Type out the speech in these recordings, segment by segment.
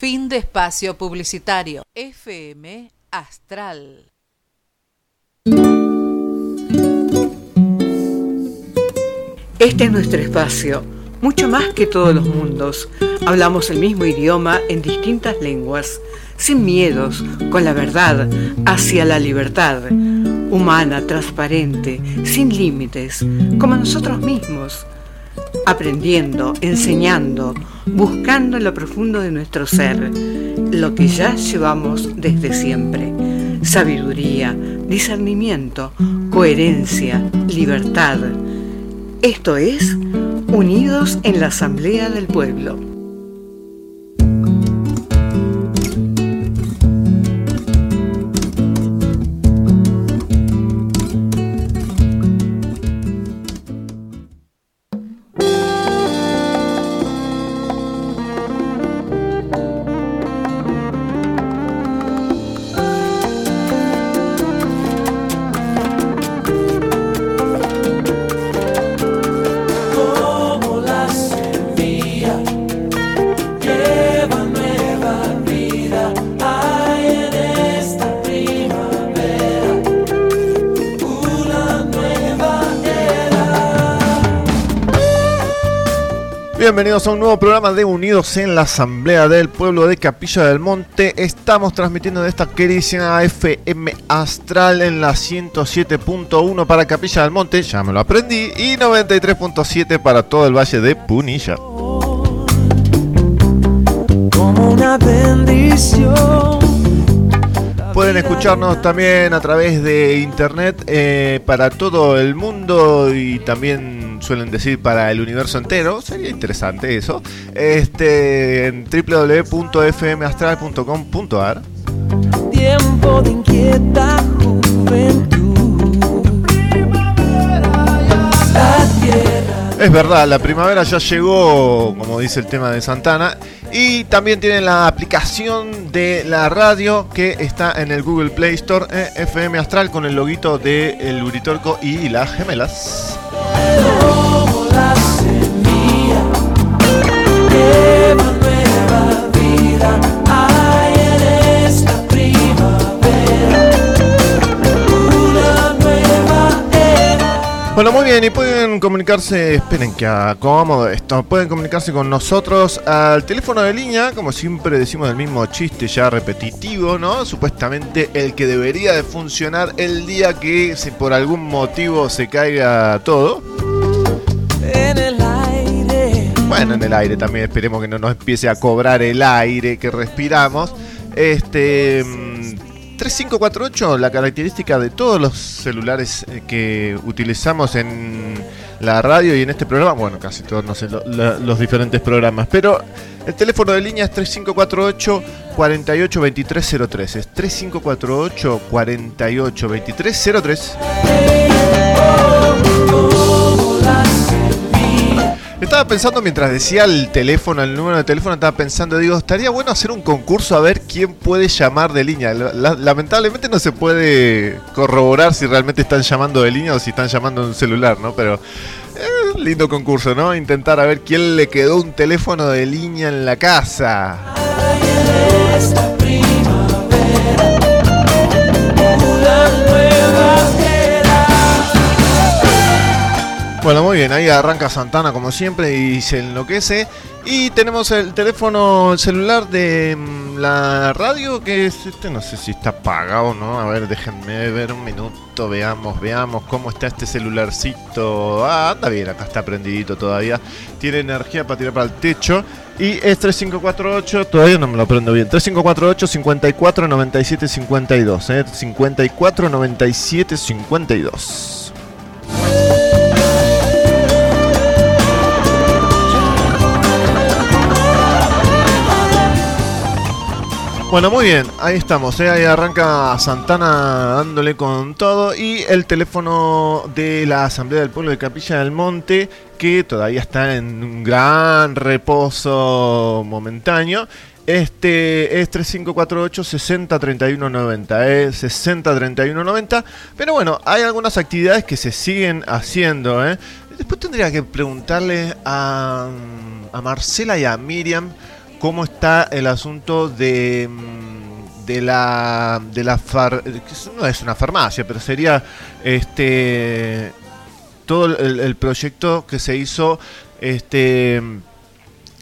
Fin de espacio publicitario. FM Astral. Este es nuestro espacio, mucho más que todos los mundos. Hablamos el mismo idioma en distintas lenguas, sin miedos, con la verdad, hacia la libertad, humana, transparente, sin límites, como nosotros mismos, aprendiendo, enseñando, buscando en lo profundo de nuestro ser, lo que ya llevamos desde siempre. Sabiduría, discernimiento, coherencia, libertad. Esto es Unidos en la Asamblea del Pueblo. Bienvenidos a un nuevo programa de Unidos en la Asamblea del Pueblo de Capilla del Monte. Estamos transmitiendo de esta queridísima FM Astral en la 107.1 para Capilla del Monte, ya me lo aprendí, y 93.7 para todo el Valle de Punilla. Como una bendición. Pueden escucharnos también a través de internet eh, para todo el mundo y también suelen decir para el universo entero, sería interesante eso, este, en www.fmastral.com.ar. Tiempo de inquieta Es verdad, la primavera ya llegó, como dice el tema de Santana. Y también tienen la aplicación de la radio que está en el Google Play Store, eh, FM Astral, con el loguito de El Uritorco y las gemelas. Como la semilla lleva nueva vida. Bueno, muy bien, y pueden comunicarse, esperen que acomodo esto, pueden comunicarse con nosotros al teléfono de línea, como siempre decimos el mismo chiste ya repetitivo, ¿no? Supuestamente el que debería de funcionar el día que si por algún motivo se caiga todo. En el aire. Bueno, en el aire también esperemos que no nos empiece a cobrar el aire que respiramos. Este 3548, la característica de todos los celulares eh, que utilizamos en la radio y en este programa, bueno, casi todos, no sé, los diferentes programas, pero el teléfono de línea es 3548 482303, es 3548 482303. Estaba pensando mientras decía el teléfono, el número de teléfono, estaba pensando, digo, estaría bueno hacer un concurso a ver quién puede llamar de línea. lamentablemente no se puede corroborar si realmente están llamando de línea o si están llamando en un celular, ¿no? Pero eh, lindo concurso, ¿no? Intentar a ver quién le quedó un teléfono de línea en la casa. Bueno, muy bien, ahí arranca Santana como siempre y se enloquece. Y tenemos el teléfono celular de mm, la radio que es este, no sé si está apagado o no. A ver, déjenme ver un minuto, veamos, veamos cómo está este celularcito. Ah, anda bien, acá está prendidito todavía. Tiene energía para tirar para el techo. Y es 3548, todavía no me lo prendo bien. 3548 54 97 52, eh. 54 97 52. Bueno, muy bien, ahí estamos, ¿eh? ahí arranca Santana dándole con todo y el teléfono de la Asamblea del Pueblo de Capilla del Monte, que todavía está en un gran reposo momentáneo. Este es 3548 60 31 90, ¿eh? 60 31 90. Pero bueno, hay algunas actividades que se siguen haciendo. ¿eh? Después tendría que preguntarle a, a Marcela y a Miriam cómo está el asunto de, mm, de la de la far, no es una farmacia, pero sería este todo el, el proyecto que se hizo este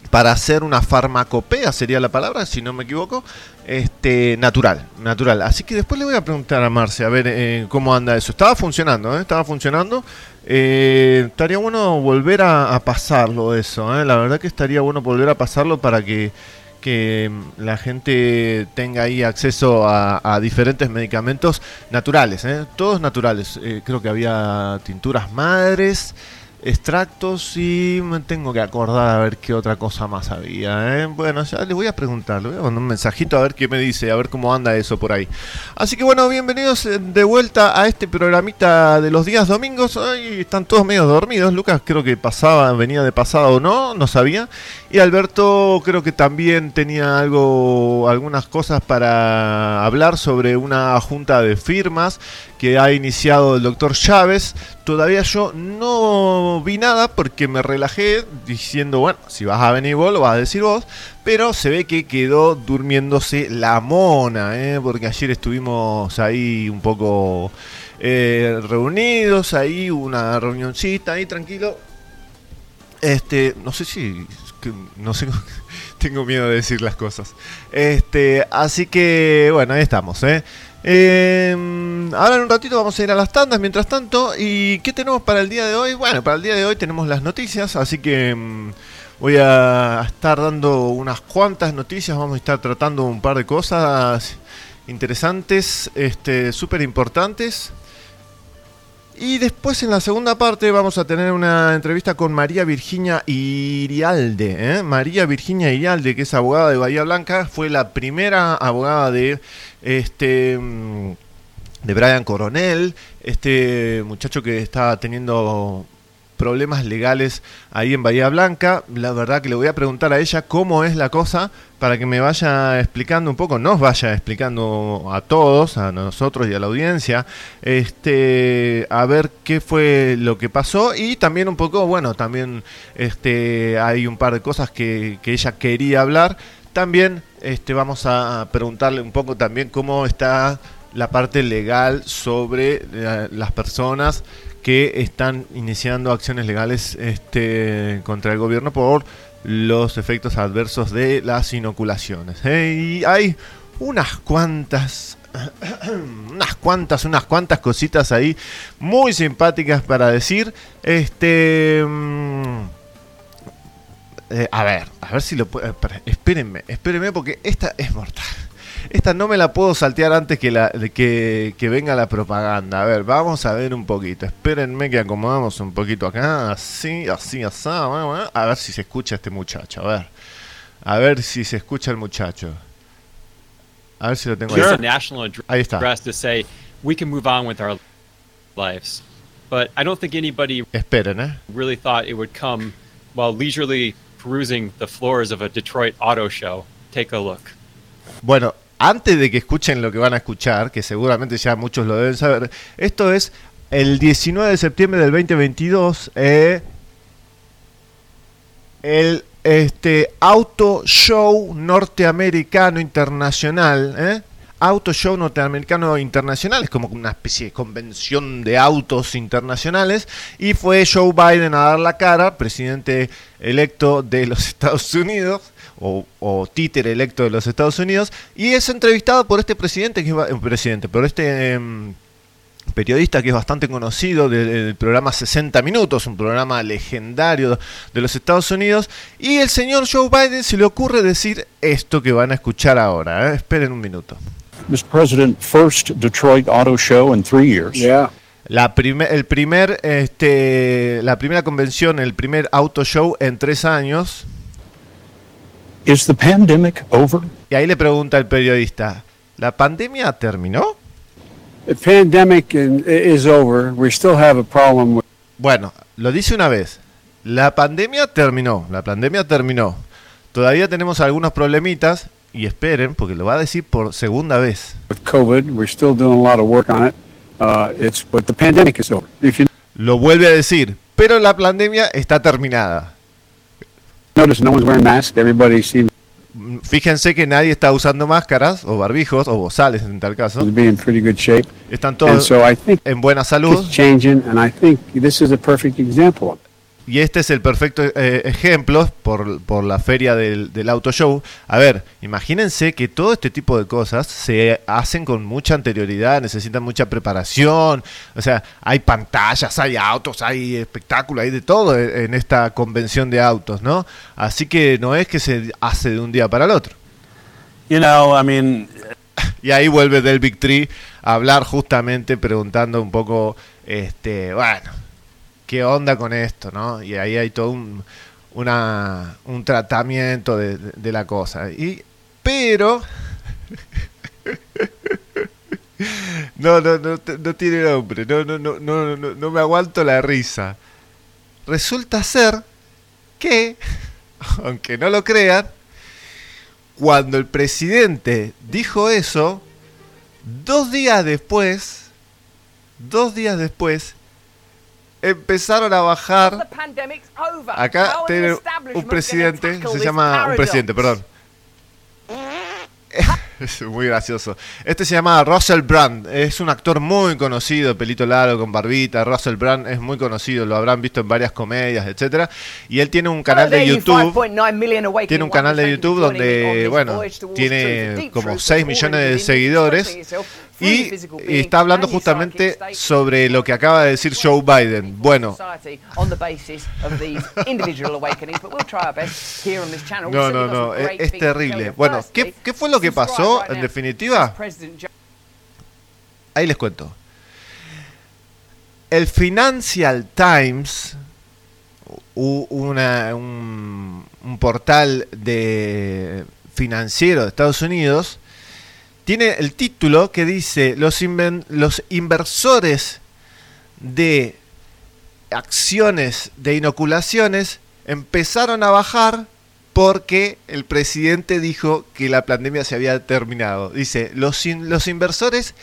para hacer una farmacopea sería la palabra, si no me equivoco, este natural, natural. Así que después le voy a preguntar a Marce a ver eh, cómo anda eso. Estaba funcionando, ¿eh? estaba funcionando. Eh, estaría bueno volver a, pasarlo eso, ¿eh? la verdad que estaría bueno volver a pasarlo para que, que la gente tenga ahí acceso a, a diferentes medicamentos naturales, todos naturales. Creo que había tinturas madres extractos y me tengo que acordar a ver qué otra cosa más había. ¿eh? Bueno, ya le voy a preguntar, le voy a mandar un mensajito a ver qué me dice, a ver cómo anda eso por ahí. Así que bueno, bienvenidos eh, de vuelta a este programita de los días domingos. Ay, están todos medio dormidos. Lucas creo que pasaba, venía de pasado o no, no sabía. Y Alberto creo que también tenía algo, algunas cosas para hablar sobre una junta de firmas que ha iniciado el doctor Chávez. Todavía yo no vi nada porque me relajé diciendo, bueno, si vas a venir vos, lo vas a decir vos. Pero se ve que quedó durmiéndose la mona, ¿eh? porque ayer estuvimos ahí un poco eh, reunidos, ahí una reunioncita, ahí tranquilo. Este, no sé si, no sé, tengo miedo de decir las cosas. Este, así que, bueno, ahí estamos, ¿eh? Eh, ahora en un ratito vamos a ir a las tandas mientras tanto. ¿Y qué tenemos para el día de hoy? Bueno, para el día de hoy tenemos las noticias, así que mm, voy a estar dando unas cuantas noticias. Vamos a estar tratando un par de cosas interesantes, este, súper importantes. Y después en la segunda parte vamos a tener una entrevista con María Virginia Irialde. ¿eh? María Virginia Irialde, que es abogada de Bahía Blanca, fue la primera abogada de este de Brian Coronel, este muchacho que está teniendo problemas legales ahí en Bahía Blanca. La verdad que le voy a preguntar a ella cómo es la cosa para que me vaya explicando un poco, nos vaya explicando a todos, a nosotros y a la audiencia, este, a ver qué fue lo que pasó y también un poco, bueno, también este, hay un par de cosas que, que ella quería hablar. También este, vamos a preguntarle un poco también cómo está la parte legal sobre eh, las personas que están iniciando acciones legales este, contra el gobierno por los efectos adversos de las inoculaciones. ¿eh? Y hay unas cuantas, unas cuantas, unas cuantas cositas ahí muy simpáticas para decir. Este. Mm, eh, a ver, a ver si lo puedo. Espérenme, espérenme porque esta es mortal. Esta no me la puedo saltear antes que, la, que, que, venga la propaganda. A ver, vamos a ver un poquito. Espérenme que acomodamos un poquito acá. Así, así, así. A ver si se escucha este muchacho. A ver. A ver si se escucha el muchacho. A ver si lo tengo ahí. Ahí está. Esperen, ¿eh? really thought it would come while leisurely perusing the floors of a Detroit auto show. Take a look. Bueno, antes de que escuchen lo que van a escuchar, que seguramente ya muchos lo deben saber, esto es el 19 de septiembre del 2022, eh, el este, Auto Show Norteamericano Internacional, eh, Auto Show Norteamericano Internacional, es como una especie de convención de autos internacionales, y fue Joe Biden a dar la cara, presidente electo de los Estados Unidos, o, o títere electo de los Estados Unidos, y es entrevistado por este presidente, que es un presidente, por este em, periodista que es bastante conocido del, programa 60 Minutos, un programa legendario de los Estados Unidos, y el señor Joe Biden se le ocurre decir esto que van a escuchar ahora. ¿eh? Esperen un minuto. Mr. President, first Detroit Auto Show in three years. Yeah. La primer, el primer, este, la primera convención, el primer auto show en tres años. Is the pandemic over? Y ahí le pregunta el periodista, ¿la pandemia terminó? The pandemic is over. We still have a problem with... Bueno, lo dice una vez. La pandemia terminó, la pandemia terminó. Todavía tenemos algunos problemitas y esperen porque lo va a decir por segunda vez. With COVID, we're still doing a lot of work on it. Uh, it's but the pandemic is over. If you Lo vuelve a decir, pero la pandemia está terminada. Notice, no one's wearing masks. Everybody seems fíjense que nadie está usando máscaras o barbijos o bozales en tal caso. to be in pretty good shape. Están And todos so I think en buena salud. it's changing, and I think this is a perfect example of it. Y este es el perfecto eh, ejemplo por, por la feria del, del auto show. A ver, imagínense que todo este tipo de cosas se hacen con mucha anterioridad, necesitan mucha preparación. O sea, hay pantallas, hay autos, hay espectáculo, hay de todo en en esta convención de autos, ¿no? Así que no es que se hace de un día para el otro. You know, I mean, Y ahí vuelve Del Big Tree a hablar justamente preguntando un poco, este, bueno, ¿qué onda con esto, no? Y ahí hay todo un, un tratamiento de, la cosa. Y, pero... No, no, no, no tiene nombre, no, no, no, no, no, no me aguanto la risa. Resulta ser que, aunque no lo crean, cuando el presidente dijo eso, dos días después, dos días después, empezaron a bajar. Acá tiene un presidente, se llama un presidente, perdón. Es muy gracioso. Este se llama Russell Brand. Es un actor muy conocido, pelito largo, con barbita. Russell Brand es muy conocido, lo habrán visto en varias comedias, etcétera. Y él tiene un canal de YouTube. Tiene un canal de YouTube donde, bueno, tiene como 6 millones de seguidores y, y está hablando justamente sobre lo que acaba de decir Joe Biden. Bueno, no, no, no, es, es terrible. Bueno, ¿qué, ¿qué fue lo que pasó en definitiva? Ahí les cuento. El Financial Times, una- un, un portal de financiero de Estados Unidos, tiene el título que dice los, inversores de acciones de inoculaciones empezaron a bajar porque el presidente dijo que la pandemia se había terminado. Dice, los inversores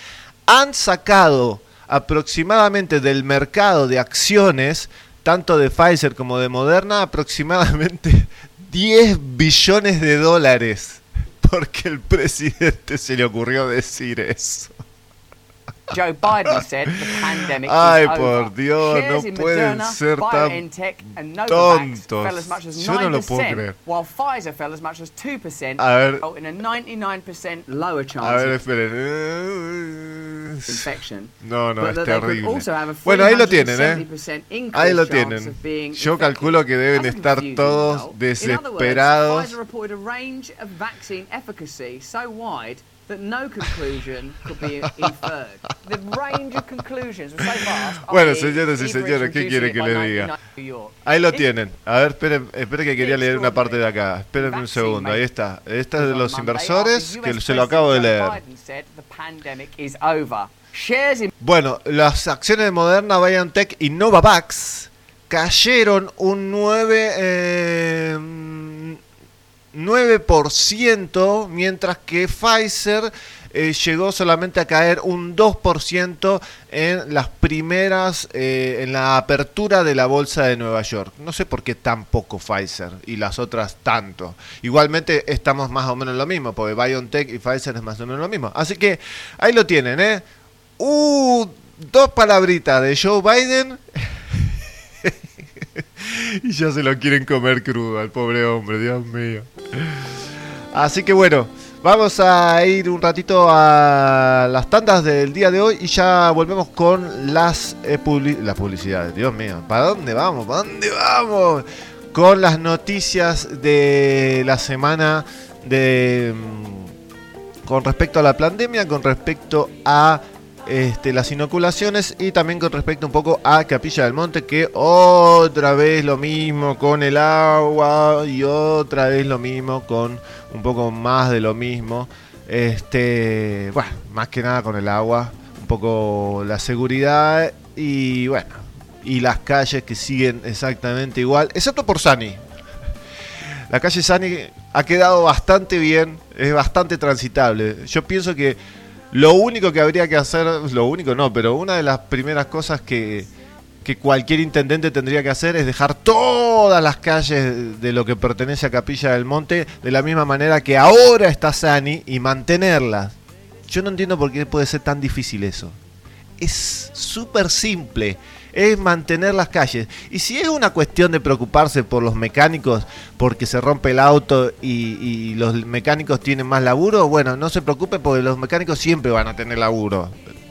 han sacado aproximadamente del mercado de acciones, tanto de Pfizer como de Moderna, aproximadamente 10 billones de dólares. Porque el presidente se le ocurrió decir eso. Joe Biden said the pandemic Ay, is por over. Dios, Shares no pueden Moderna, ser tan BioNTech, and Novavax tontos. Fell as much as Yo no lo 9%, puedo creer. While Pfizer fell as much as 2%, A ver. in a 99% lower chance A ver, of esperen. infection. No, no, es terrible. also have a Bueno, ahí lo tienen, ¿eh? 370% increased Ahí lo tienen. Yo calculo que deben estar todos desesperados. words, Pfizer reported a range of vaccine efficacy so wide that no conclusion could be inferred. The range of conclusions was so vast. Bueno, señores y señores, ¿qué quiere que le 99 diga? Ahí lo tienen. A ver, esperen, esperen que quería leer una parte de acá. Esperen un segundo. Ahí está. Esta es de los inversores que se lo acabo de leer. Biden said the pandemic is over. Shares in Bueno, las acciones de Moderna, BioNTech y Novavax cayeron un 9, eh, 9%, mientras que Pfizer eh, llegó solamente a caer un 2% en las primeras, eh, en la apertura de la bolsa de Nueva York. No sé por qué tan poco Pfizer y las otras tanto. Igualmente estamos más o menos en lo mismo, porque BioNTech y Pfizer es más o menos lo mismo. Así que ahí lo tienen, ¿eh? Uh, dos palabritas de Joe Biden. y ya se lo quieren comer crudo al pobre hombre, Dios mío. Así que bueno, vamos a ir un ratito a las tandas del día de hoy y ya volvemos con las, eh, publicidades. Dios mío, ¿para dónde vamos? ¿Para dónde vamos? Con las noticias de la semana de mm, con respecto a la pandemia, con respecto a este, las inoculaciones y también con respecto un poco a Capilla del Monte, que otra vez lo mismo con el agua y otra vez lo mismo con un poco más de lo mismo. Este, bueno, más que nada con el agua, un poco la seguridad y bueno, y las calles que siguen exactamente igual, excepto por Sani. La calle Sani ha quedado bastante bien, es bastante transitable. Yo pienso que lo único que habría que hacer, lo único no, pero una de las primeras cosas que, que cualquier intendente tendría que hacer es dejar todas las calles de lo que pertenece a Capilla del Monte de la misma manera que ahora está Sani y mantenerlas. Yo no entiendo por qué puede ser tan difícil eso. Es súper simple, es mantener las calles. Y si es una cuestión de preocuparse por los mecánicos porque se rompe el auto y, los mecánicos tienen más laburo, bueno, no se preocupe porque los mecánicos siempre van a tener laburo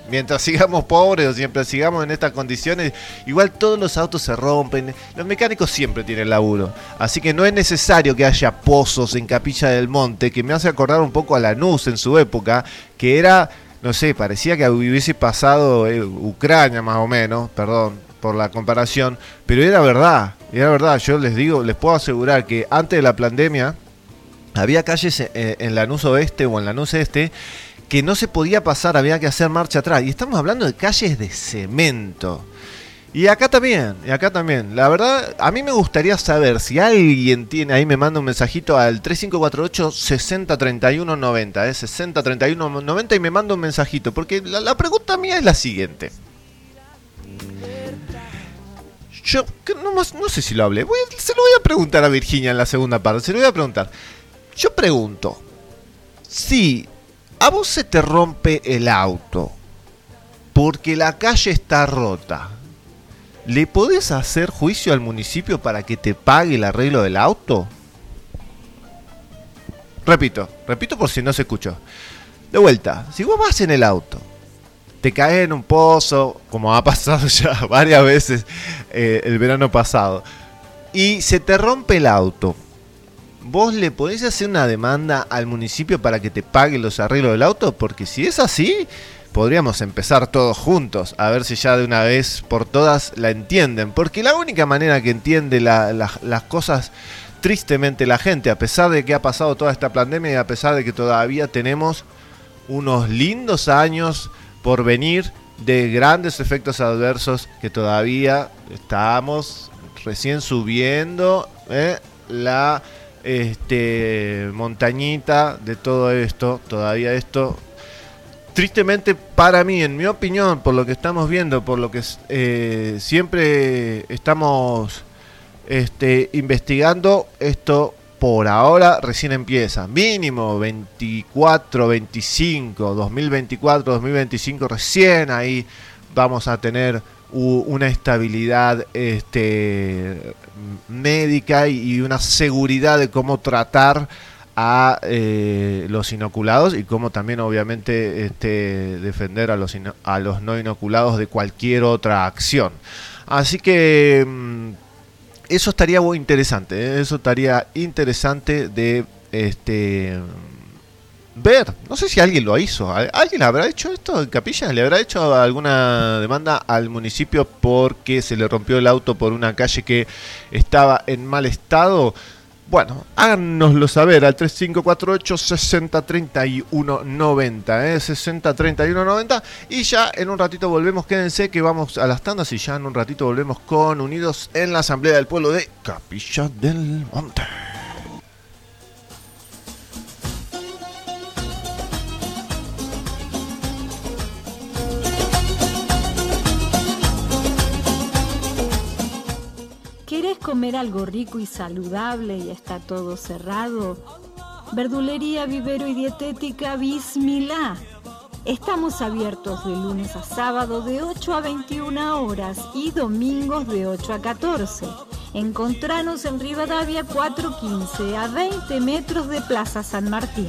mientras sigamos pobres o siempre sigamos en estas condiciones, igual todos los autos se rompen. Los mecánicos siempre tienen laburo. Así que no es necesario que haya pozos en Capilla del Monte, que me hace acordar un poco a Lanús en su época, que era, no sé, parecía que hubiese pasado eh, Ucrania más o menos, perdón por la comparación, pero era verdad, era verdad. Yo les digo, les puedo asegurar que antes de la pandemia había calles eh, en Lanús Oeste o en Lanús Este que no se podía pasar, había que hacer marcha atrás. Y estamos hablando de calles de cemento. Y acá también, y acá también. La verdad, a mí me gustaría saber si alguien tiene, ahí me manda un mensajito al 3548 603190, eh, 603190 y me manda un mensajito, porque la, la pregunta mía es la siguiente. Yo no, no sé si lo hablé, voy, se lo voy a preguntar a Virginia en la segunda parte, se lo voy a preguntar. Yo pregunto, si a vos se te rompe el auto porque la calle está rota. ¿Le podés hacer juicio al municipio para que te pague el arreglo del auto? Repito, repito por si no se escuchó. De vuelta, si vos vas en el auto, te caes en un pozo, como ha pasado ya varias veces eh, el verano pasado, y se te rompe el auto, ¿Vos le podés hacer una demanda al municipio para que te pague los arreglos del auto? Porque si es así, podríamos empezar todos juntos, a ver si ya de una vez por todas la entienden. Porque la única manera que entiende las cosas tristemente la gente, a pesar de que ha pasado toda esta pandemia y a pesar de que todavía tenemos unos lindos años por venir de grandes efectos adversos que todavía estamos recién subiendo ¿eh? la este, montañita de todo esto, todavía esto. Tristemente para mí, en mi opinión, por lo que estamos viendo, por lo que eh, siempre estamos este, investigando, esto por ahora recién empieza. Mínimo 24, 25, 2024, 2025, recién ahí vamos a tener una estabilidad este, médica y una seguridad de cómo tratar a eh, los inoculados y cómo también obviamente este, defender a los, a los no inoculados de cualquier otra acción. Así que mm, eso estaría muy interesante, ¿eh? eso estaría interesante de este ver. No sé si alguien lo hizo. ¿Alguien habrá hecho esto en Capilla? ¿Le habrá hecho alguna demanda al municipio porque se le rompió el auto por una calle que estaba en mal estado? Bueno, háganoslo saber al 3548 603190, ¿eh? 603190 y ya en un ratito volvemos, quédense que vamos a las tandas y ya en un ratito volvemos con Unidos en la Asamblea del Pueblo de Capilla del Monte. Algo rico y saludable y está todo cerrado? Verdulería, vivero y dietética Bismilá. Estamos abiertos de lunes a sábado de 8 a 21 horas y domingos de 8 a 14. Encontranos en Rivadavia 415 a 20 metros de Plaza San Martín.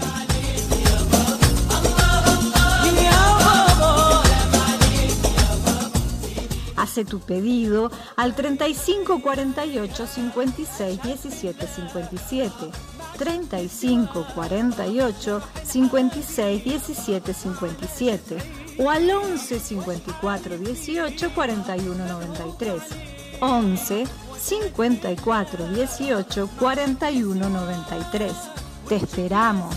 Hace tu pedido al 35 48 56 17 57. 35 48 56 17 57 o al 11 54 18 41 93. 11 54 18 41 93. Te esperamos.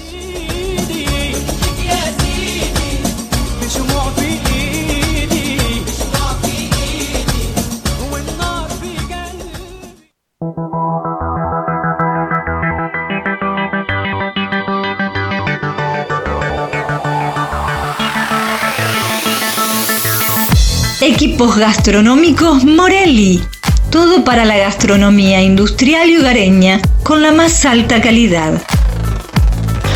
Equipos gastronómicos Morelli. Todo para la gastronomía industrial y hogareña con la más alta calidad.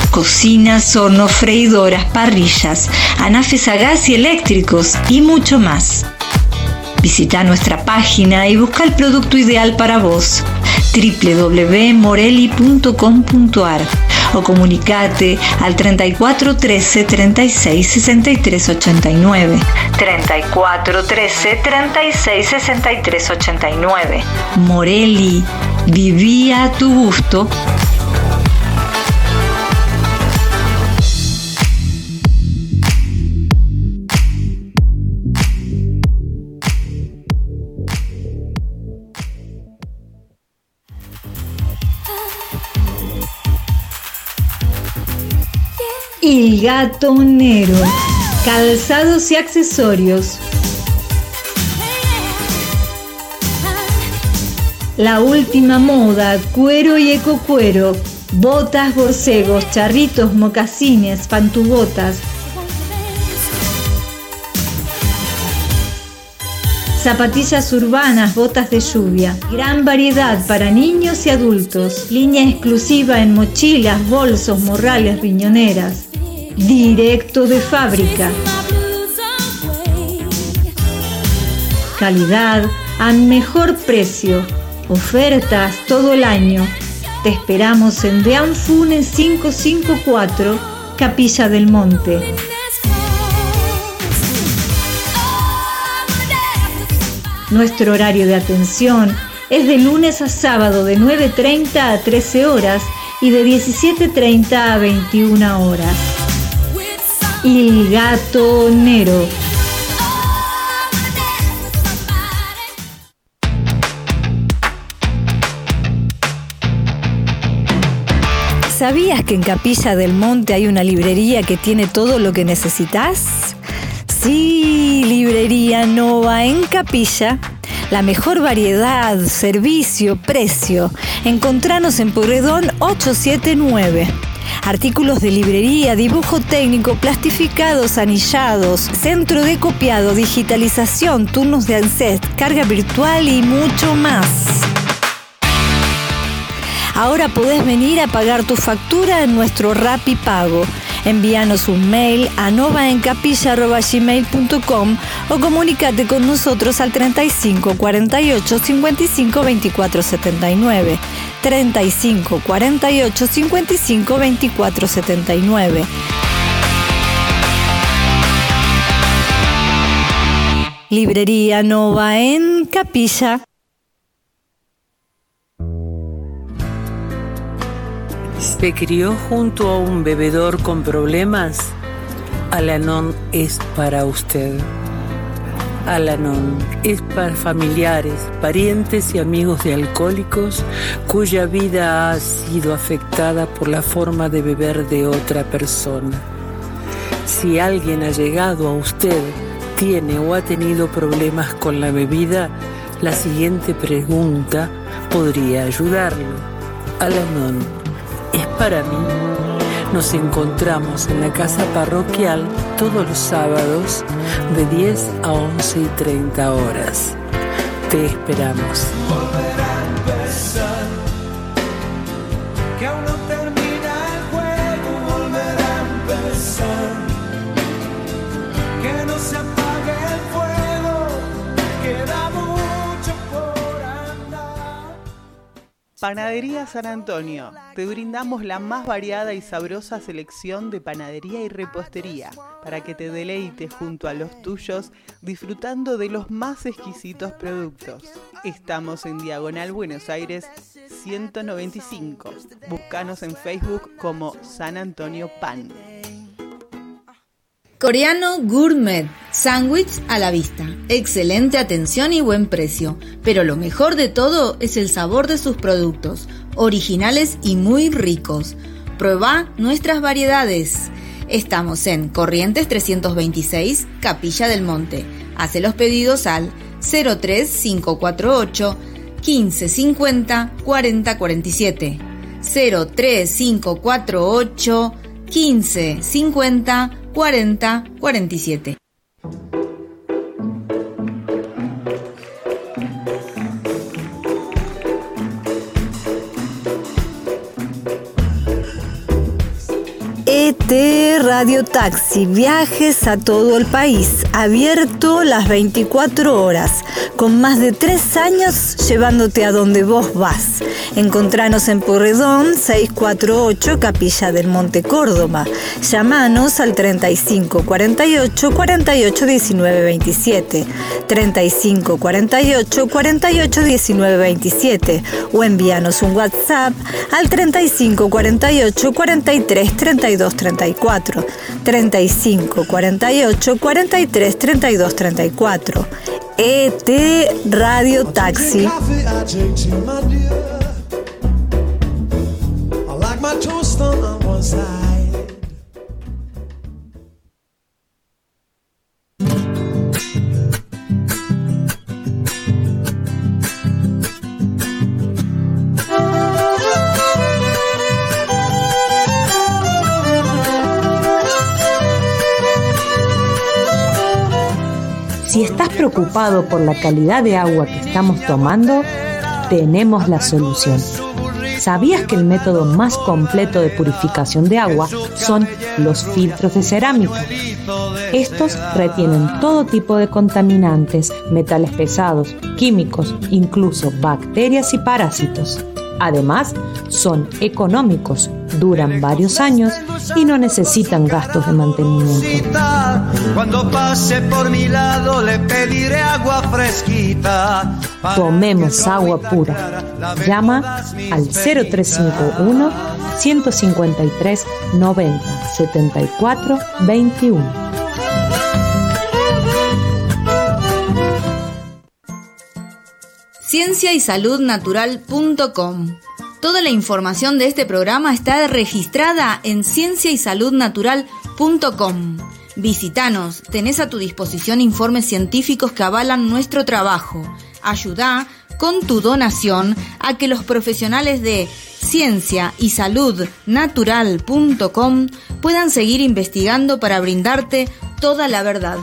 Cocinas, hornos, freidoras, parrillas, anafes a gas y eléctricos y mucho más. Visita nuestra página y busca el producto ideal para vos www.morelli.com.ar o comunicate al 34 13 36 63 89. 34 13 36 63 89. Morelli, vivía a tu gusto. El gatonero. Calzados y accesorios. La última moda, cuero y ecocuero. Botas, borcegos, charritos, mocasines, pantubotas. Zapatillas urbanas, botas de lluvia. Gran variedad para niños y adultos. Línea exclusiva en mochilas, bolsos, morrales, riñoneras. Directo de fábrica. Calidad a mejor precio. Ofertas todo el año. Te esperamos en Deanfune 554, Capilla del Monte. Nuestro horario de atención es de lunes a sábado de 9.30 a 13 horas y de 17.30 a 21 horas. El gatonero. ¿Sabías que en Capilla del Monte hay una librería que tiene todo lo que necesitas? Sí, Librería Nova en Capilla. La mejor variedad, servicio, precio. Encontranos en Porredón 879. Artículos de librería, dibujo técnico, plastificados, anillados, centro de copiado, digitalización, turnos de ANSET, carga virtual y mucho más. Ahora podés venir a pagar tu factura en nuestro Rappi Pago. Envíanos un mail a novaencapilla.gmail.com o comunícate con nosotros al 35 48 55 24 79. 35 48 55 24 79. Librería Nova en Capilla. ¿Se crió junto a un bebedor con problemas? Alanon es para usted. Alanon es para familiares, parientes y amigos de alcohólicos cuya vida ha sido afectada por la forma de beber de otra persona. Si alguien ha llegado a usted, tiene o ha tenido problemas con la bebida, la siguiente pregunta podría ayudarlo. Alanon es para mí. Nos encontramos en la casa parroquial todos los sábados de 10 a 11 y 30 horas. Te esperamos. Panadería San Antonio. Te brindamos la más variada y sabrosa selección de panadería y repostería para que te deleites junto a los tuyos disfrutando de los más exquisitos productos. Estamos en Diagonal Buenos Aires 195. Búscanos en Facebook como San Antonio Pan. Coreano Gourmet, sándwich a la vista, excelente atención y buen precio, pero lo mejor de todo es el sabor de sus productos, originales y muy ricos. Prueba nuestras variedades. Estamos en Corrientes 326, Capilla del Monte. Hace los pedidos al 03548 1550 4047. 03548 1550 40 47. ET Radio Taxi, viajes a todo el país, abierto las 24 horas, con más de tres años llevándote a donde vos vas. Encontranos en Porredón 648 Capilla del Monte Córdoba. Llamanos al 35 48 48 19 27, 35 48 48 19 27 o envíanos un WhatsApp al 35 48 43 32 34, 35 48 43 32 34. ET Radio Taxi. My toast on one side. Si estás preocupado por la calidad de agua que estamos tomando, tenemos la solución. ¿Sabías que el método más completo de purificación de agua son los filtros de cerámica? Estos retienen todo tipo de contaminantes, metales pesados, químicos, incluso bacterias y parásitos. Además, son económicos, duran varios años y no necesitan gastos de mantenimiento. Cuando pase por mi lado le pediré agua fresquita. Tomemos agua pura. Llama al 0351 153 90 74 21. Ciencia y Salud Natural.com. Toda la información de este programa está registrada en Ciencia y Salud Natural.com. Visítanos, tenés a tu disposición informes científicos que avalan nuestro trabajo. Ayuda con tu donación a que los profesionales de Ciencia y Salud Natural.com puedan seguir investigando para brindarte toda la verdad.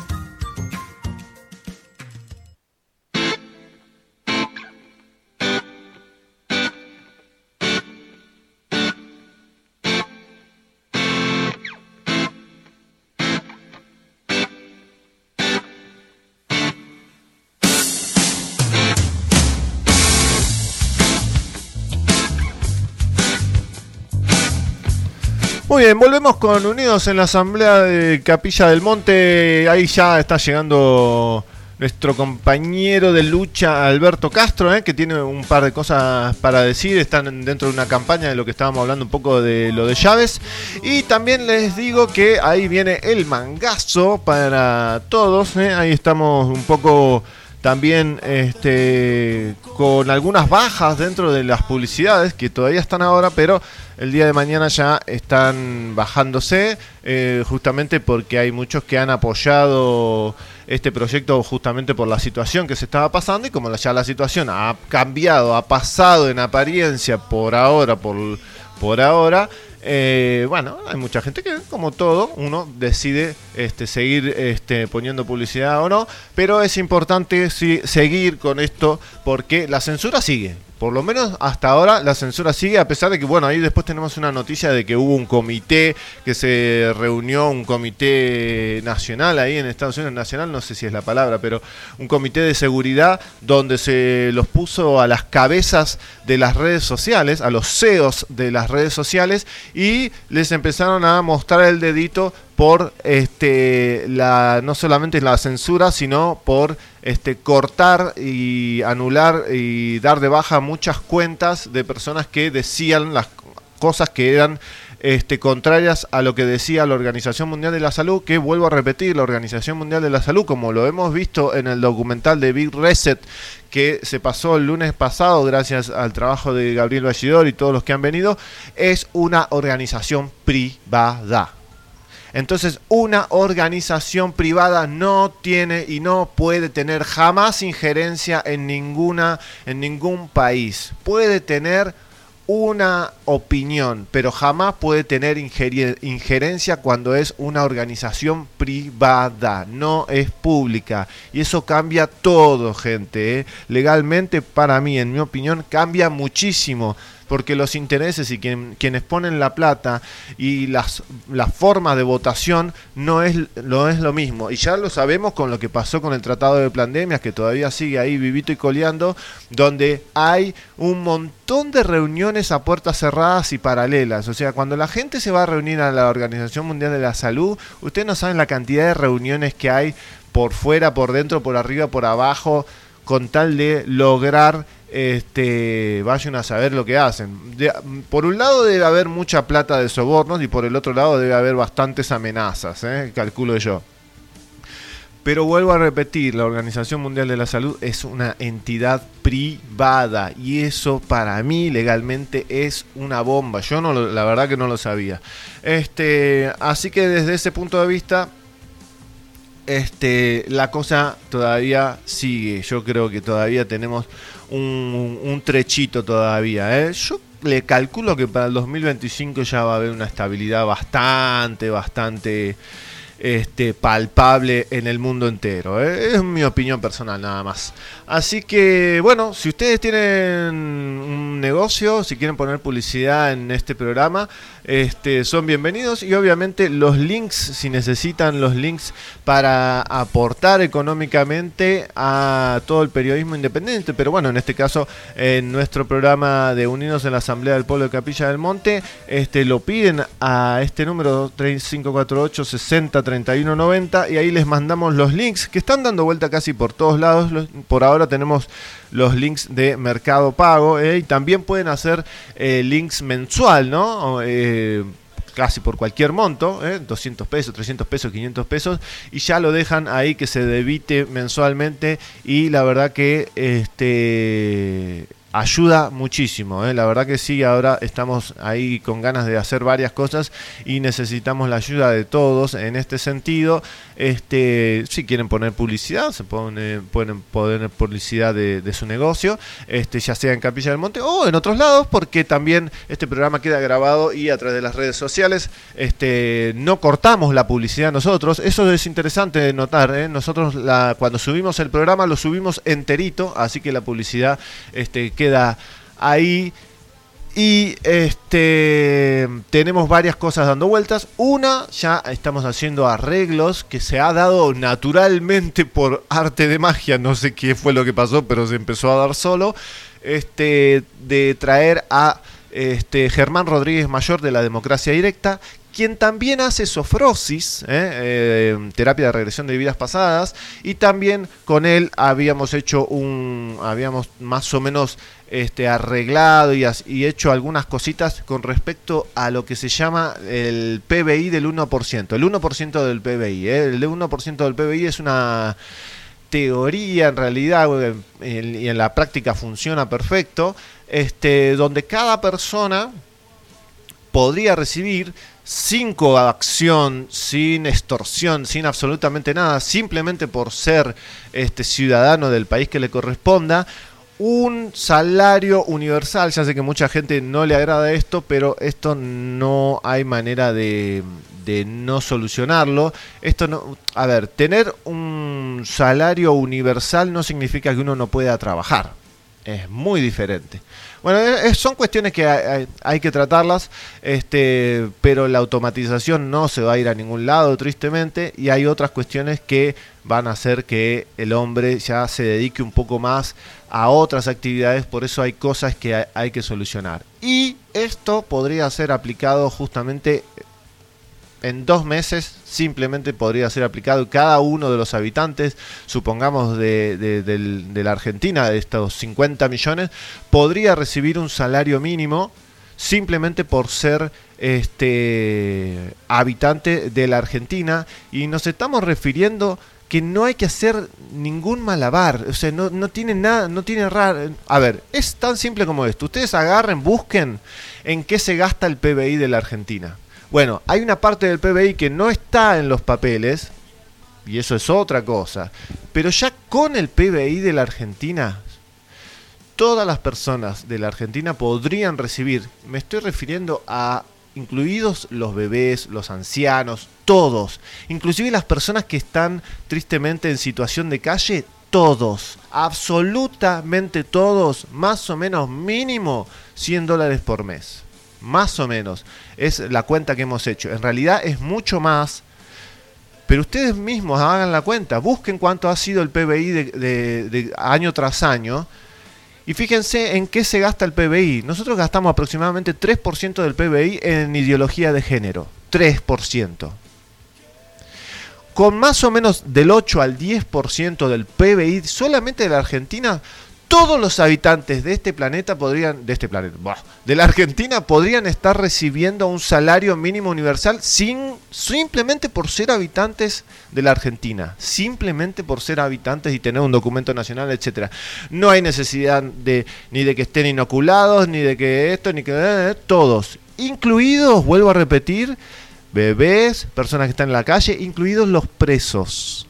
Muy bien, volvemos con Unidos en la Asamblea de Capilla del Monte. Ahí ya está llegando nuestro compañero de lucha Alberto Castro, ¿eh? que tiene un par de cosas para decir. Están dentro de una campaña de lo que estábamos hablando un poco de lo de llaves. Y también les digo que ahí viene el mangazo para todos. ¿eh? Ahí estamos un poco también este, con algunas bajas dentro de las publicidades que todavía están ahora, pero el día de mañana ya están bajándose, eh, justamente porque hay muchos que han apoyado este proyecto justamente por la situación que se estaba pasando y como ya la situación ha cambiado, ha pasado en apariencia por ahora, por, por ahora, eh, bueno, hay mucha gente que, como todo, uno decide este, seguir este, poniendo publicidad o no, pero es importante sí, seguir con esto porque la censura sigue. Por lo menos hasta ahora la censura sigue, a pesar de que, bueno, ahí después tenemos una noticia de que hubo un comité que se reunió, un comité nacional ahí en Estados Unidos, nacional, no sé si es la palabra, pero un comité de seguridad donde se los puso a las cabezas de las redes sociales, a los CEOs de las redes sociales, y les empezaron a mostrar el dedito por este la no solamente la censura sino por este cortar y anular y dar de baja muchas cuentas de personas que decían las cosas que eran este, contrarias a lo que decía la Organización Mundial de la Salud, que vuelvo a repetir, la Organización Mundial de la Salud, como lo hemos visto en el documental de Big Reset, que se pasó el lunes pasado gracias al trabajo de Gabriel Ballidor y todos los que han venido, es una organización privada. Entonces, una organización privada no tiene y no puede tener jamás injerencia en ninguna en ningún país. Puede tener una opinión, pero jamás puede tener injerencia cuando es una organización privada, no es pública. Y eso cambia todo, gente. ¿eh? Legalmente, para mí, en mi opinión, cambia muchísimo. Porque los intereses y quien- quienes ponen la plata y las, las formas de votación no es, no es lo mismo. Y ya lo sabemos con lo que pasó con el Tratado de Pandemias, que todavía sigue ahí vivito y coleando, donde hay un montón de reuniones a puertas cerradas y paralelas. O sea, cuando la gente se va a reunir a la Organización Mundial de la Salud, ustedes no saben la cantidad de reuniones que hay por fuera, por dentro, por arriba, por abajo, con tal de lograr, este, vayan a saber lo que hacen. De- por un lado debe haber mucha plata de sobornos y por el otro lado debe haber bastantes amenazas, ¿eh? calculo yo. Pero vuelvo a repetir, la Organización Mundial de la Salud es una entidad privada y eso para mí legalmente es una bomba. Yo no la verdad que no lo sabía. Este, así que desde ese punto de vista este, la cosa todavía sigue. Yo creo que todavía tenemos un, trechito todavía. ¿eh? Yo le calculo que para el 2025 ya va a haber una estabilidad bastante, bastante este, palpable en el mundo entero. ¿eh? Es mi opinión personal nada más. Así que, bueno, si ustedes tienen un negocio, si quieren poner publicidad en este programa, este, son bienvenidos y obviamente los links, si necesitan los links para aportar económicamente a todo el periodismo independiente, pero bueno, en este caso, en nuestro programa de Unidos en la Asamblea del Pueblo de Capilla del Monte, este, lo piden a este número 3548 60 31 90 y ahí les mandamos los links que están dando vuelta casi por todos lados. Por ahora tenemos los links de Mercado Pago ¿eh? y también pueden hacer eh, links mensual, ¿no? Eh, casi por cualquier monto, ¿eh? 200 pesos, 300 pesos, 500 pesos, y ya lo dejan ahí que se debite mensualmente y la verdad que este ayuda muchísimo, ¿eh? la verdad que sí, ahora estamos ahí con ganas de hacer varias cosas y necesitamos la ayuda de todos en este sentido. Este, si quieren poner publicidad, se pone, pueden poner publicidad de, su negocio, este, ya sea en Capilla del Monte o en otros lados, porque también este programa queda grabado y a través de las redes sociales este, no cortamos la publicidad nosotros. Eso es interesante de notar. ¿eh? Nosotros cuando subimos el programa lo subimos enterito, así que la publicidad este, queda ahí. Y este tenemos varias cosas dando vueltas. Una, ya estamos haciendo arreglos que se ha dado naturalmente por arte de magia. No sé qué fue lo que pasó, pero se empezó a dar solo. Este, de traer a este, Germán Rodríguez Mayor de la Democracia Directa, quien también hace sofrosis, ¿eh? Eh, terapia de regresión de vidas pasadas, y también con él habíamos hecho un, habíamos más o menos este, arreglado y, y hecho algunas cositas con respecto a lo que se llama el PBI del 1%, el 1% del PBI, ¿eh? el 1% del PBI es una teoría en realidad y en la práctica funciona perfecto, este, donde cada persona podría recibir sin coacción, sin extorsión, sin absolutamente nada, simplemente por ser este ciudadano del país que le corresponda, un salario universal. Ya sé que mucha gente no le agrada esto, pero esto no hay manera de, de no solucionarlo. Esto no, a ver, tener un salario universal no significa que uno no pueda trabajar. Es muy diferente. Bueno, eh, son cuestiones que hay, que tratarlas, este, pero la automatización no se va a ir a ningún lado, tristemente, y hay otras cuestiones que van a hacer que el hombre ya se dedique un poco más a otras actividades, por eso hay cosas que hay que solucionar. Y esto podría ser aplicado justamente en dos meses simplemente podría ser aplicado cada uno de los habitantes, supongamos de, de- de la Argentina, de estos 50 millones, podría recibir un salario mínimo simplemente por ser este habitante de la Argentina y nos estamos refiriendo que no hay que hacer ningún malabar, o sea, no, no tiene nada, no tiene raro. A ver, es tan simple como esto. Ustedes agarren, busquen en qué se gasta el PBI de la Argentina. Bueno, hay una parte del PBI que no está en los papeles, y eso es otra cosa. Pero ya con el PBI de la Argentina, todas las personas de la Argentina podrían recibir, me estoy refiriendo a incluidos los bebés, los ancianos, todos, inclusive las personas que están tristemente en situación de calle, todos, absolutamente todos, más o menos mínimo 100 dólares por mes. Más o menos. Es la cuenta que hemos hecho. En realidad es mucho más. Pero ustedes mismos hagan la cuenta. Busquen cuánto ha sido el PBI de, año tras año. Y fíjense en qué se gasta el PBI. Nosotros gastamos aproximadamente 3% del PBI en ideología de género. 3% con más o menos del 8 al 10% del PBI solamente de la Argentina, todos los habitantes de este planeta podrían, de este planeta, de la Argentina podrían estar recibiendo un salario mínimo universal sin, simplemente por ser habitantes de la Argentina, simplemente por ser habitantes y tener un documento nacional, etcétera. No hay necesidad de ni de que estén inoculados, ni de que esto, ni que eh, todos, incluidos, vuelvo a repetir, bebés, personas que están en la calle, incluidos los presos.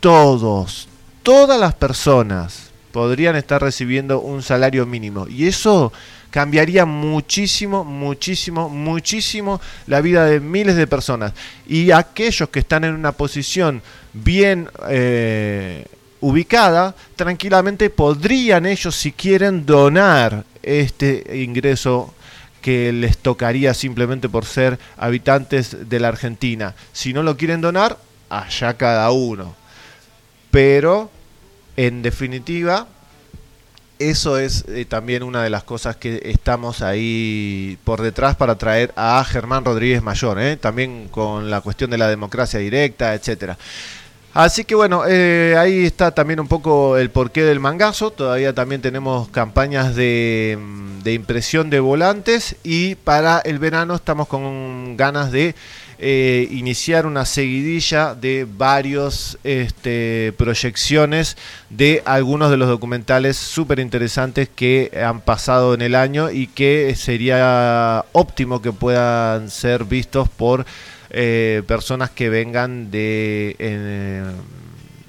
Todos, todas las personas podrían estar recibiendo un salario mínimo. Y eso cambiaría muchísimo, muchísimo, muchísimo la vida de miles de personas. Y aquellos que están en una posición bien eh, ubicada, tranquilamente podrían ellos, si quieren, donar este ingreso que les tocaría simplemente por ser habitantes de la Argentina. Si no lo quieren donar, allá cada uno. Pero, en definitiva, eso es eh, también una de las cosas que estamos ahí por detrás para traer a Germán Rodríguez Mayor, ¿eh? también con la cuestión de la democracia directa, etcétera. Así que bueno, eh, ahí está también un poco el porqué del mangazo. Todavía también tenemos campañas de, mm, de impresión de volantes y para el verano estamos con ganas de eh, iniciar una seguidilla de varios este, proyecciones de algunos de los documentales súper interesantes que han pasado en el año y que sería óptimo que puedan ser vistos por eh, personas que vengan de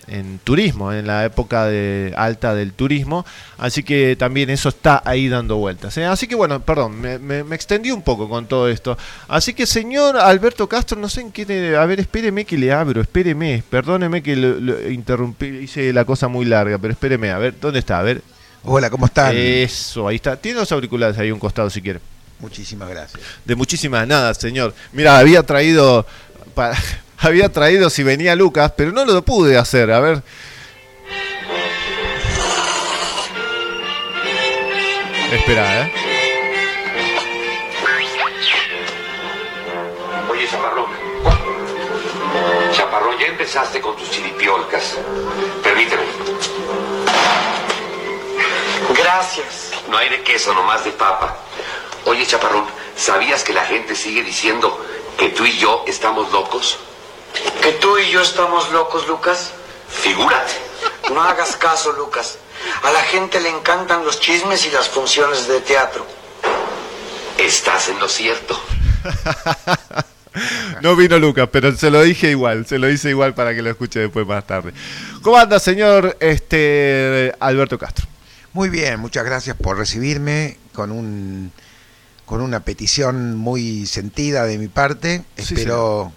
en turismo, en la época de alta del turismo, así que también eso está ahí dando vueltas. ¿eh? Así que bueno, perdón, me, me- me extendí un poco con todo esto. Así que señor Alberto Castro, no sé en qué... a ver, espéreme que le abro, espéreme, perdóneme que lo, lo interrumpí, hice la cosa muy larga, pero espéreme, a ver, ¿dónde está? A ver. Hola, ¿cómo están? Eso, ahí está. Tiene los auriculares ahí a un costado si quiere. Muchísimas gracias. De muchísimas nada, señor. Mira, había traído. pa- había traído si venía Lucas, pero no lo pude hacer. A ver. Espera, ¿eh? Oye, Chaparrón. Chaparrón, ya empezaste con tus chiripiolcas. Permíteme. Gracias. No hay de queso, nomás de papa. Oye, Chaparrón, ¿sabías que la gente sigue diciendo que tú y yo estamos locos? ¿Que tú y yo estamos locos, Lucas? Figúrate. No hagas caso, Lucas. A la gente le encantan los chismes y las funciones de teatro. Estás en lo cierto. No vino Lucas, pero se lo dije igual, se lo hice igual para que lo escuche después más tarde. ¿Cómo anda, señor este Alberto Castro? Muy bien, muchas gracias por recibirme con un con una petición muy sentida de mi parte. Sí, Espero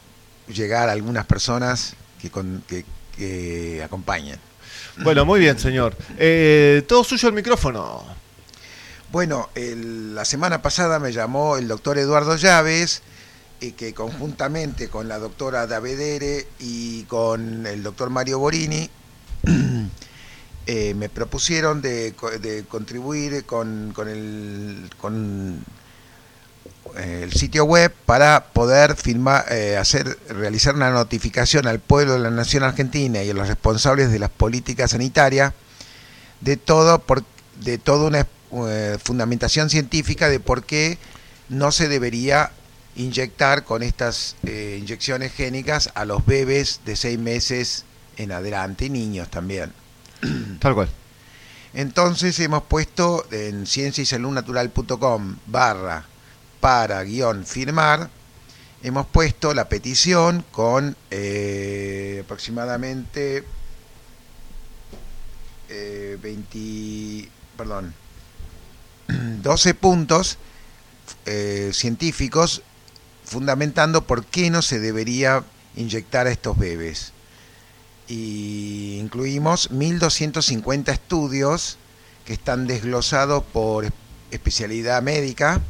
llegar a algunas personas que, con- que, que acompañen. Bueno, muy bien, señor. Eh, todo suyo el micrófono. Bueno, el- la semana pasada me llamó el doctor Eduardo Llaves, eh, que conjuntamente con la doctora Davedere y con el doctor Mario Borini eh, me propusieron de, co- de contribuir con, con el, con el sitio web para poder firmar, eh, hacer, realizar una notificación al pueblo de la nación argentina y a los responsables de las políticas sanitarias de todo por, de toda una eh, fundamentación científica de por qué no se debería inyectar con estas eh, inyecciones génicas a los bebés de seis meses en adelante y niños también. Tal cual. Entonces hemos puesto en cienciasaludnatural.com barra para guion firmar, hemos puesto la petición con eh, aproximadamente eh, 20, perdón, 12 puntos eh, científicos fundamentando por qué no se debería inyectar a estos bebés. y incluimos 1.250 estudios que están desglosados por es- especialidad médica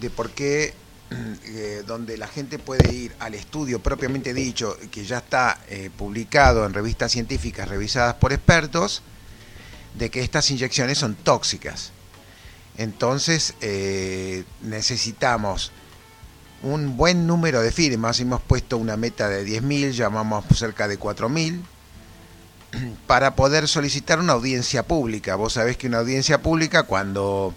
de por qué eh, donde la gente puede ir al estudio propiamente dicho que ya está eh, publicado en revistas científicas revisadas por expertos de que estas inyecciones son tóxicas entonces eh, necesitamos un buen número de firmas, hemos puesto una meta de 10.000, llamamos cerca de 4.000, para poder solicitar una audiencia pública. Vos sabés que una audiencia pública cuando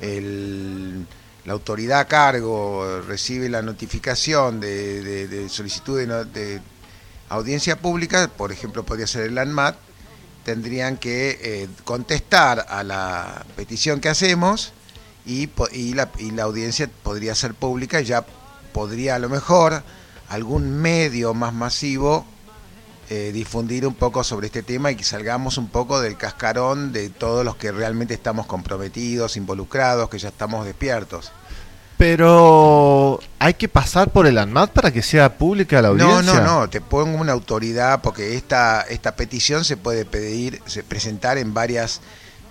el- la autoridad a cargo recibe la notificación de, de- de solicitud de, audiencia pública, por ejemplo podría ser el ANMAT, tendrían que eh, contestar a la petición que hacemos y, la, y la audiencia podría ser pública y ya podría a lo mejor algún medio más masivo eh, difundir un poco sobre este tema y que salgamos un poco del cascarón de todos los que realmente estamos comprometidos, involucrados, que ya estamos despiertos. Pero hay que pasar por el ANMAT para que sea pública la No, audiencia. no, no, te pongo una autoridad porque esta, esta petición se puede pedir, se presentar en varias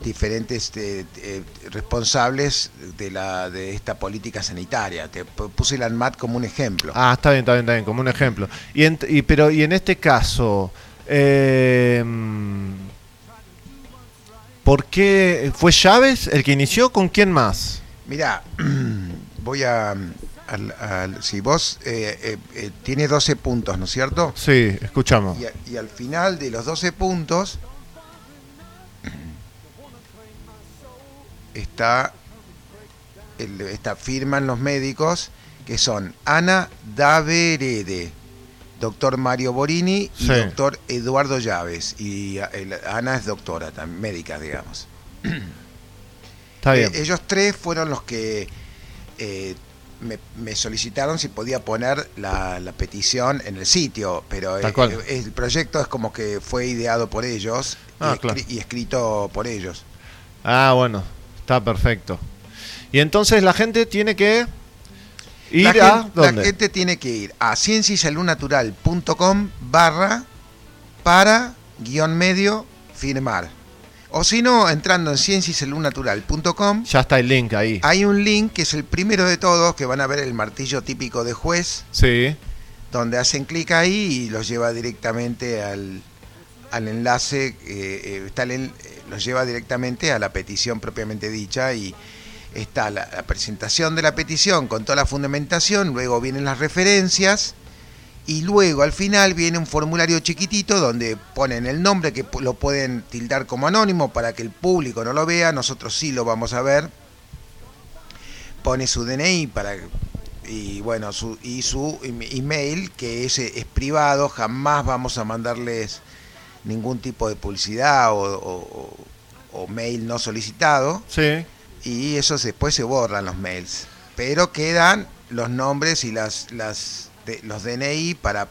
diferentes eh, eh, responsables de la de esta política sanitaria. Te pu- puse el ANMAT como un ejemplo. Ah, está bien, está bien, está bien, como un ejemplo. Y, en- y- pero y en este caso, eh, ¿por qué fue Chávez el que inició? ¿Con quién más? Mira, voy a... al- al- si vos eh, eh, tiene 12 puntos, ¿no es cierto? Sí, escuchamos. Y, a- y al final de los 12 puntos está el- firman los médicos que son Ana Daverede, doctor Mario Borini y Sí. doctor Eduardo Llaves. Y el- Ana es doctora, también, médica, digamos. Está bien. Eh, ellos tres fueron los que eh, me, me solicitaron si podía poner la, la petición en el sitio, pero eh, eh, el proyecto es como que fue ideado por ellos y, Ah, escri- y escrito por ellos. Ah, bueno, está perfecto. Y entonces la gente tiene que ir la, a gen- la ¿dónde? gente tiene que ir a cienciasaludnatural.com barra para guion medio firmar. O si no, entrando en cienciasaludnatural.com Ya está el link ahí. hay un link que es el primero de todos, que van a ver el martillo típico de juez, Sí. donde hacen clic ahí y los lleva directamente al, al enlace, eh, eh, está el eh, los lleva directamente a la petición propiamente dicha y está la, la presentación de la petición con toda la fundamentación, luego vienen las referencias y luego al final viene un formulario chiquitito donde ponen el nombre que lo pueden tildar como anónimo para que el público no lo vea, nosotros sí lo vamos a ver. Pone su DNI para y bueno, su y su em- email que ese es privado, jamás vamos a mandarles ningún tipo de publicidad o, o- mail no solicitado Sí. y eso después se borran los mails. Pero quedan los nombres y las, las de- los DNI para,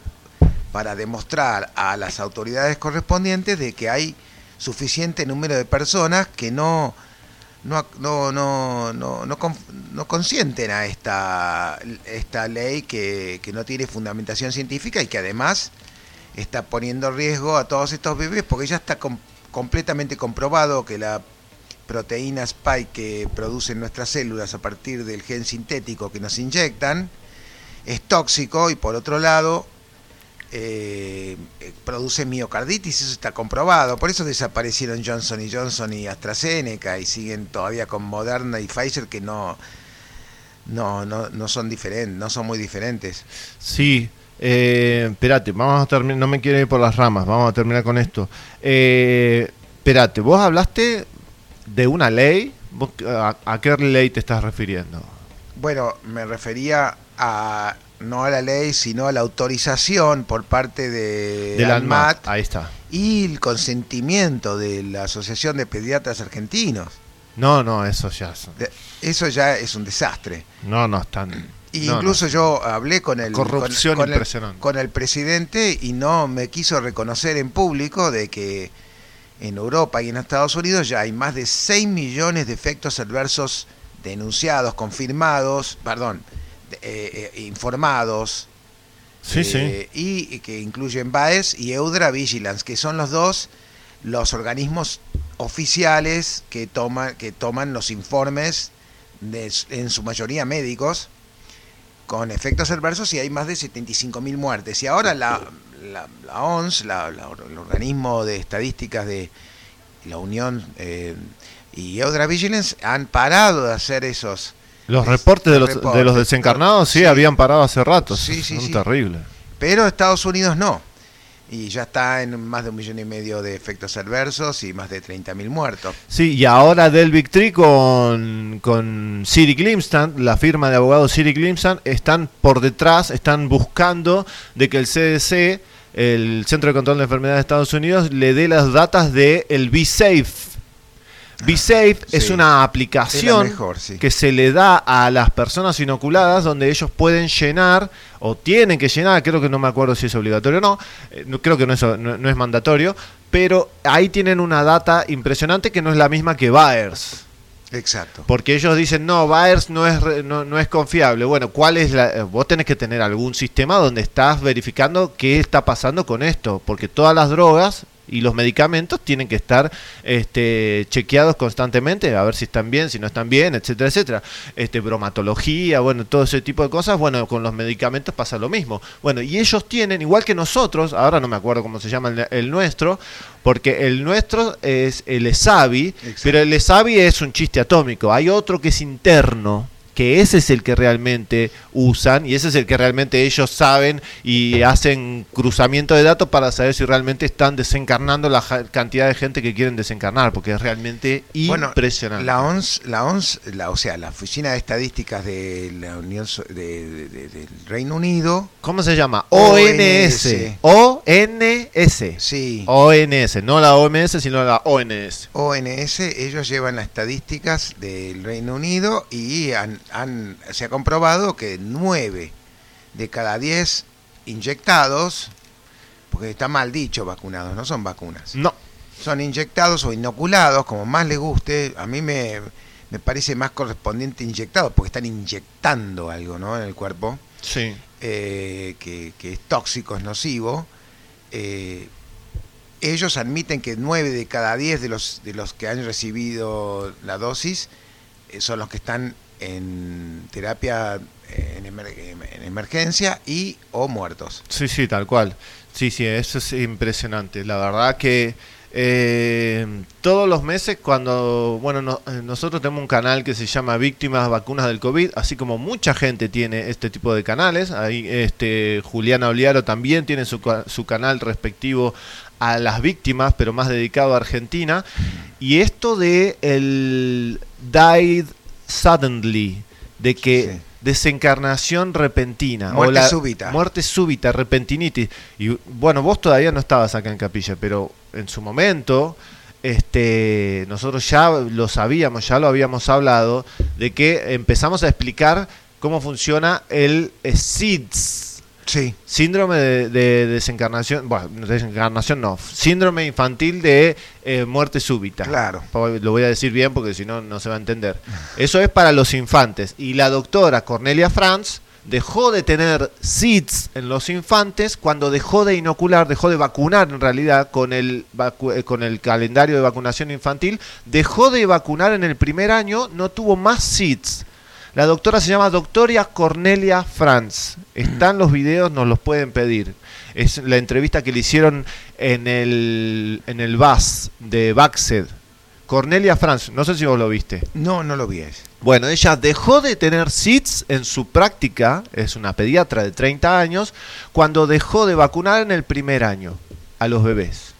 para demostrar a las autoridades correspondientes de que hay suficiente número de personas que no no no no no, no, no consienten a esta esta ley que, que no tiene fundamentación científica y que además está poniendo en riesgo a todos estos bebés porque ya está com- completamente comprobado que la proteína spike que producen nuestras células a partir del gen sintético que nos inyectan es tóxico y por otro lado eh, produce miocarditis, eso está comprobado. Por eso desaparecieron Johnson y Johnson y AstraZeneca y siguen todavía con Moderna y Pfizer que no no no, no son diferentes, no son muy diferentes. Sí. Eh, espérate, vamos a terminar. No me quiero ir por las ramas. Vamos a terminar con esto. Eh, espérate, vos hablaste de una ley. ¿Vos a, a qué ley te estás refiriendo? Bueno, me refería a no a la ley, sino a la autorización por parte de De la ANMAT ANMAT. Ahí está. y el consentimiento de la Asociación de Pediatras Argentinos. No, no, eso ya. es- Eso ya es un desastre. No, no, están. Y no, incluso no. yo hablé con el, Corrupción con, con el- impresionante. con el presidente y no me quiso reconocer en público de que en Europa y en Estados Unidos ya hay más de 6 millones de efectos adversos denunciados, confirmados, perdón, eh, eh, informados Sí, eh, Y que incluyen BAES y Eudra Vigilance, que son los dos los organismos oficiales que toman, que toman los informes, de, en su mayoría médicos, con efectos adversos y hay más de 75.000 muertes. Y ahora la, la, la ONS, la- el organismo de estadísticas de la Unión eh, y Eudra Vigilance han parado de hacer esos... Los reportes de los, de los desencarnados sí, habían parado hace rato. Sí, sí, Son sí. terribles. Pero Estados Unidos no. Y ya está en más de un millón y medio de efectos adversos y más de 30.000 muertos. Sí, y ahora del Victory con, con Siri Glimstand, la firma de abogados Siri Glimstand, están por detrás, están buscando de que el CDC, el Centro de Control de Enfermedades de Estados Unidos, le dé las datas de el Be Safe. Be Safe es sí. una aplicación mejor, sí. que se le da a las personas inoculadas donde ellos pueden llenar o tienen que llenar, creo que no me acuerdo si es obligatorio o no, eh, creo que no es, no, no es mandatorio, pero ahí tienen una data impresionante que no es la misma que Baers. Exacto. Porque ellos dicen, no, Baers no es, re- no, no es confiable. Bueno, ¿cuál es la...? eh, Vos tenés que tener algún sistema donde estás verificando qué está pasando con esto. Porque todas las drogas y los medicamentos tienen que estar este, chequeados constantemente, a ver si están bien, si no están bien, etcétera, etcétera. Este, bromatología, bueno, todo ese tipo de cosas. Bueno, con los medicamentos pasa lo mismo. Bueno, y ellos tienen, igual que nosotros, ahora no me acuerdo cómo se llama el, el nuestro, porque el nuestro es el ESAVI, pero el ESAVI es un chiste atómico. Hay otro que es interno, que ese es el que realmente usan y ese es el que realmente ellos saben y hacen cruzamiento de datos para saber si realmente están desencarnando la ja- cantidad de gente que quieren desencarnar, porque es realmente Bueno, impresionante. la ONS, la ONS la, o sea, la Oficina de Estadísticas de la Unión So- de- de- de- del Reino Unido. ¿Cómo se llama? ONS. ONS. Sí. ONS, no la OMS, sino la ONS. ONS, ellos llevan las estadísticas del Reino Unido y han, han- se ha comprobado que 9 de cada 10 inyectados, porque está mal dicho vacunados, no son vacunas. No. Son inyectados o inoculados, como más les guste. A mí me, me parece más correspondiente inyectados, porque están inyectando algo ¿no? en el cuerpo Sí. eh, que, que es tóxico, es nocivo. Eh, ellos admiten que 9 de cada 10 de los, de los que han recibido la dosis eh, son los que están en terapia en, emer- en emergencia y o muertos. Sí, sí, tal cual. Sí, sí, eso es impresionante. La verdad que eh, todos los meses cuando, bueno, no- eh, nosotros tenemos un canal que se llama Víctimas Vacunas del COVID, así como mucha gente tiene este tipo de canales. Ahí, este, Juliana Oliaro también tiene su, su canal respectivo a las víctimas, pero más dedicado a Argentina. Y esto de el died suddenly, de que desencarnación repentina. Muerte súbita. Muerte súbita, repentinitis. Y bueno, vos todavía no estabas acá en Capilla, pero en su momento, este, nosotros ya lo sabíamos, ya lo habíamos hablado, de que empezamos a explicar cómo funciona el eh, SIDS. Sí. Síndrome de, de desencarnación, bueno, desencarnación no, síndrome infantil de eh, muerte súbita. Claro. Lo voy a decir bien porque si no, no se va a entender. Eso es para los infantes. Y la doctora Cornelia Franz dejó de tener SIDS en los infantes cuando dejó de inocular, dejó de vacunar en realidad con el, vacu- eh, con el calendario de vacunación infantil, dejó de vacunar en el primer año, no tuvo más SIDS. La doctora se llama doctora Cornelia Franz. Están los videos, nos los pueden pedir. Es la entrevista que le hicieron en el, en el VAS de Baxed. Cornelia Franz, no sé si vos lo viste. No, no lo vi. Bueno, ella dejó de tener SIDS en su práctica, es una pediatra de 30 años, cuando dejó de vacunar en el primer año a los bebés.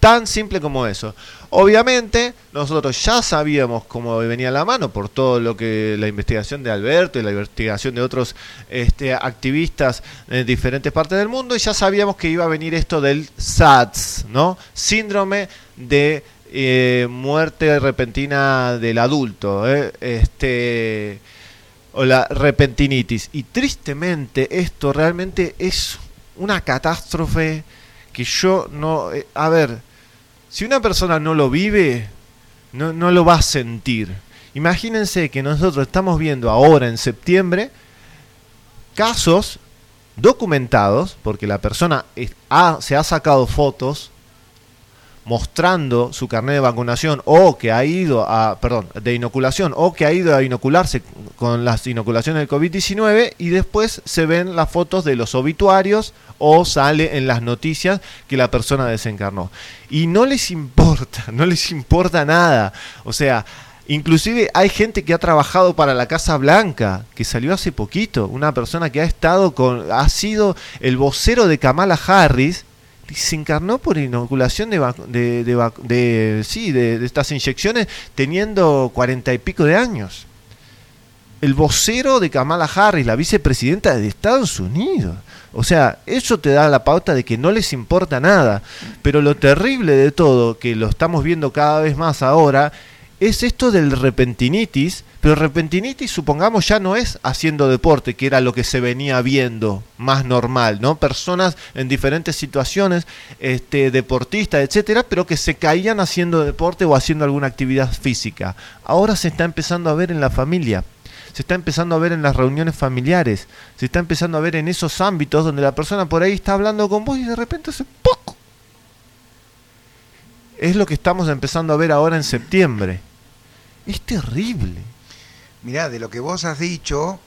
Tan simple como eso. Obviamente, nosotros ya sabíamos cómo venía la mano por todo lo que la investigación de Alberto y la investigación de otros este, activistas en diferentes partes del mundo, y ya sabíamos que iba a venir esto del SADS, ¿no? Síndrome de eh, muerte repentina del adulto, ¿eh? este, o la repentinitis. Y tristemente esto realmente es una catástrofe que yo no... eh, a ver, si una persona no lo vive, no, no lo va a sentir. Imagínense que nosotros estamos viendo ahora en septiembre casos documentados, porque la persona es- ha- se ha sacado fotos mostrando su carnet de vacunación o que ha ido a, perdón, de inoculación o que ha ido a inocularse con las inoculaciones del COVID-19 y después se ven las fotos de los obituarios o sale en las noticias que la persona desencarnó. Y no les importa, no les importa nada. O sea, inclusive hay gente que ha trabajado para la Casa Blanca, que salió hace poquito, una persona que ha estado con, ha sido el vocero de Kamala Harris, se encarnó por inoculación de, de, de de- sí, de estas inyecciones teniendo cuarenta y pico de años. El vocero de Kamala Harris, la vicepresidenta de Estados Unidos. O sea, eso te da la pauta de que no les importa nada. Pero lo terrible de todo, que lo estamos viendo cada vez más ahora, es esto del repentinitis. Pero repentinitis, supongamos, ya no es haciendo deporte, que era lo que se venía viendo más normal, ¿no? Personas en diferentes situaciones, este, deportistas, etcétera, pero que se caían haciendo deporte o haciendo alguna actividad física. Ahora se está empezando a ver en la familia se está empezando a ver en las reuniones familiares, se está empezando a ver en esos ámbitos donde la persona por ahí está hablando con vos y de repente hace poco. Es lo que estamos empezando a ver ahora en septiembre. Es terrible. Mirá, de lo que vos has dicho,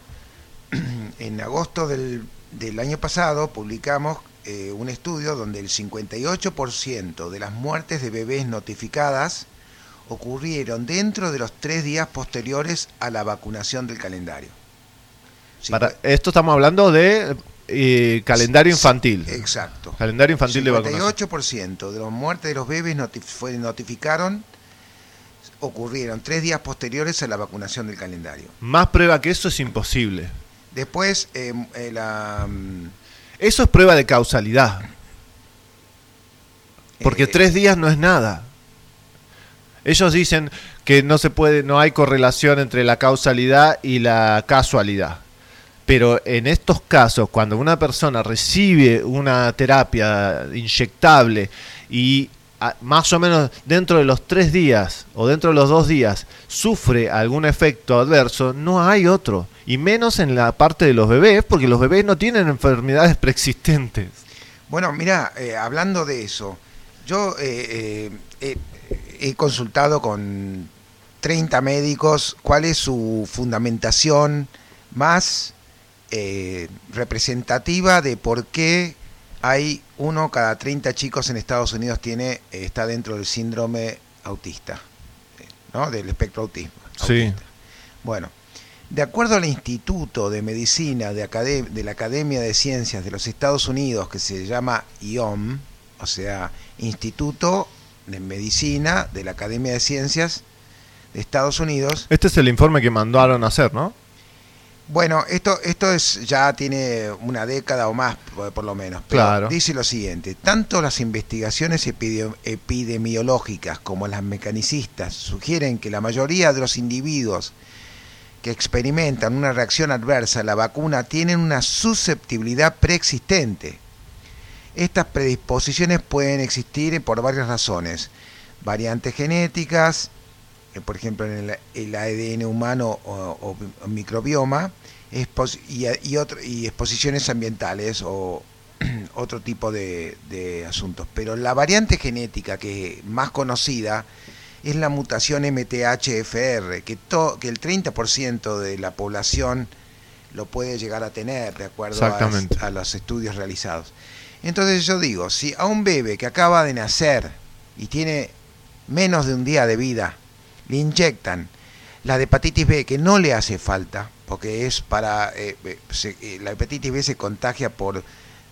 en agosto del, del año pasado publicamos eh, un estudio donde el 58% de las muertes de bebés notificadas ocurrieron dentro de los tres días posteriores a la vacunación del calendario. Para, esto estamos hablando de eh, calendario infantil. Exacto. Calendario infantil de vacunación. 58% de las muertes de los bebés noti- fue, notificaron ocurrieron tres días posteriores a la vacunación del calendario. Más prueba que eso es imposible. Después, eh, eh, la, mm, Eso es prueba de causalidad. Porque Eh, tres días no es nada. Ellos dicen que no se puede, no hay correlación entre la causalidad y la casualidad. Pero en estos casos, cuando una persona recibe una terapia inyectable y más o menos dentro de los tres días o dentro de los dos días sufre algún efecto adverso, no hay otro. Y menos en la parte de los bebés, porque los bebés no tienen enfermedades preexistentes. Bueno, mira, eh, hablando de eso, yo eh, eh, he, consultado con 30 médicos cuál es su fundamentación más representativa de por qué hay uno cada 30 chicos en Estados Unidos tiene eh, está dentro del síndrome autista, eh, ¿no? Del espectro autismo. Sí. Bueno, de acuerdo al Instituto de Medicina de, Academ- de la Academia de Ciencias de los Estados Unidos, que se llama IOM, o sea, Instituto de Medicina de la Academia de Ciencias de Estados Unidos, Este es el informe que mandaron a hacer, ¿no? Bueno, esto, esto es ya tiene una década o más, por, por lo menos. Pero Claro. dice lo siguiente: tanto las investigaciones epide- epidemiológicas como las mecanicistas sugieren que la mayoría de los individuos que experimentan una reacción adversa a la vacuna tienen una susceptibilidad preexistente. Estas predisposiciones pueden existir por varias razones. Variantes genéticas, eh, por ejemplo en el, el ADN humano o, o mi- microbioma, y, y otro- y exposiciones ambientales o otro tipo de, de asuntos. Pero la variante genética que más conocida es la mutación MTHFR, que, to- que el 30% de la población lo puede llegar a tener, de acuerdo a los estudios realizados. Entonces yo digo, si a un bebé que acaba de nacer y tiene menos de un día de vida, le inyectan la de hepatitis B, que no le hace falta, porque es para... eh, eh, se- eh, la hepatitis B se contagia por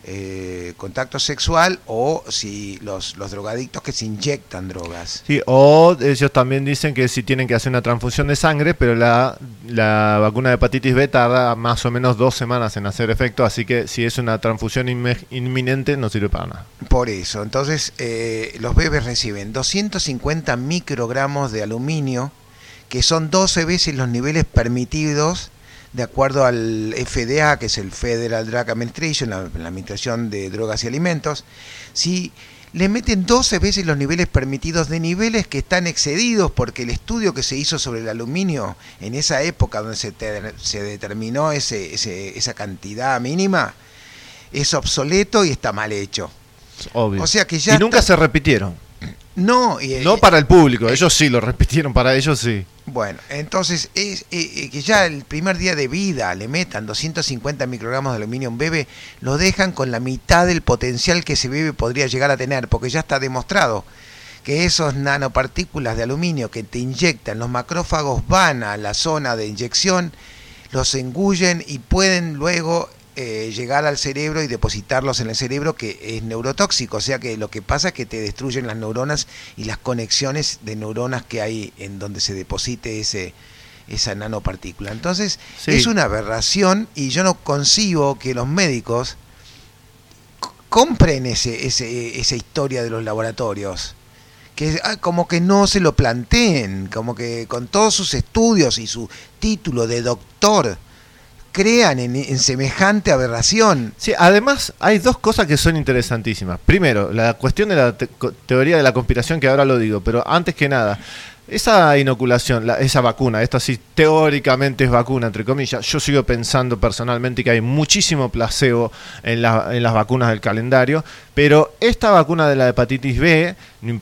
eh, contacto sexual o si los, los drogadictos que se inyectan drogas. Sí, o ellos también dicen que si tienen que hacer una transfusión de sangre, pero la, la vacuna de hepatitis B tarda más o menos dos semanas en hacer efecto, así que si es una transfusión inminente no sirve para nada. Por eso, entonces eh, los bebés reciben 250 microgramos de aluminio, que son 12 veces los niveles permitidos de acuerdo al FDA, que es el Federal Drug Administration, la, la Administración de Drogas y Alimentos. Si le meten 12 veces los niveles permitidos de niveles que están excedidos, porque el estudio que se hizo sobre el aluminio en esa época donde se, ter- se determinó ese, ese- esa cantidad mínima, es obsoleto y está mal hecho. Obvio. O sea que ya y nunca está- se repitieron. No, y- No para el público, ellos sí lo repitieron, para ellos sí. Bueno, entonces es eh, eh, que ya el primer día de vida le metan 250 microgramos de aluminio a un bebé, lo dejan con la mitad del potencial que ese bebé podría llegar a tener, porque ya está demostrado que esos nanopartículas de aluminio que te inyectan, los macrófagos van a la zona de inyección, los engullen y pueden luego eh, llegar al cerebro y depositarlos en el cerebro que es neurotóxico, o sea que lo que pasa es que te destruyen las neuronas y las conexiones de neuronas que hay en donde se deposite ese esa nanopartícula. Entonces, Sí. es una aberración y yo no concibo que los médicos compren ese, ese, esa historia de los laboratorios. Que ah, como que no se lo planteen, como que con todos sus estudios y su título de doctor crean en, semejante aberración. Sí, además hay dos cosas que son interesantísimas. Primero, la cuestión de la teoría de la conspiración, que ahora lo digo, pero antes que nada, esa inoculación, la- esa vacuna, esto sí teóricamente es vacuna, entre comillas, yo sigo pensando personalmente que hay muchísimo placebo en, la- en las vacunas del calendario, pero esta vacuna de la hepatitis B,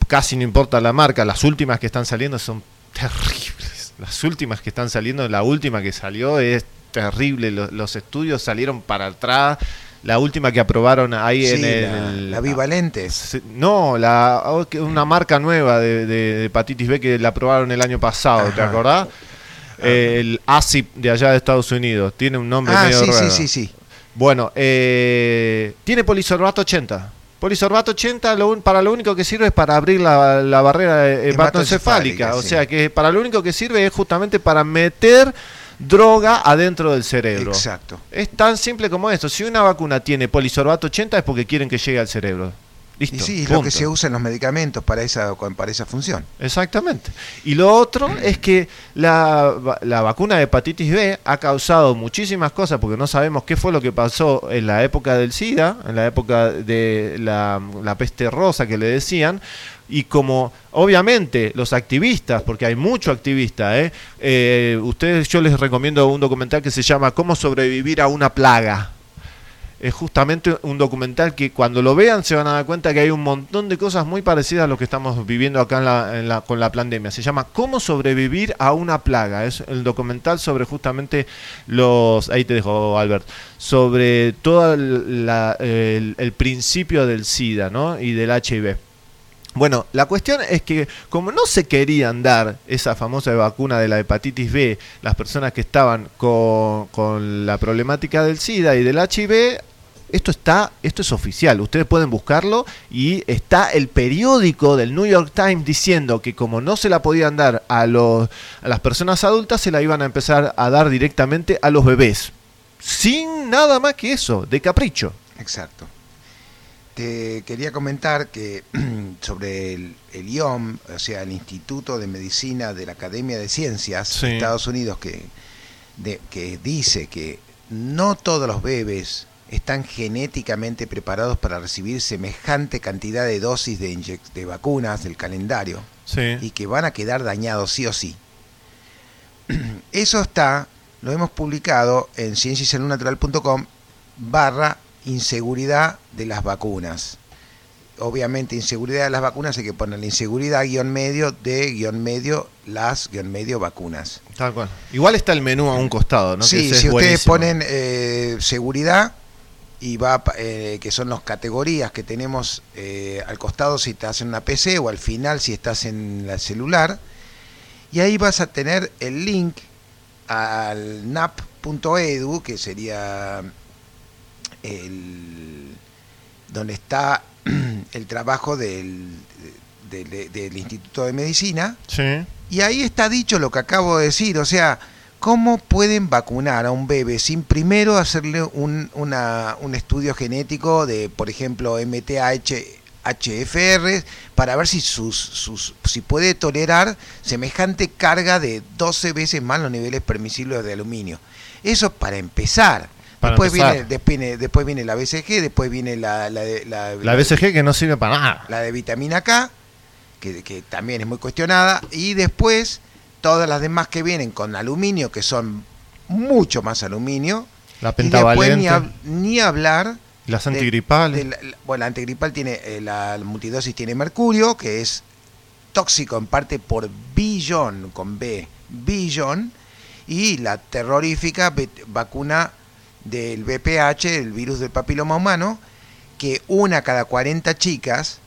casi no importa la marca, las últimas que están saliendo son terribles. Las últimas que están saliendo, la última que salió es terrible, lo- los, estudios salieron para atrás. La última que aprobaron ahí Sí, en el, la- la Bivalente. Se- No, la, oh, una marca nueva de, de- de hepatitis B que la aprobaron el año pasado, ¿te acordás? Eh, el ACIP de allá de Estados Unidos. Tiene un nombre Ah, medio sí, sí, raro. sí, sí. Bueno, eh, tiene polisorbato 80. Polisorbato 80 lo un- para lo único que sirve es para abrir la, la barrera hematoencefálica. Hematoencefálica, O sí. sea que para lo único que sirve es justamente para meter droga adentro del cerebro. Exacto. Es tan simple como esto. Si una vacuna tiene polisorbato 80 es porque quieren que llegue al cerebro. Listo. Y sí, es lo que se usa en los medicamentos para esa, para esa función. Exactamente. Y lo otro es que la, la vacuna de hepatitis B ha causado muchísimas cosas porque no sabemos qué fue lo que pasó en la época del SIDA, en la época de la, la peste rosa que le decían. Y como obviamente los activistas, porque hay mucho activista, ¿eh? Eh, ustedes yo les recomiendo un documental que se llama Cómo sobrevivir a una plaga es justamente un documental que cuando lo vean se van a dar cuenta que hay un montón de cosas muy parecidas a lo que estamos viviendo acá en la, en la- con la pandemia. Se llama Cómo sobrevivir a una plaga. Es el documental sobre justamente los... Ahí te dejo, Albert. Sobre todo el, el principio del SIDA ¿no? y del HIV. Bueno, la cuestión es que como no se querían dar esa famosa vacuna de la hepatitis B, las personas que estaban con, con la problemática del SIDA y del HIV, esto está, esto es oficial, ustedes pueden buscarlo y está el periódico del New York Times diciendo que como no se la podían dar a, los, a las personas adultas, se la iban a empezar a dar directamente a los bebés. Sin nada más que eso, de capricho. Exacto. Te quería comentar que sobre el, el IOM, o sea, el Instituto de Medicina de la Academia de Ciencias Sí. de Estados Unidos, que, de- que dice que no todos los bebés están genéticamente preparados para recibir semejante cantidad de dosis de, de vacunas del calendario Sí. y que van a quedar dañados sí o sí. Eso está, lo hemos publicado en cienciasaludnatural.com barra inseguridad de las vacunas. Obviamente, inseguridad de las vacunas hay que ponerle inseguridad guion medio de guion medio las guion medio vacunas. Tal cual. Igual está el menú a un costado, ¿no? Que Sí, es si ustedes buenísimo. ponen eh, seguridad y va eh, que son las categorías que tenemos eh, al costado si estás en una PC o al final si estás en la celular y ahí vas a tener el link al nap.edu que sería el donde está el trabajo del, del- del Instituto de Medicina Sí. y ahí está dicho lo que acabo de decir, o sea, ¿cómo pueden vacunar a un bebé sin primero hacerle un, una- un estudio genético de, por ejemplo, MTH, HFR, para ver si, sus, sus, si puede tolerar semejante carga de 12 veces más los niveles permisibles de aluminio? Eso para empezar. Para después, empezar. Viene, después, viene, después viene la BCG, después viene la, la, la, La BCG que no sirve para nada. la de vitamina K, que, que también es muy cuestionada, y después todas las demás que vienen con aluminio, que son mucho más aluminio, La y después ni, pentavalente. hab- ni hablar Las antigripales. de la- la- bueno, la antigripal tiene, eh, la multidosis tiene mercurio, que es tóxico en parte por billón, con B, billón, y la terrorífica vacuna del VPH, el virus del papiloma humano, que una cada 40 chicas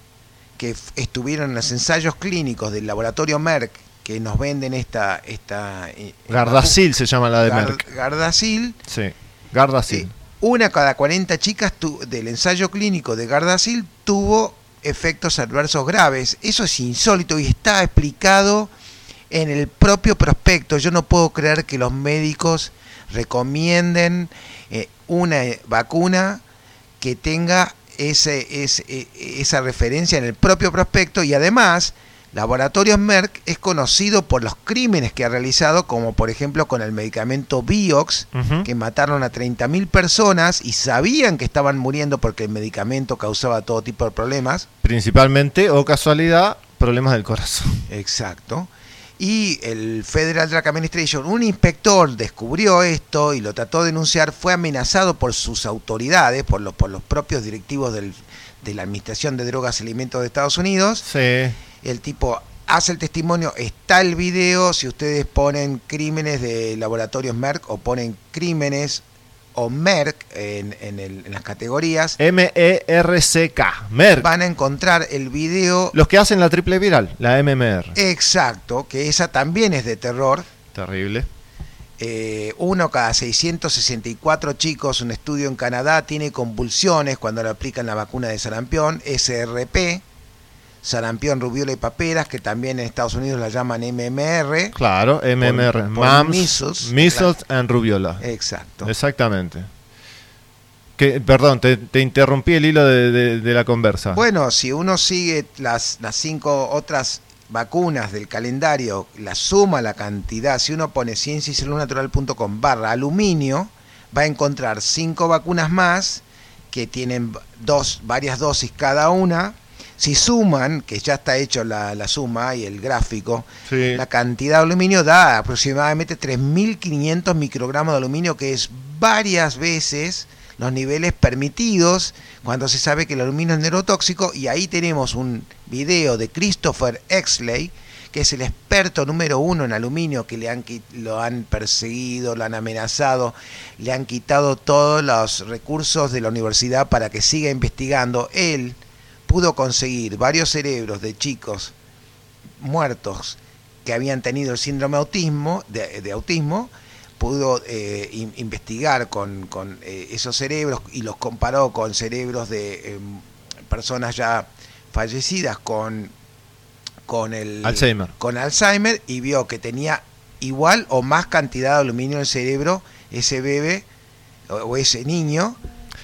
que estuvieron en los ensayos clínicos del laboratorio Merck, que nos venden esta... esta eh, Gardasil se llama la de Gar- Merck. Gardasil, Sí, Gardasil. una cada 40 chicas tu- del ensayo clínico de Gardasil tuvo efectos adversos graves. Eso es insólito y está explicado en el propio prospecto. Yo no puedo creer que los médicos recomienden eh, una vacuna que tenga ese, ese- eh, esa referencia en el propio prospecto y además Laboratorios Merck es conocido por los crímenes que ha realizado, como por ejemplo con el medicamento Ujú. que mataron a 30.000 personas y sabían que estaban muriendo porque el medicamento causaba todo tipo de problemas. Principalmente, o casualidad, problemas del corazón. Exacto. Y el Federal Drug Administration, un inspector descubrió esto y lo trató de denunciar, fue amenazado por sus autoridades, por, los por los propios directivos del- de la Administración de Drogas y Alimentos de Estados Unidos. Sí. El tipo hace el testimonio, está el video, si ustedes ponen crímenes de laboratorios Merck o ponen crímenes o Merck en, en el- en las categorías, M-E-R-C-K. Merck. van a encontrar el video Los que hacen la triple viral, la MMR. exacto, que esa también es de terror. Terrible. Eh, uno cada 664 chicos, un estudio en Canadá, tiene convulsiones cuando le aplican la vacuna de sarampión, SRP, sarampión, rubiola y paperas, que también en Estados Unidos la llaman MMR. Claro, MMR. por Mumps, measles, measles and rubiola. Exacto. Exactamente. Que, perdón, te, te interrumpí el hilo de, de- de la conversa. Bueno, si uno sigue las, las cinco otras vacunas del calendario, la suma la cantidad, si uno pone cienciasaludnatural.com barra aluminio, va a encontrar cinco vacunas más que tienen dos, varias dosis cada una. Si suman, que ya está hecho la, la suma y el gráfico, Sí. la cantidad de aluminio da aproximadamente 3.500 microgramos de aluminio, que es varias veces los niveles permitidos cuando se sabe que el aluminio es neurotóxico. Y ahí tenemos un video de Christopher Exley, que es el experto número uno en aluminio, que le han, lo han perseguido, lo han amenazado, le han quitado todos los recursos de la universidad para que siga investigando. Él pudo conseguir varios cerebros de chicos muertos que habían tenido el síndrome autismo, de, de autismo, pudo eh, in- investigar con, con, eh, esos cerebros y los comparó con cerebros de em, personas ya fallecidas con, con el Alzheimer. con Alzheimer y vio que tenía igual o más cantidad de aluminio en el cerebro ese bebé o, o ese niño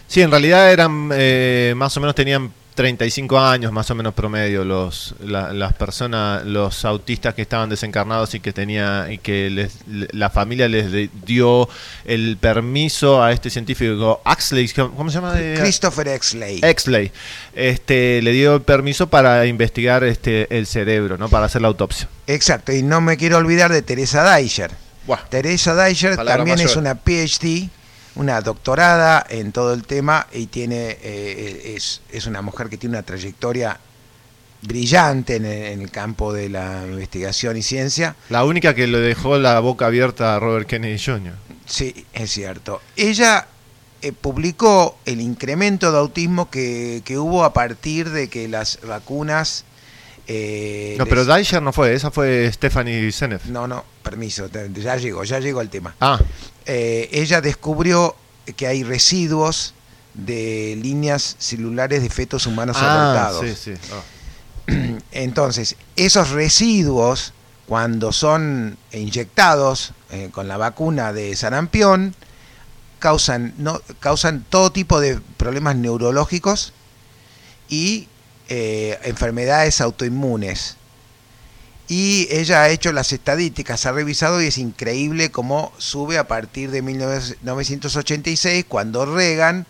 Sí, en realidad eran eh, más o menos tenían 35 años más o menos promedio los la- las personas los autistas que estaban desencarnados y que tenía y que les, le- la familia les de- dio el permiso a este científico Axley ¿cómo se llama? de- Christopher Exley. Exley este le dio el permiso para investigar este el cerebro no para hacer la autopsia Exacto, y no me quiero olvidar de Teresa Deicher. Teresa Palabra también mayor. es una PhD, una doctorada en todo el tema y tiene eh, es, es una mujer que tiene una trayectoria brillante en el, en el campo de la investigación y ciencia. la única que le dejó la boca abierta a Robert Kennedy Jr. Sí, es cierto. Ella eh, publicó el incremento de autismo que, que hubo a partir de que las vacunas... eh, no les- pero Deicher no fue esa fue Stephanie Seneff No, no, permiso, ya llegó, ya llegó el tema. ah Eh, ella descubrió que hay residuos de líneas celulares de fetos humanos Ah, abortados. sí, sí. Ah. Entonces, esos residuos, cuando son inyectados eh, con la vacuna de sarampión, causan, no, causan todo tipo de problemas neurológicos y eh, enfermedades autoinmunes. Y ella ha hecho las estadísticas, ha revisado y es increíble cómo sube a partir de 1986, cuando Reagan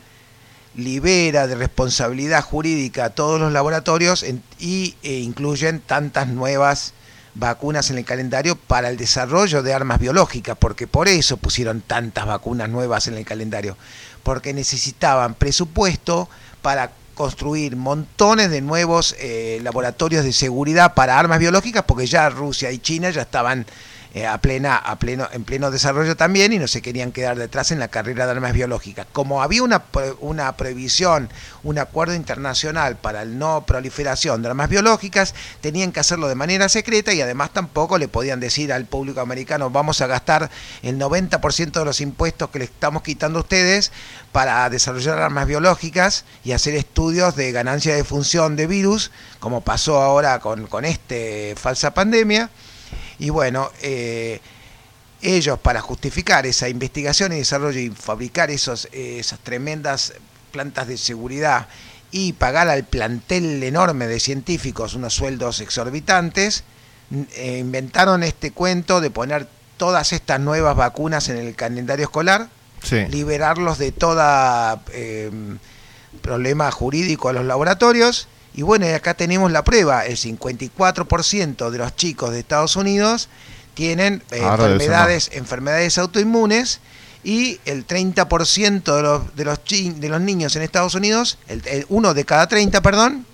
libera de responsabilidad jurídica a todos los laboratorios y e incluyen tantas nuevas vacunas en el calendario para el desarrollo de armas biológicas, porque por eso pusieron tantas vacunas nuevas en el calendario, porque necesitaban presupuesto para construir montones de nuevos eh, laboratorios de seguridad para armas biológicas, porque ya Rusia y China ya estaban eh, a plena, a pleno, en pleno desarrollo también y no se querían quedar detrás en la carrera de armas biológicas. Como había una, una prohibición, un acuerdo internacional para la no proliferación de armas biológicas, tenían que hacerlo de manera secreta y además tampoco le podían decir al público americano vamos a gastar el 90% de los impuestos que le estamos quitando a ustedes para desarrollar armas biológicas y hacer estudios de ganancia de función de virus, como pasó ahora con, con este falsa pandemia. Y bueno, eh, ellos para justificar esa investigación y desarrollo y fabricar esos, eh, esas tremendas plantas de seguridad y pagar al plantel enorme de científicos unos sueldos exorbitantes, eh, inventaron este cuento de poner todas estas nuevas vacunas en el calendario escolar, Sí. liberarlos de toda eh, problema jurídico a los laboratorios. Y bueno, y acá tenemos la prueba, el 54% de los chicos de Estados Unidos tienen eh, ser enfermedades, enfermedades autoinmunes. Y el 30% de los, de, los de los niños en Estados Unidos, el, el uno de cada 30, perdón,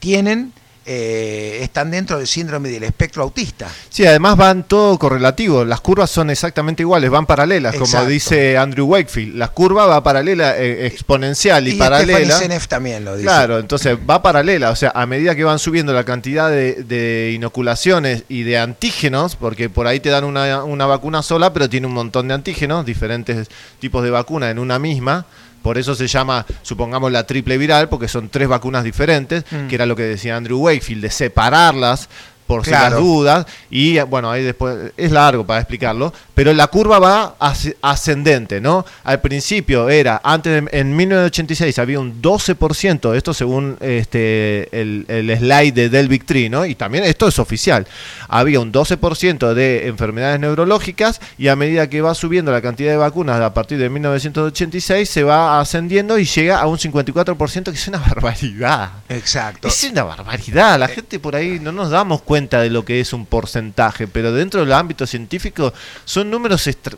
tienen, eh, están dentro del síndrome del espectro autista. Sí, además van todo correlativo. Las curvas son exactamente iguales, van paralelas, como dice Andrew Wakefield. La curva va paralela, eh, exponencial y, Y paralela. Seneff también lo dice. Claro, entonces va paralela, o sea, a medida que van subiendo la cantidad de, de inoculaciones y de antígenos, porque por ahí te dan una, una vacuna sola, pero tiene un montón de antígenos, diferentes tipos de vacuna en una misma. Por eso se llama, supongamos, la triple viral, porque son tres vacunas diferentes, Mm. que era lo que decía Andrew Wakefield, de separarlas por si las Claro. dudas. Y bueno, ahí después es largo para explicarlo, pero la curva va as- ascendente, ¿no? Al principio era, antes de- en 1986 había un 12%, esto según este el, el slide de Delvic Tree, ¿no? Y también esto es oficial. Había un 12% de enfermedades neurológicas y a medida que va subiendo la cantidad de vacunas a partir de 1986 se va ascendiendo y llega a un 54%, que es una barbaridad. Exacto. Es una barbaridad. La gente por ahí no nos damos cuenta de lo que es un porcentaje, pero dentro del ámbito científico son números extra-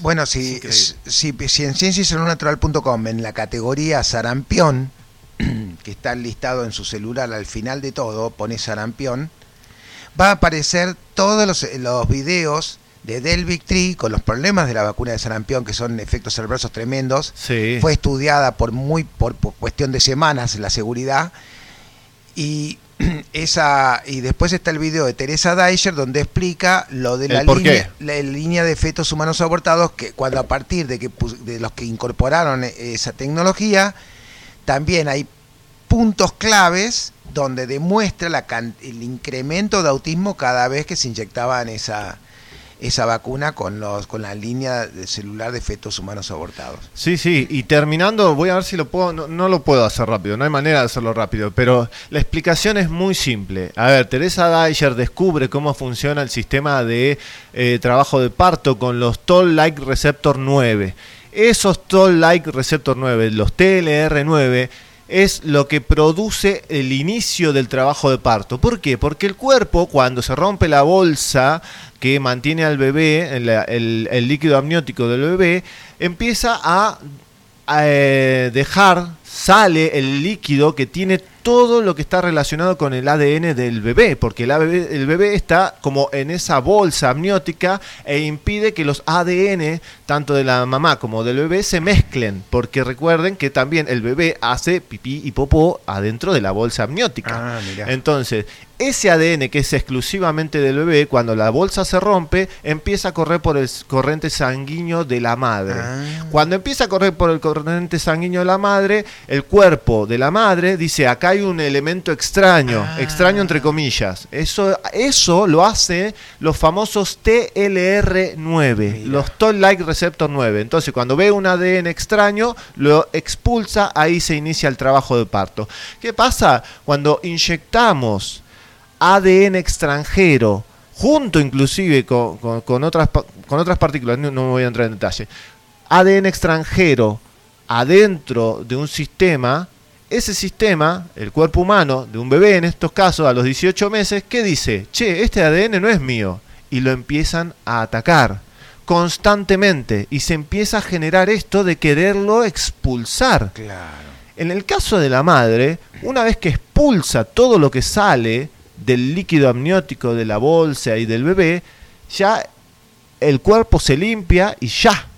Bueno, si, si, si en cienciasaludnatural.com en la categoría sarampión, que está listado en su celular al final de todo, pone sarampión, va a aparecer todos los, los videos de Delvic Tree con los problemas de la vacuna de sarampión, que son efectos adversos tremendos. Sí. Fue estudiada por muy por, por cuestión de semanas la seguridad y esa y después está el video de Teresa Deicher donde explica lo de ¿El la línea, la línea de fetos humanos abortados que cuando a partir de que de los que incorporaron e- esa tecnología también hay puntos claves donde demuestra la el incremento de autismo cada vez que se inyectaban esa esa vacuna con los con la línea celular de fetos humanos abortados. Sí, sí, y terminando, voy a ver si lo puedo, no, no lo puedo hacer rápido, no hay manera de hacerlo rápido, pero la explicación es muy simple. A ver, Teresa Deicher descubre cómo funciona el sistema de eh, trabajo de parto con los Toll-like receptor 9. Esos Toll-like receptor 9, los TLR9, es lo que produce el inicio del trabajo de parto. ¿Por qué? Porque el cuerpo, cuando se rompe la bolsa que mantiene al bebé, el, líquido amniótico del bebé, empieza a eh, dejar, sale el líquido que tiene todo lo que está relacionado con el ADN del bebé, porque el el bebé está como en esa bolsa amniótica e impide que los ADN, tanto de la mamá como del bebé, se mezclen, porque recuerden que también el bebé hace pipí y popó adentro de la bolsa amniótica. Ah. Entonces, ese ADN que es exclusivamente del bebé, cuando la bolsa se rompe, empieza a correr por el corriente sanguíneo de la madre. Cuando empieza a correr por el corriente sanguíneo de la madre, el cuerpo de la madre dice, acá hay un elemento extraño, extraño entre comillas. Eso, eso lo hace los famosos TLR9, los Toll-like receptor 9. Entonces, cuando ve un ADN extraño, lo expulsa, ahí se inicia el trabajo de parto. ¿Qué pasa? Cuando inyectamos ADN extranjero, junto inclusive con, otras, con otras partículas, no, no voy a entrar en detalle, ADN extranjero adentro de un sistema, ese sistema, el cuerpo humano de un bebé en estos casos a los 18 meses, ¿qué dice? Che, este ADN no es mío. Y lo empiezan a atacar. Constantemente y se empieza a generar esto de quererlo expulsar. Claro. En el caso de la madre, una vez que expulsa todo lo que sale del líquido amniótico de la bolsa y del bebé, ya el cuerpo se limpia y ya.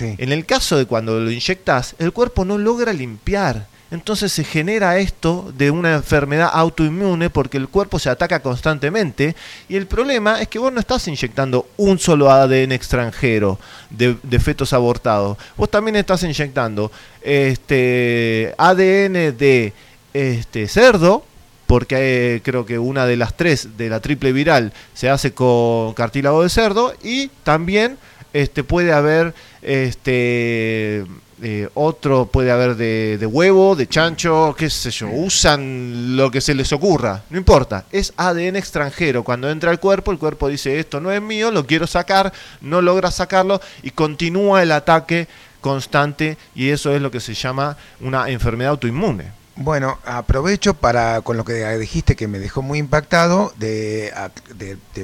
En el caso de cuando lo inyectas, el cuerpo no logra limpiar. Entonces se genera esto de una enfermedad autoinmune porque el cuerpo se ataca constantemente y el problema es que vos no estás inyectando un solo ADN extranjero de, fetos abortados. Vos también estás inyectando este ADN de este cerdo, porque eh, creo que una de las tres de la triple viral se hace con cartílago de cerdo y también este puede haber este eh, otro puede haber de, de huevo, de chancho, qué sé yo, usan lo que se les ocurra, no importa, es ADN extranjero, cuando entra al cuerpo, el cuerpo dice esto no es mío, lo quiero sacar, no logra sacarlo y continúa el ataque constante y eso es lo que se llama una enfermedad autoinmune. Bueno, aprovecho para, con lo que dijiste que me dejó muy impactado, de,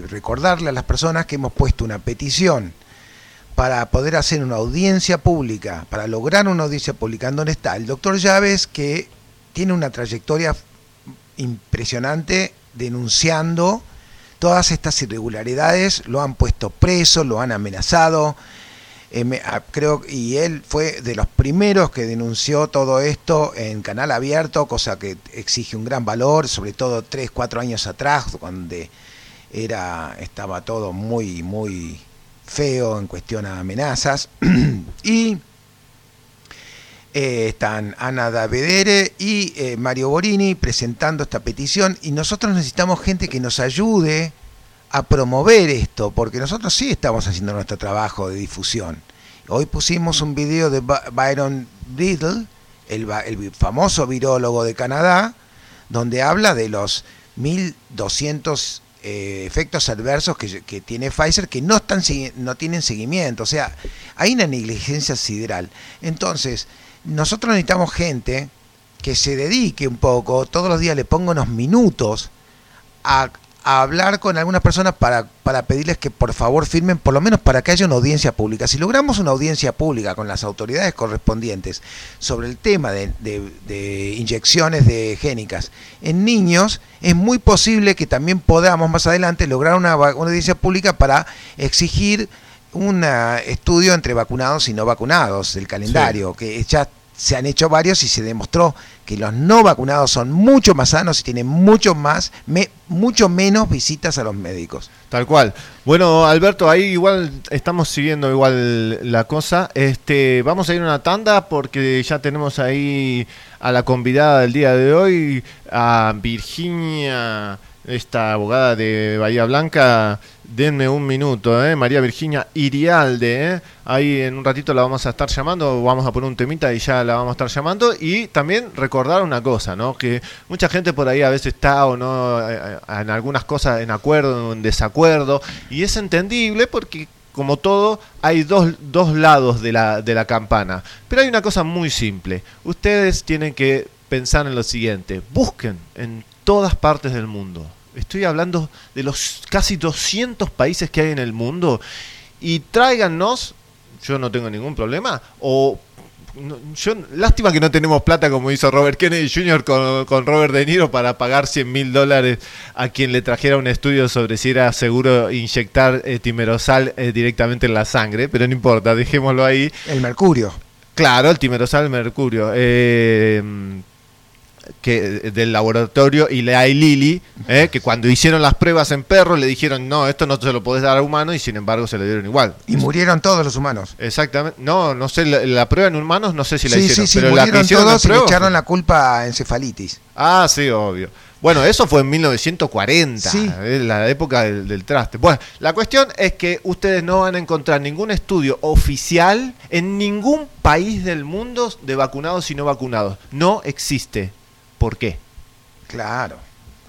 recordarle a las personas que hemos puesto una petición para poder hacer una audiencia pública, para lograr una audiencia pública, en donde está el doctor Llaves, que tiene una trayectoria impresionante denunciando todas estas irregularidades, lo han puesto preso, lo han amenazado, eh, ah, creo y él fue de los primeros que denunció todo esto en canal abierto, cosa que exige un gran valor, sobre todo tres, cuatro años atrás, donde era estaba todo muy muy feo en cuestión a amenazas y eh, están Ana Davedere y eh, Mario Borini presentando esta petición y nosotros necesitamos gente que nos ayude a promover esto, porque nosotros sí estamos haciendo nuestro trabajo de difusión. Hoy pusimos un video de Byron Riddle, el, el famoso virólogo de Canadá, donde habla de los 1.200 eh, efectos adversos que, tiene Pfizer que no, están, no tienen seguimiento. O sea, hay una negligencia sideral. Entonces, nosotros necesitamos gente que se dedique un poco, todos los días le ponga unos minutos a, a hablar con algunas personas para, para pedirles que por favor firmen, por lo menos para que haya una audiencia pública. Si logramos una audiencia pública con las autoridades correspondientes sobre el tema de, de- de inyecciones de génicas en niños, es muy posible que también podamos más adelante lograr una, una audiencia pública para exigir un ah, estudio entre vacunados y no vacunados del calendario, que ya se han hecho varios y se demostró que los no vacunados son mucho más sanos y tienen mucho más, mucho menos visitas a los médicos. Tal cual. Bueno, Alberto, ahí igual estamos siguiendo igual la cosa. Este, vamos a ir a una tanda porque ya tenemos ahí a la convidada del día de hoy, a Virginia, esta abogada de Bahía Blanca. Denme un minuto, ¿eh? María Virginia Irialde, ¿eh? Ahí en un ratito la vamos a estar llamando, vamos a poner un temita y ya la vamos a estar llamando. Y también recordar una cosa, ¿no? Que mucha gente por ahí a veces está o no eh, en algunas cosas en acuerdo o en desacuerdo. Y es entendible porque, como todo, hay dos, dos lados de la, de la campana. Pero hay una cosa muy simple. Ustedes tienen que pensar en lo siguiente. Busquen en todas partes del mundo. Estoy hablando de los casi 200 países que hay en el mundo y tráiganos, yo no tengo ningún problema, o no- yo, lástima que no tenemos plata como hizo Robert Kennedy Jr. con, con Robert De Niro para pagar 100 mil dólares a quien le trajera un estudio sobre si era seguro inyectar eh, timerosal eh, directamente en la sangre, pero no importa, dejémoslo ahí. El mercurio. Claro, el timerosal mercurio. eh, que del laboratorio y Eli Lilly, eh, que cuando hicieron las pruebas en perros le dijeron, no, esto no se lo podés dar a humanos y sin embargo se lo dieron igual. Y murieron todos los humanos. Exactamente. No, no sé, la, la prueba en humanos no sé si la sí, hicieron, sí, sí, pero la que murieron hicieron todos y le echaron la culpa a encefalitis. Ah, sí, obvio. Bueno, eso fue en 1940, Sí. la época del, del traste. Bueno, la cuestión es que ustedes no van a encontrar ningún estudio oficial en ningún país del mundo de vacunados y no vacunados. No existe. ¿Por qué? Claro.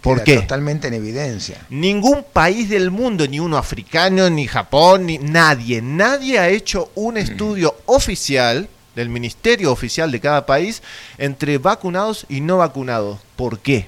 ¿Por qué? Totalmente en evidencia. Ningún país del mundo, ni uno africano, ni Japón, ni nadie, nadie ha hecho un estudio oficial del ministerio oficial de cada país entre vacunados y no vacunados. ¿Por qué?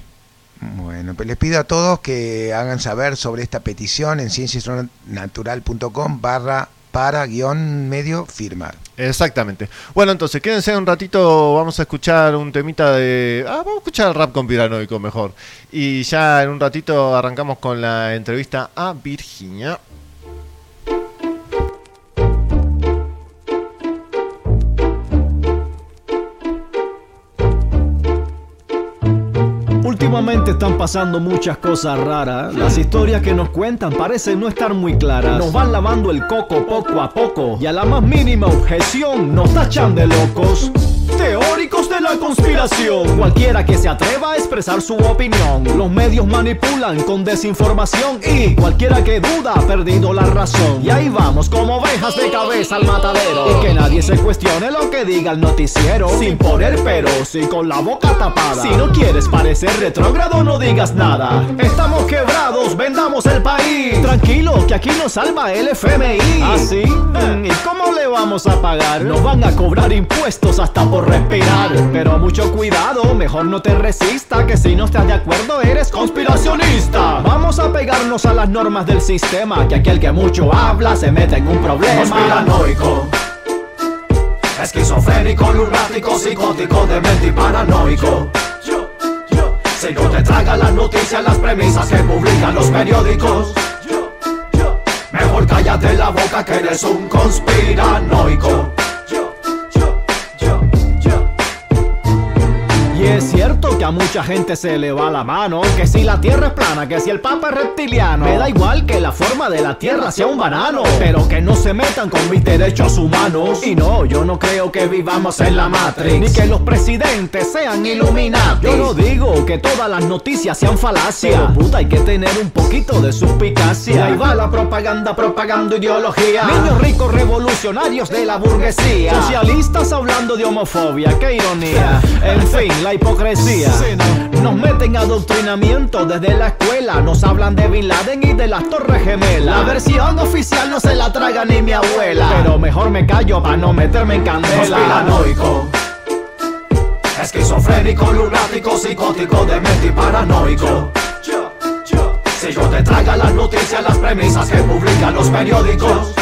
Bueno, pues les pido a todos que hagan saber sobre esta petición en cienciasnatural.com barra para guion medio firma. Exactamente. Bueno, entonces, quédense un ratito, vamos a escuchar un temita de... Ah, vamos a escuchar rap con Piranoico mejor. Y ya en un ratito arrancamos con la entrevista a Virginia. Últimamente están pasando muchas cosas raras. Las historias que nos cuentan parecen no estar muy claras. Nos van lavando el coco poco a poco. Y a la más mínima objeción nos tachan de locos. Teóricos de la conspiración. Cualquiera que se atreva a expresar su opinión. Los medios manipulan con desinformación. Y cualquiera que duda ha perdido la razón. Y ahí vamos como ovejas de cabeza al matadero. Y que nadie se cuestione lo que diga el noticiero. Sin poner peros y con la boca tapada. Si no quieres parecer retrógrado, no digas nada. Estamos quebrados, vendamos el país. Tranquilo, que aquí nos salva el FMI. ¿Ah, sí? Mm, ¿Y cómo le vamos a pagar? Nos van a cobrar impuestos hasta por Pero mucho cuidado, mejor no te resista. Que si no estás de acuerdo, eres conspiracionista. Vamos a pegarnos a las normas del sistema. Que aquel que mucho habla se mete en un problema. Conspiranoico. Esquizofrénico, lunático, psicótico, demente y paranoico. Si no te tragan las noticias, las premisas que publican los periódicos. Mejor cállate la boca que eres un conspiranoico. Y es cierto que a mucha gente se le va la mano Que si la tierra es plana, que si el papa es reptiliano Me da igual que la forma de la tierra sea un banano Pero que no se metan con mis derechos humanos. Y no, yo no creo que vivamos en la Matrix Ni que los presidentes sean iluminados Yo no digo que todas las noticias sean falacias Pero puta, hay que tener un poquito de suspicacia. Ahí va la propaganda propagando ideología. Niños ricos revolucionarios de la burguesía Socialistas hablando de homofobia, qué ironía. En fin, la hipocresía. Nos meten adoctrinamiento desde la escuela. Nos hablan de Bin Laden y de las Torres Gemelas. La versión oficial no se la traga ni mi abuela. Pero mejor me callo para no meterme en candela. Conspiranoico. Esquizofrénico, lunático, psicótico, demente y paranoico. Si yo te traga las noticias, las premisas que publican los periódicos.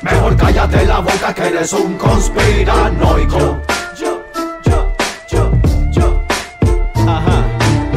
Mejor cállate la boca que eres un conspiranoico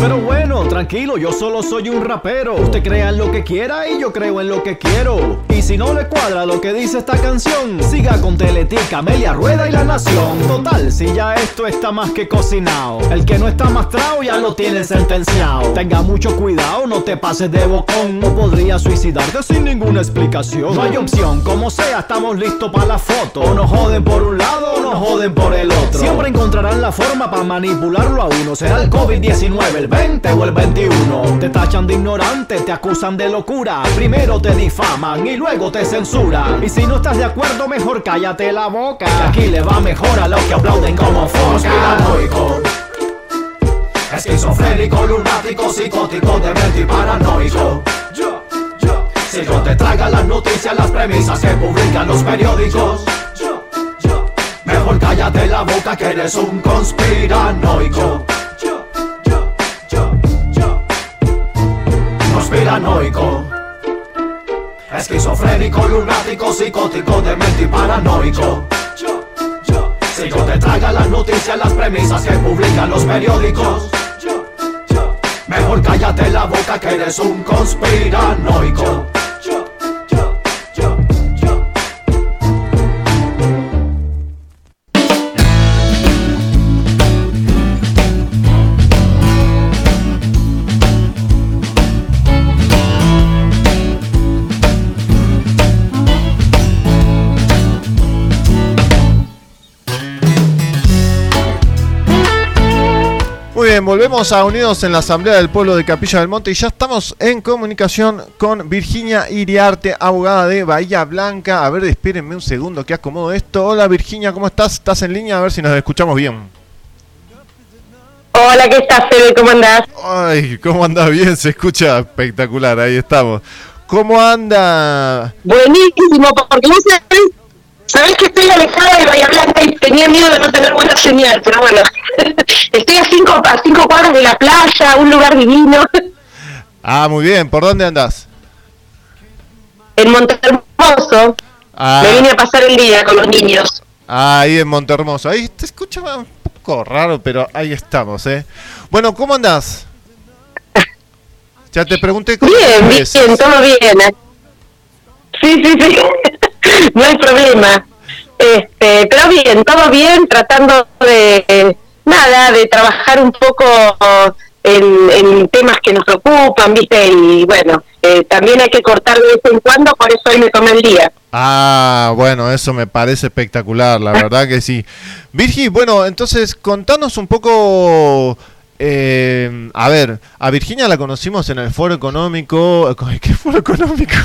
Pero bueno, tranquilo, yo solo soy un rapero. Usted crea en lo que quiera y yo creo en lo que quiero. Y si no le cuadra lo que dice esta canción, siga con Teletica, Amelia Rueda y La Nación. Total, si ya esto está más que cocinado. El que no está mastrado ya lo tiene sentenciado. Tenga mucho cuidado, no te pases de bocón. O podría suicidarte sin ninguna explicación. No hay opción, como sea, estamos listos para la foto. O nos joden por un lado o nos joden por el otro. Siempre encontrarán la forma para manipularlo a uno. Será el COVID-19, el 20 o el 21. Te tachan de ignorante, te acusan de locura. Primero te difaman y luego te censuran. Y si no estás de acuerdo, mejor cállate la boca. Que aquí le va mejor a los que aplauden como. Conspiranoico. Esquizofrénico, lunático, psicótico, demente y paranoico. Si no te tragan las noticias, las premisas que publican los periódicos. Mejor cállate la boca que eres un conspiranoico. Conspiranoico. Esquizofrénico, lunático, psicótico, demente y paranoico. Si te tragan las noticias, las premisas que publican los periódicos. Mejor cállate la boca que eres un conspiranoico. Volvemos a Unidos en la Asamblea del Pueblo de Capilla del Monte y ya estamos en comunicación con Virginia Iriarte, abogada de Bahía Blanca. A ver, espérenme un segundo que acomodo esto. Hola Virginia, ¿cómo estás? ¿Estás en línea? A ver si nos escuchamos bien. Hola, ¿qué estás, Fede? ¿Cómo andás? Ay, ¿cómo anda bien? Se escucha espectacular, ahí estamos. ¿Cómo anda? Buenísimo, porque vos sabés, sabés que estoy alejada de Bahía Blanca y tenía miedo de no tener buena señal, pero bueno, estoy a cinco, a cinco cuadras de la playa, un lugar divino, Ah, muy bien, ¿por dónde andás? en Montermoso, Montermoso. Ah. Me vine a pasar el día con los niños. Ah, ahí en Montermoso. Ahí te escucha un poco raro, pero ahí estamos, ¿eh? Bueno, ¿cómo andás? Ya te pregunté cómo Bien, bien, todo bien. ¿eh? Sí, sí, sí. no hay problema. Este, pero bien, todo bien, tratando de nada, de trabajar un poco en, en temas que nos preocupan, ¿viste? Y bueno, eh, también hay que cortar de vez en cuando, por eso hoy me tomé el día. Ah, bueno, eso me parece espectacular, la verdad que sí. Virgi, bueno, entonces contanos un poco... eh, a ver, a Virginia la conocimos en el foro económico. ¿Qué foro económico?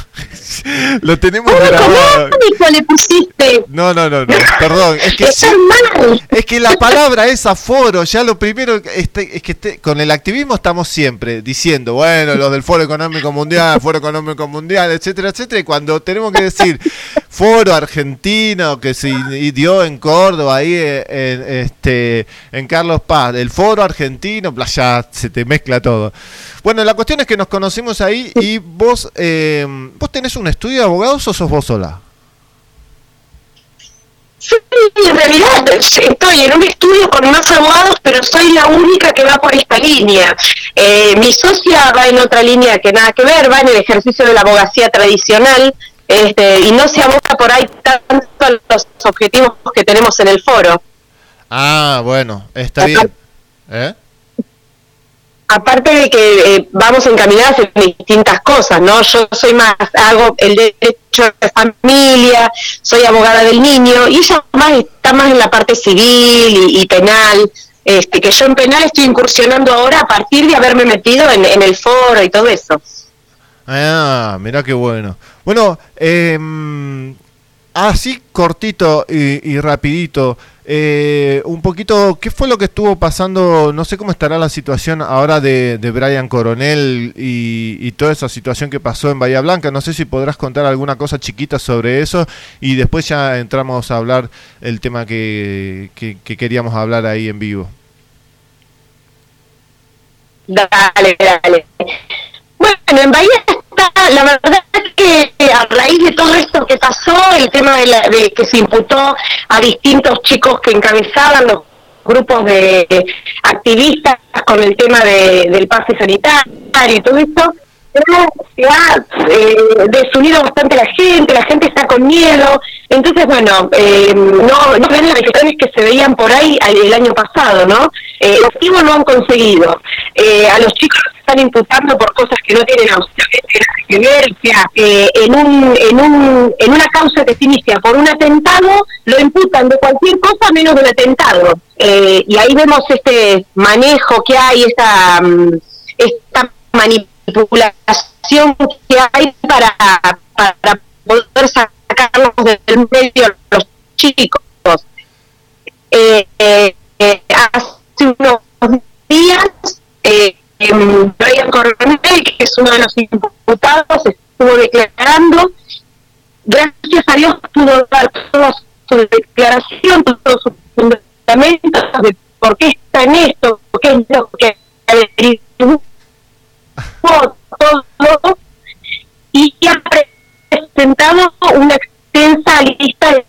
Lo tenemos grabado. ¿Cómo le pusiste? No, no, no, no, perdón. Es que, Está sí- mal. es que la palabra es aforo. Ya lo primero este, es que este- con el activismo estamos siempre diciendo, bueno, los del Foro Económico Mundial, Foro Económico Mundial, etcétera, etcétera. Y cuando tenemos que decir Foro Argentino, que se dio en Córdoba, ahí eh, en, este, en Carlos Paz, el Foro Argentino, ya se te mezcla todo. Bueno, la cuestión es que nos conocimos ahí y vos, eh, vos tenés un estudio de abogados o sos vos sola? Sí, en realidad estoy en un estudio con más abogados, pero soy la única que va por esta línea. Eh, mi socia va en otra línea que nada que ver, va en el ejercicio de la abogacía tradicional este, y no se aboca por ahí tanto a los objetivos que tenemos en el foro. Ah, bueno, está bien. ¿Eh? Aparte de que eh, vamos encaminadas en distintas cosas, ¿no? Yo soy más, hago el derecho de familia, soy abogada del niño, y ella más está más en la parte civil y, y penal, este, que yo en penal estoy incursionando ahora a partir de haberme metido en, en el foro y todo eso. Ah, mira qué bueno. Bueno, eh, así cortito y, y rapidito, eh, un poquito, ¿qué fue lo que estuvo pasando? No sé cómo estará la situación ahora de, Brian Coronel y, toda esa situación que pasó en Bahía Blanca. No sé si podrás contar alguna cosa chiquita sobre eso y después ya entramos a hablar el tema que- que queríamos hablar ahí en vivo. Dale, dale. Bueno, en Bahía está, la verdad es que eh, a raíz de todo esto que pasó, el tema de, la, de que se imputó a distintos chicos que encabezaban los grupos de activistas con el tema de- del pase sanitario y todo esto, se ha eh, desunido bastante la gente, la gente está con miedo, entonces bueno, eh, no, no ven las manifestaciones que se veían por ahí el año pasado, ¿no? Eh, el objetivo no han conseguido. Eh, a los chicos los están imputando por cosas que no tienen absolutamente nada que ver, o sea, en, un, en, un, en una causa que se inicia por un atentado, lo imputan de cualquier cosa menos del atentado. Eh, y ahí vemos este manejo que hay, esta, mm, esta manipulación que hay para, para poder sacarlos del medio los chicos. Eh, eh, hace unos días, eh, Brian Coronel, que es uno de los imputados, estuvo declarando. Gracias a Dios pudo dar toda su declaración, todos sus fundamentos de por qué está en esto, por qué es lo que averiguó todo y ha presentado una extensa lista de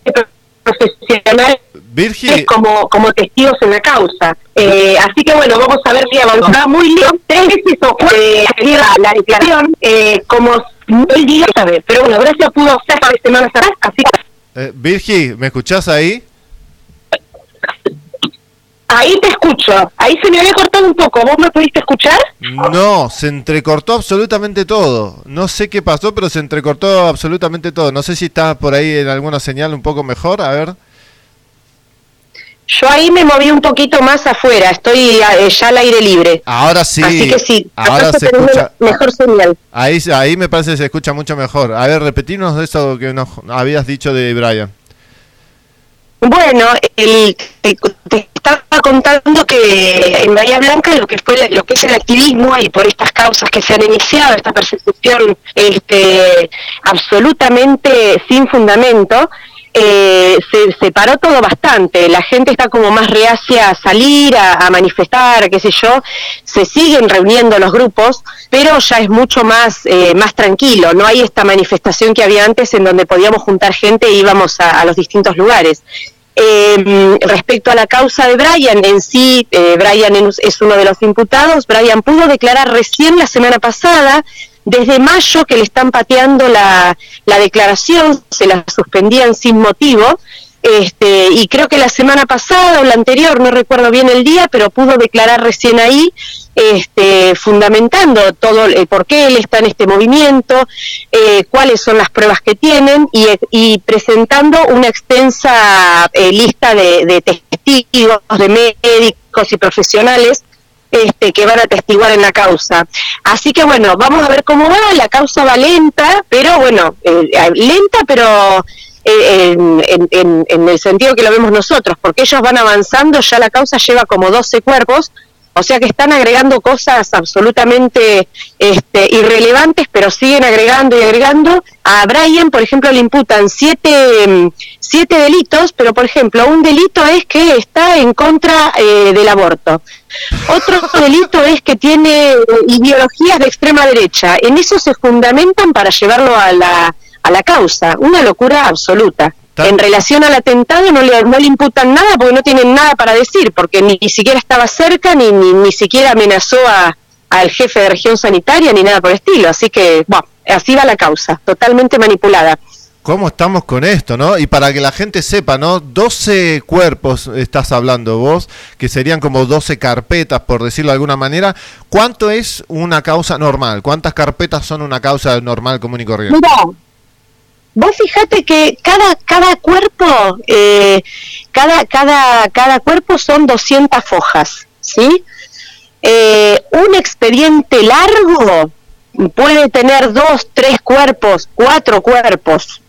profesionales Virgi, como, como testigos en la causa. Eh, así que bueno, vamos a ver si avanzará muy bien. Tres veces ocurre la, la declaración, eh, como él diga, sabe. Pero bueno, gracias pudo hacer para semanas atrás, así que eh, Virgi, ¿me escuchás ahí? Ahí te escucho. Ahí se me había cortado un poco. ¿Vos me pudiste escuchar? No, se entrecortó absolutamente todo. No sé qué pasó, pero se entrecortó absolutamente todo. No sé si está por ahí en alguna señal un poco mejor. A ver. Yo ahí me moví un poquito más afuera. Estoy eh, ya al aire libre. Ahora sí. Así que sí, Ahora se escucha. mejor señal. Ahí, ahí me parece que se escucha mucho mejor. A ver, repetirnos eso que nos habías dicho de Brian. Bueno, el, te, te estaba contando que en Bahía Blanca lo que fue lo que es el activismo y por estas causas que se han iniciado, esta persecución este, absolutamente sin fundamento, eh, se separó todo bastante. La gente está como más reacia a salir, a, a manifestar, qué sé yo. Se siguen reuniendo los grupos, pero ya es mucho más, eh, más tranquilo. No hay esta manifestación que había antes en donde podíamos juntar gente e íbamos a los distintos lugares. Eh, respecto a la causa de Brian en sí, eh, Brian es uno de los imputados. Brian pudo declarar recién la semana pasada, desde mayo que le están pateando la, la declaración, se la suspendían sin motivo. Este, y creo que la semana pasada o la anterior, no recuerdo bien el día, pero pudo declarar recién ahí, este, fundamentando todo el por qué él está en este movimiento, eh, cuáles son las pruebas que tienen y, y presentando una extensa eh, lista de, de testigos, de médicos y profesionales este, que van a testiguar en la causa. Así que bueno, vamos a ver cómo va, la causa va lenta, pero bueno, eh, eh, lenta pero eh, en, en- en- el sentido que lo vemos nosotros, porque ellos van avanzando, ya la causa lleva como 12 cuerpos, o sea que están agregando cosas absolutamente este, irrelevantes, pero siguen agregando y agregando. A Brian, por ejemplo, le imputan siete, mm, siete delitos, pero por ejemplo, un delito es que está en contra eh, del aborto. Otro delito es que tiene eh, ideologías de extrema derecha. En eso se fundamentan para llevarlo a la, a la causa. Una locura absoluta. En relación al atentado no le, no le imputan nada porque no tienen nada para decir, porque ni, ni siquiera estaba cerca, ni, ni, ni siquiera amenazó a, al jefe de región sanitaria, ni nada por el estilo. Así que, bueno, así va la causa, totalmente manipulada. ¿Cómo estamos con esto, no? Y para que la gente sepa, ¿no? 12 cuerpos estás hablando vos, que serían como 12 carpetas, por decirlo de alguna manera. ¿Cuánto es una causa normal? ¿Cuántas carpetas son una causa normal, común y corriente? Mira, vos fijate que cada cada cuerpo, eh, cada cada cada cuerpo son 200 fojas, ¿sí? Eh, un expediente largo puede tener dos, tres cuerpos, cuatro cuerpos.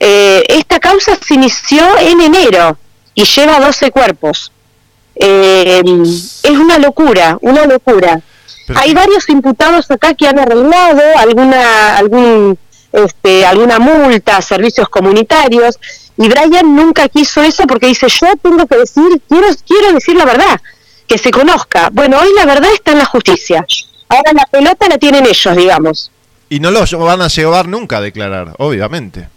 Eh, esta causa se inició en enero y lleva 12 cuerpos. Eh, es una locura, una locura. Hay varios imputados acá que han arreglado alguna algún este, alguna multa, servicios comunitarios, y Brian nunca quiso eso porque dice, yo tengo que decir, quiero, quiero decir la verdad, que se conozca. Bueno, hoy la verdad está en la justicia. Ahora la pelota la tienen ellos, digamos. Y no lo van a llevar nunca a declarar, obviamente.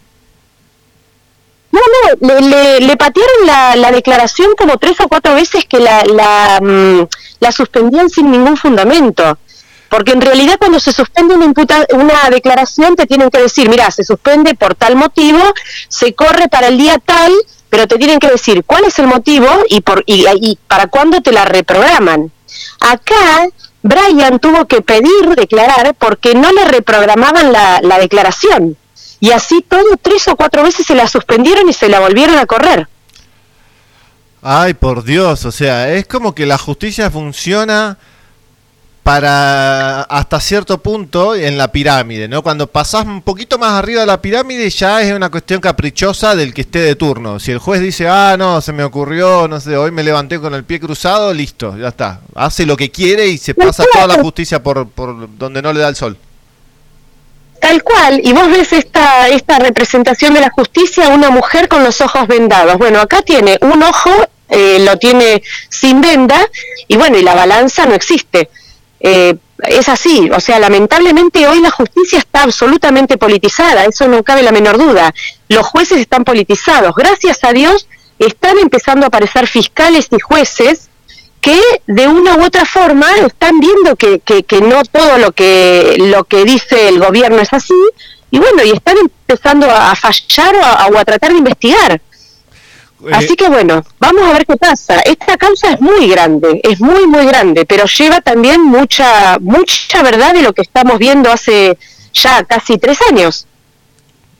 No, no, le, le, le patearon la, la declaración como tres o cuatro veces que la, la, mm, la suspendían sin ningún fundamento. Porque en realidad cuando se suspende una, imputa- una declaración te tienen que decir, mira, se suspende por tal motivo, se corre para el día tal, pero te tienen que decir cuál es el motivo y, por, y, para cuándo te la reprograman. Acá Brian tuvo que pedir declarar porque no le reprogramaban la, la declaración. Y así todo tres o cuatro veces se la suspendieron y se la volvieron a correr. Ay, por Dios, o sea, es como que la justicia funciona para hasta cierto punto en la pirámide, ¿no? Cuando pasás un poquito más arriba de la pirámide ya es una cuestión caprichosa del que esté de turno. Si el juez dice, ah, no, se me ocurrió, no sé, hoy me levanté con el pie cruzado, listo, ya está. Hace lo que quiere y se pasa toda la justicia por, por donde no le da el sol. Tal cual, y vos ves esta, esta representación de la justicia, una mujer con los ojos vendados. Bueno, acá tiene un ojo, eh, lo tiene sin venda, y bueno, y la balanza no existe. Eh, es así, o sea, lamentablemente hoy la justicia está absolutamente politizada, eso no cabe la menor duda. Los jueces están politizados. Gracias a Dios están empezando a aparecer fiscales y jueces que de una u otra forma están viendo que, que, no todo lo que lo que dice el gobierno es así y bueno y están empezando a, a fallar o a, o a tratar de investigar así que bueno vamos a ver qué pasa esta causa es muy grande es muy muy grande pero lleva también mucha mucha verdad de lo que estamos viendo hace ya casi tres años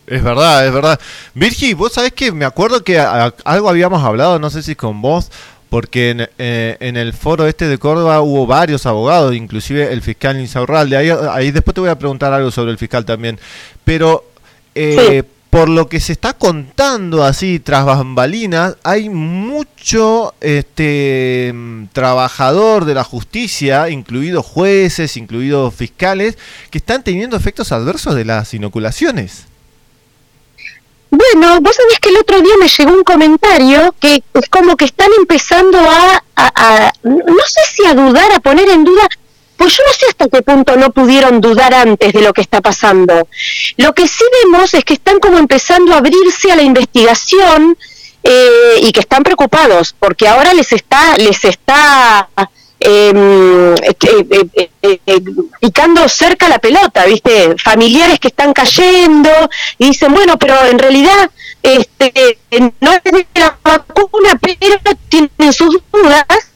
Es verdad, es verdad. Virgi, vos sabés que me acuerdo que a- algo habíamos hablado, no sé si con vos, porque en, eh, en el foro este de Córdoba hubo varios abogados, inclusive el fiscal Insaurralde. Ahí, ahí después te voy a preguntar algo sobre el fiscal también. Pero eh, por lo que se está contando así tras bambalinas, hay mucho este mm, trabajador de la justicia, incluidos jueces, incluidos fiscales, que están teniendo efectos adversos de las inoculaciones. Bueno, vos sabés que el otro día me llegó un comentario que es como que están empezando a, a- a- no sé si a dudar, a poner en duda, pues yo no sé hasta qué punto no pudieron dudar antes de lo que está pasando. Lo que sí vemos es que están como empezando a abrirse a la investigación eh, y que están preocupados porque ahora les está, les está em, eh, eh, eh, eh, picando cerca la pelota, ¿viste? Familiares que están cayendo y dicen, bueno, pero en realidad este no es de la vacuna, pero tienen sus dudas.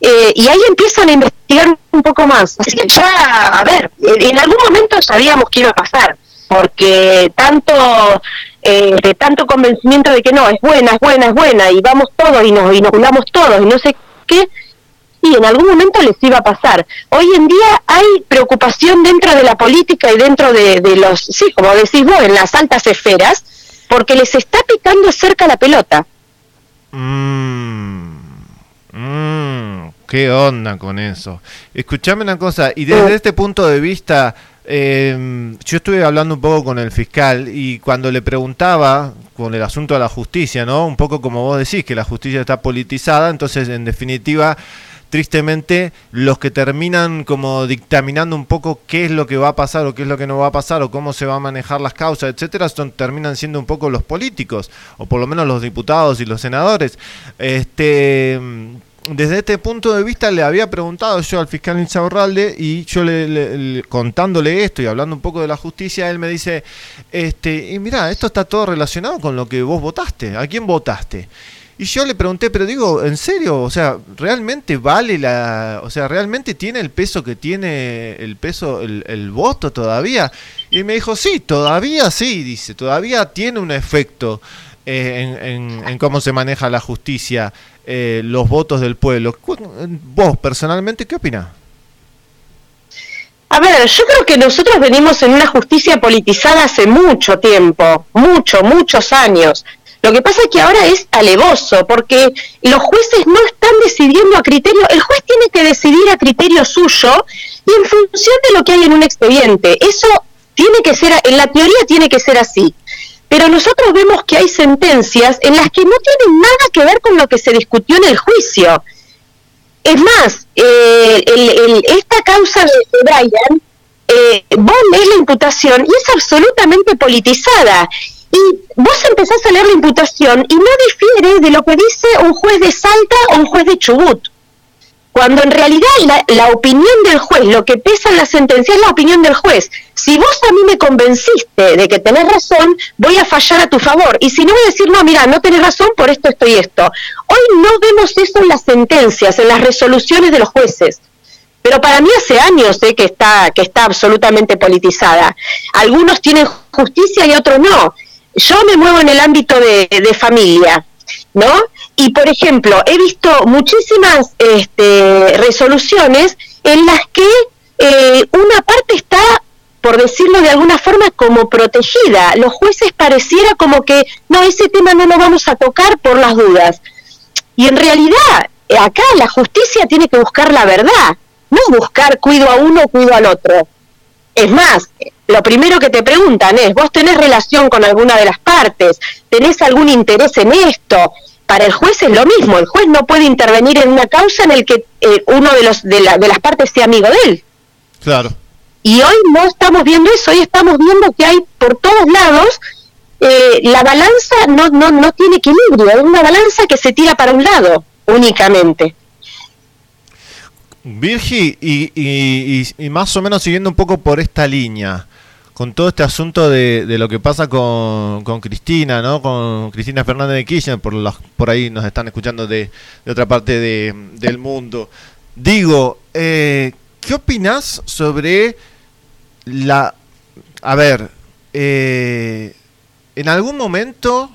Eh, y ahí empiezan a investigar un poco más. Así que ya, a ver, en algún momento sabíamos que iba a pasar, porque tanto eh, de tanto convencimiento de que no, es buena, es buena, es buena, y vamos todos y nos inoculamos todos y no sé qué, y en algún momento les iba a pasar. Hoy en día hay preocupación dentro de la política y dentro de, de los, sí, como decís vos, en las altas esferas, porque les está picando cerca la pelota. Mm, ¿Qué onda con eso? Escuchame una cosa, y desde este punto de vista, eh, yo estuve hablando un poco con el fiscal y cuando le preguntaba con el asunto de la justicia, ¿no? Un poco como vos decís, que la justicia está politizada, entonces en definitiva, tristemente, los que terminan como dictaminando un poco qué es lo que va a pasar o qué es lo que no va a pasar o cómo se va a manejar las causas, etcétera, son, terminan siendo un poco los políticos, o por lo menos los diputados y los senadores. Este desde este punto de vista le había preguntado yo al fiscal Insaurralde y yo le, le- le- contándole esto y hablando un poco de la justicia, él me dice, este, y mira, esto está todo relacionado con lo que vos votaste, ¿a quién votaste? Y yo le pregunté, pero digo, ¿en serio? O sea, ¿realmente vale la... O sea, ¿realmente tiene el peso que tiene el peso, el, voto todavía? Y me dijo, sí, todavía sí, dice, todavía tiene un efecto eh, en cómo se maneja la justicia, eh, los votos del pueblo. Vos, personalmente, ¿qué opinás? A ver, yo creo que nosotros venimos en una justicia politizada hace mucho tiempo, mucho, muchos años. Lo que pasa es que ahora es alevoso, porque los jueces no están decidiendo a criterio, el juez tiene que decidir a criterio suyo y en función de lo que hay en un expediente. Eso tiene que ser, en la teoría tiene que ser así. Pero nosotros vemos que hay sentencias en las que no tienen nada que ver con lo que se discutió en el juicio. Es más, eh, el- el- esta causa de Brian, eh, vos lees la imputación y es absolutamente politizada. Y vos empezás a leer la imputación y no difiere de lo que dice un juez de Salta o un juez de Chubut. Cuando en realidad la, opinión del juez, lo que pesa en la sentencia es la opinión del juez. Si vos a mí me convenciste de que tenés razón, voy a fallar a tu favor. Y si no voy a decir, no, mira, no tenés razón por esto, esto y esto. Hoy no vemos eso en las sentencias, en las resoluciones de los jueces. Pero para mí hace años eh, que está que está absolutamente politizada. Algunos tienen justicia y otros no. Yo me muevo en el ámbito de, de familia, ¿no? Y por ejemplo, he visto muchísimas este, resoluciones en las que eh, una parte está, por decirlo de alguna forma, como protegida. Los jueces pareciera como que no, ese tema no lo vamos a tocar por las dudas. Y en realidad, eh, acá la justicia tiene que buscar la verdad, no buscar cuido a uno, cuido al otro. Es más, lo primero que te preguntan es, ¿vos tenés relación con alguna de las partes? ¿Tenés algún interés en esto? Para el juez es lo mismo, el juez no puede intervenir en una causa en el que eh, uno de, los, de, la- de las partes sea amigo de él. Claro. Y hoy no estamos viendo eso, hoy estamos viendo que hay por todos lados, eh, la balanza no, no, no tiene equilibrio, es una balanza que se tira para un lado únicamente. Virgi, y, y- y- y más o menos siguiendo un poco por esta línea, con todo este asunto de, lo que pasa con, Cristina, ¿no? Con Cristina Fernández de Kirchner, por, los- por ahí nos están escuchando de, de otra parte de- del mundo. Digo, eh, ¿qué opinás sobre la... A ver, eh, en algún momento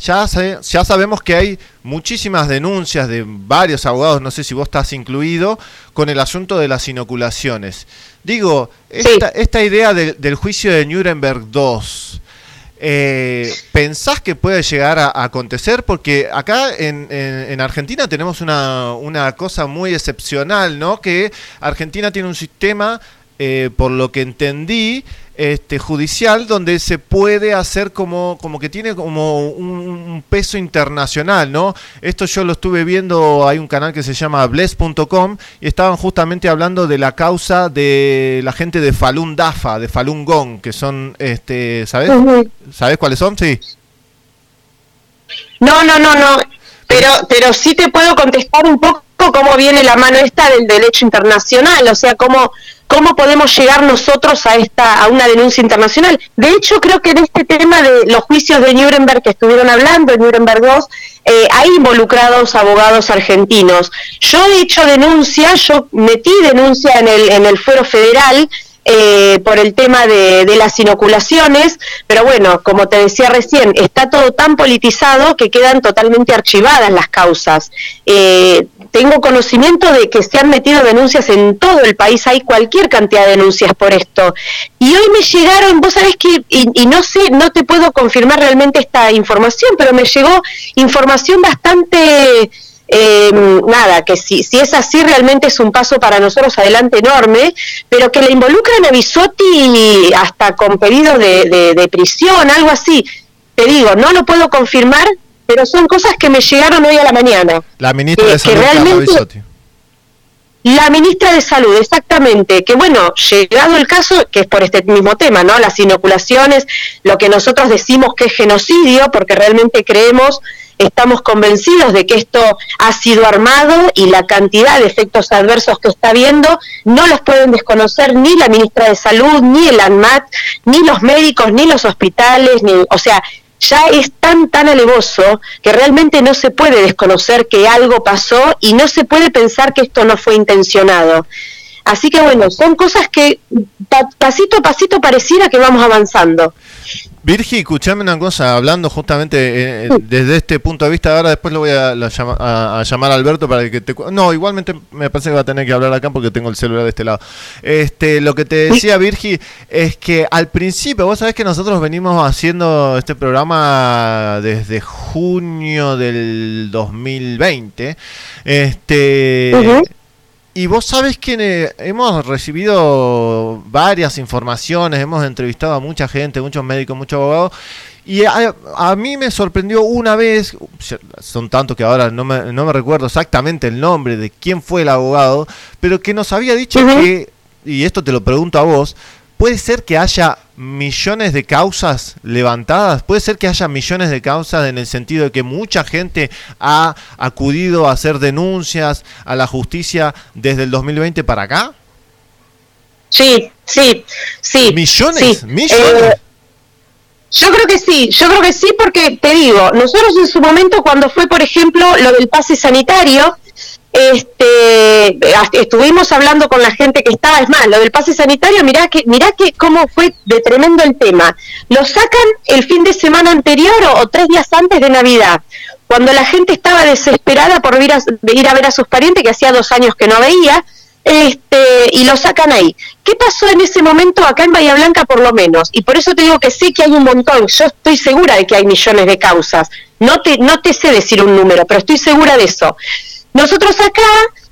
ya, sa- ya sabemos que hay muchísimas denuncias de varios abogados, no sé si vos estás incluido, con el asunto de las inoculaciones. Digo, esta, esta idea de- del juicio de Nuremberg II, eh, ¿pensás que puede llegar a, a acontecer? Porque acá en, en- en Argentina tenemos una, una cosa muy excepcional, ¿no? Que Argentina tiene un sistema, eh, por lo que entendí, este, judicial donde se puede hacer como, como que tiene como un, un peso internacional, ¿no? Esto yo lo estuve viendo, hay un canal que se llama bless.com y estaban justamente hablando de la causa de la gente de Falun Dafa, de Falun Gong, que son, este, ¿sabes? ¿Sabes cuáles son? Sí. No, no, no, no. Pero, pero sí te puedo contestar un poco cómo viene la mano esta del derecho internacional, o sea, cómo, cómo podemos llegar nosotros a esta, a una denuncia internacional. De hecho, creo que en este tema de los juicios de Nuremberg que estuvieron hablando, en Nuremberg 2, eh, hay involucrados abogados argentinos. Yo he hecho denuncia, yo metí denuncia en el, en el fuero federal, eh, por el tema de, de las inoculaciones, pero bueno, como te decía recién, está todo tan politizado que quedan totalmente archivadas las causas. Eh, tengo conocimiento de que se han metido denuncias en todo el país, hay cualquier cantidad de denuncias por esto. Y hoy me llegaron, vos sabés que, y, y no sé, no te puedo confirmar realmente esta información, pero me llegó información bastante eh, nada, que si, si es así realmente es un paso para nosotros adelante enorme, pero que le involucran a Bisotti hasta con pedido de, de- de prisión, algo así. Te digo, no lo puedo confirmar, pero son cosas que me llegaron hoy a la mañana. La ministra Eh, de que Salud, realmente-. La ministra de Salud, exactamente, que bueno, llegado el caso, que es por este mismo tema, ¿no? Las inoculaciones, lo que nosotros decimos que es genocidio, porque realmente creemos, estamos convencidos de que esto ha sido armado y la cantidad de efectos adversos que está habiendo no los pueden desconocer ni la ministra de Salud, ni el ANMAT, ni los médicos, ni los hospitales, ni, o sea, ya es tan, tan alevoso que realmente no se puede desconocer que algo pasó y no se puede pensar que esto no fue intencionado. Así que bueno, son cosas que pa- pasito a pasito pareciera que vamos avanzando. Virgi, escuchame una cosa, hablando justamente eh, desde este punto de vista, ahora después lo voy a, la llama- a- a llamar a Alberto para que te... No, igualmente me parece que va a tener que hablar acá porque tengo el celular de este lado. Este, lo que te decía Virgi es que al principio, vos sabés que nosotros venimos haciendo este programa desde junio del 2020. Este... Ujú. Y vos sabés que eh, hemos recibido varias informaciones, hemos entrevistado a mucha gente, muchos médicos, muchos abogados, y a, a mí me sorprendió una vez, son tantos que ahora no me, no me recuerdo exactamente el nombre de quién fue el abogado, pero que nos había dicho que, y esto te lo pregunto a vos, ¿puede ser que haya millones de causas levantadas? ¿Puede ser que haya millones de causas en el sentido de que mucha gente ha acudido a hacer denuncias a la justicia desde el 2020 para acá? Sí, sí, sí. ¿Millones? sí. ¿Millones? Eh, yo creo que sí, yo creo que sí porque te digo, nosotros en su momento cuando fue, por ejemplo, lo del pase sanitario, este, estuvimos hablando con la gente que estaba, es más, lo del pase sanitario, mirá que, mirá que cómo fue de tremendo el tema. Lo sacan el fin de semana anterior o, o tres días antes de Navidad, cuando la gente estaba desesperada por ir a, ir a ver a sus parientes que hacía dos años que no veía, este, y lo sacan ahí. ¿Qué pasó en ese momento acá en Bahía Blanca por lo menos? Y por eso te digo que sé que hay un montón, yo estoy segura de que hay millones de causas. No te, no te sé decir un número, pero estoy segura de eso. Nosotros acá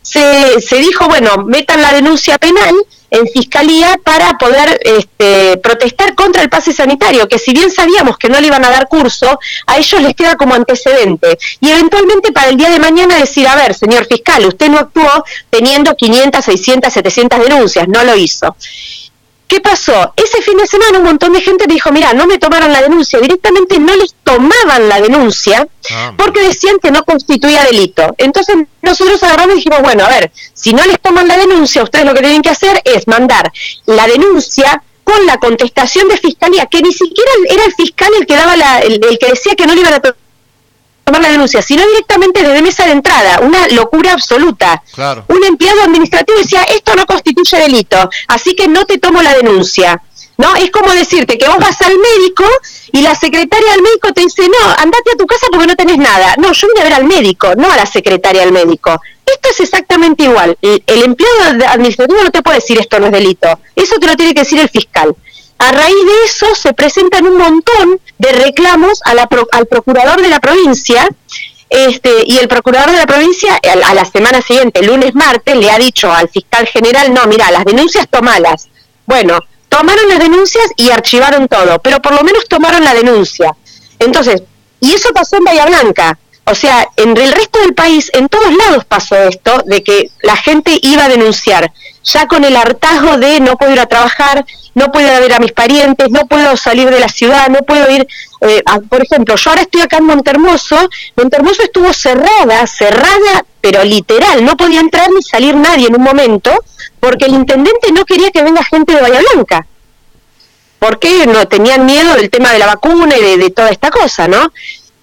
se, se dijo, bueno, metan la denuncia penal en fiscalía para poder este, protestar contra el pase sanitario, que si bien sabíamos que no le iban a dar curso, a ellos les queda como antecedente. Y eventualmente para el día de mañana decir, a ver, señor fiscal, usted no actuó teniendo 500, 600, 700 denuncias, no lo hizo. ¿Qué pasó? Ese fin de semana un montón de gente me dijo, mira, no me tomaron la denuncia, directamente no les tomaban la denuncia porque decían que no constituía delito. Entonces nosotros agarramos y dijimos, bueno, a ver, si no les toman la denuncia, ustedes lo que tienen que hacer es mandar la denuncia con la contestación de fiscalía, que ni siquiera era el fiscal el que daba la, el, el que decía que no le iban a to- tomar la denuncia, sino directamente desde mesa de entrada, una locura absoluta Claro. un empleado administrativo decía, esto no constituye delito, así que no te tomo la denuncia. ¿No? Es como decirte que vos vas al médico y la secretaria del médico te dice, no, andate a tu casa porque no tenés nada. No, yo vine a ver al médico, no a la secretaria del médico. Esto es exactamente igual. El, el empleado ad- administrativo no te puede decir esto no es delito. Eso te lo tiene que decir el fiscal. A raíz de eso se presentan un montón de reclamos a la pro- al procurador de la provincia este, y el procurador de la provincia a la- semana siguiente, lunes, martes, le ha dicho al fiscal general, no, mira, las denuncias tomalas. Bueno, tomaron las denuncias y archivaron todo, pero por lo menos tomaron la denuncia. Entonces, y eso pasó en Bahía Blanca. O sea, en el resto del país, en todos lados pasó esto, de que la gente iba a denunciar, ya con el hartazgo de no puedo ir a trabajar, no puedo ir a ver a mis parientes, no puedo salir de la ciudad, no puedo ir, eh, a- por ejemplo, yo ahora estoy acá en Montermoso, Montermoso estuvo cerrada, cerrada, pero literal, no podía entrar ni salir nadie en un momento, porque el intendente no quería que venga gente de Bahía Blanca. Porque no tenían miedo del tema de la vacuna y de, de toda esta cosa, ¿no?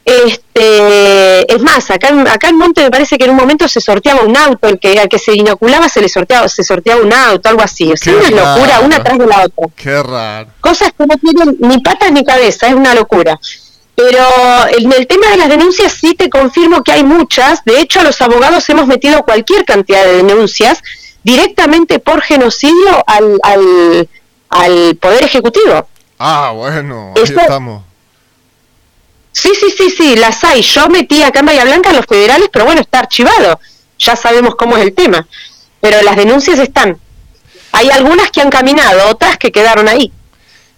Este, es más, acá en, acá en Monte me parece que en un momento se sorteaba un auto, el que al que se inoculaba se le sorteaba, se sorteaba un auto, algo así. O sea, Qué una locura, una tras de la otra. Qué raro. Cosas que no tienen ni patas ni cabeza, es una locura. Pero en el tema de las denuncias sí te confirmo que hay muchas. De hecho, los abogados hemos metido cualquier cantidad de denuncias directamente por genocidio al, al, al Poder Ejecutivo. Ah, bueno, ahí estamos. Sí, sí, sí, sí, las hay. Yo metí acá en Bahía Blanca a los federales, pero bueno, está archivado. Ya sabemos cómo es el tema. Pero las denuncias están. Hay algunas que han caminado, otras que quedaron ahí.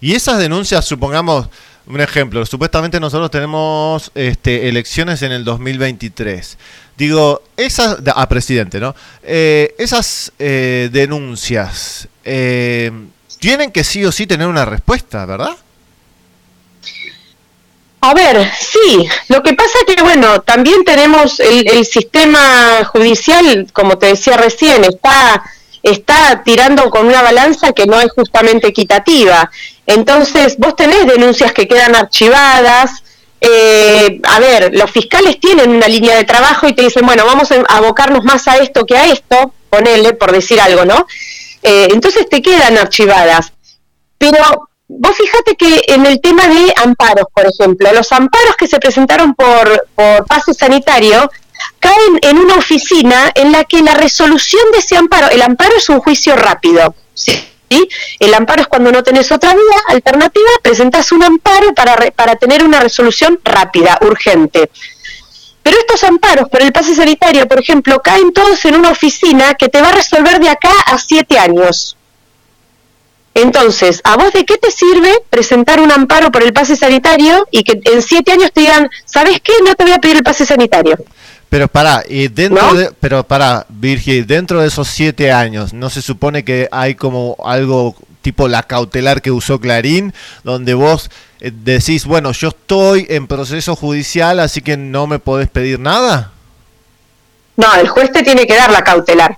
Y esas denuncias, supongamos, un ejemplo, supuestamente nosotros tenemos este, elecciones en el 2023. Digo, esas, a presidente, ¿no? Eh, esas eh, denuncias eh, tienen que sí o sí tener una respuesta, ¿verdad? A ver, sí, lo que pasa que, bueno, también tenemos el, el sistema judicial, como te decía recién, está, está tirando con una balanza que no es justamente equitativa. Entonces, vos tenés denuncias que quedan archivadas. eh, a ver, los fiscales tienen una línea de trabajo y te dicen, bueno, vamos a abocarnos más a esto que a esto, ponele, por decir algo, ¿no? Eh, entonces te quedan archivadas. Pero vos fíjate que en el tema de amparos, por ejemplo, los amparos que se presentaron por, por pase sanitario caen en una oficina en la que la resolución de ese amparo, el amparo es un juicio rápido, ¿sí? El amparo es cuando no tenés otra vía alternativa, presentás un amparo para, re- para tener una resolución rápida, urgente. Pero estos amparos por el pase sanitario, por ejemplo, caen todos en una oficina que te va a resolver de acá a siete años. Entonces, ¿a vos de qué te sirve presentar un amparo por el pase sanitario y que en siete años te digan, ¿sabes qué? No te voy a pedir el pase sanitario. Pero para, y dentro de, pero para, Virgil, dentro de esos siete años, ¿no se supone que hay como algo tipo la cautelar que usó Clarín, donde vos eh, decís, bueno, yo estoy en proceso judicial, así que no me podés pedir nada? No, el juez te tiene que dar la cautelar.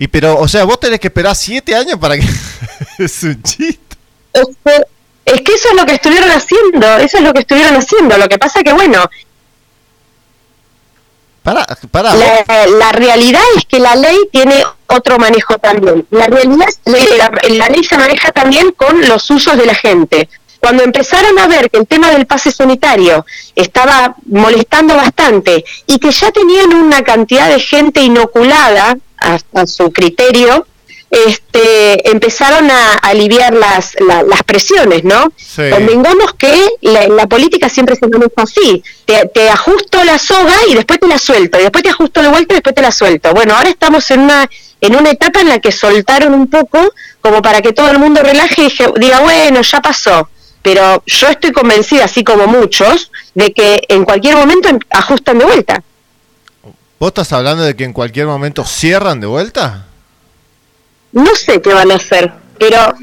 Y pero, o sea, vos tenés que esperar siete años para que... es un chiste. Es que, es que eso es lo que estuvieron haciendo, eso es lo que estuvieron haciendo. Lo que pasa que, bueno, Para, para. la, la realidad es que la ley tiene otro manejo también. La realidad es que la, la ley se maneja también con los usos de la gente. Cuando empezaron a ver que el tema del pase sanitario estaba molestando bastante y que ya tenían una cantidad de gente inoculada a, a su criterio, este, empezaron a aliviar las, la- las presiones, ¿no? Sí. Convengamos que la, la política siempre se maneja así. Te, te ajusto la soga y después te la suelto, y después te ajusto de vuelta y después te la suelto. Bueno, ahora estamos en una en una etapa en la que soltaron un poco como para que todo el mundo relaje y diga, bueno, ya pasó. Pero yo estoy convencida, así como muchos, de que en cualquier momento ajustan de vuelta. ¿Vos estás hablando de que en cualquier momento cierran de vuelta? No sé qué van a hacer, pero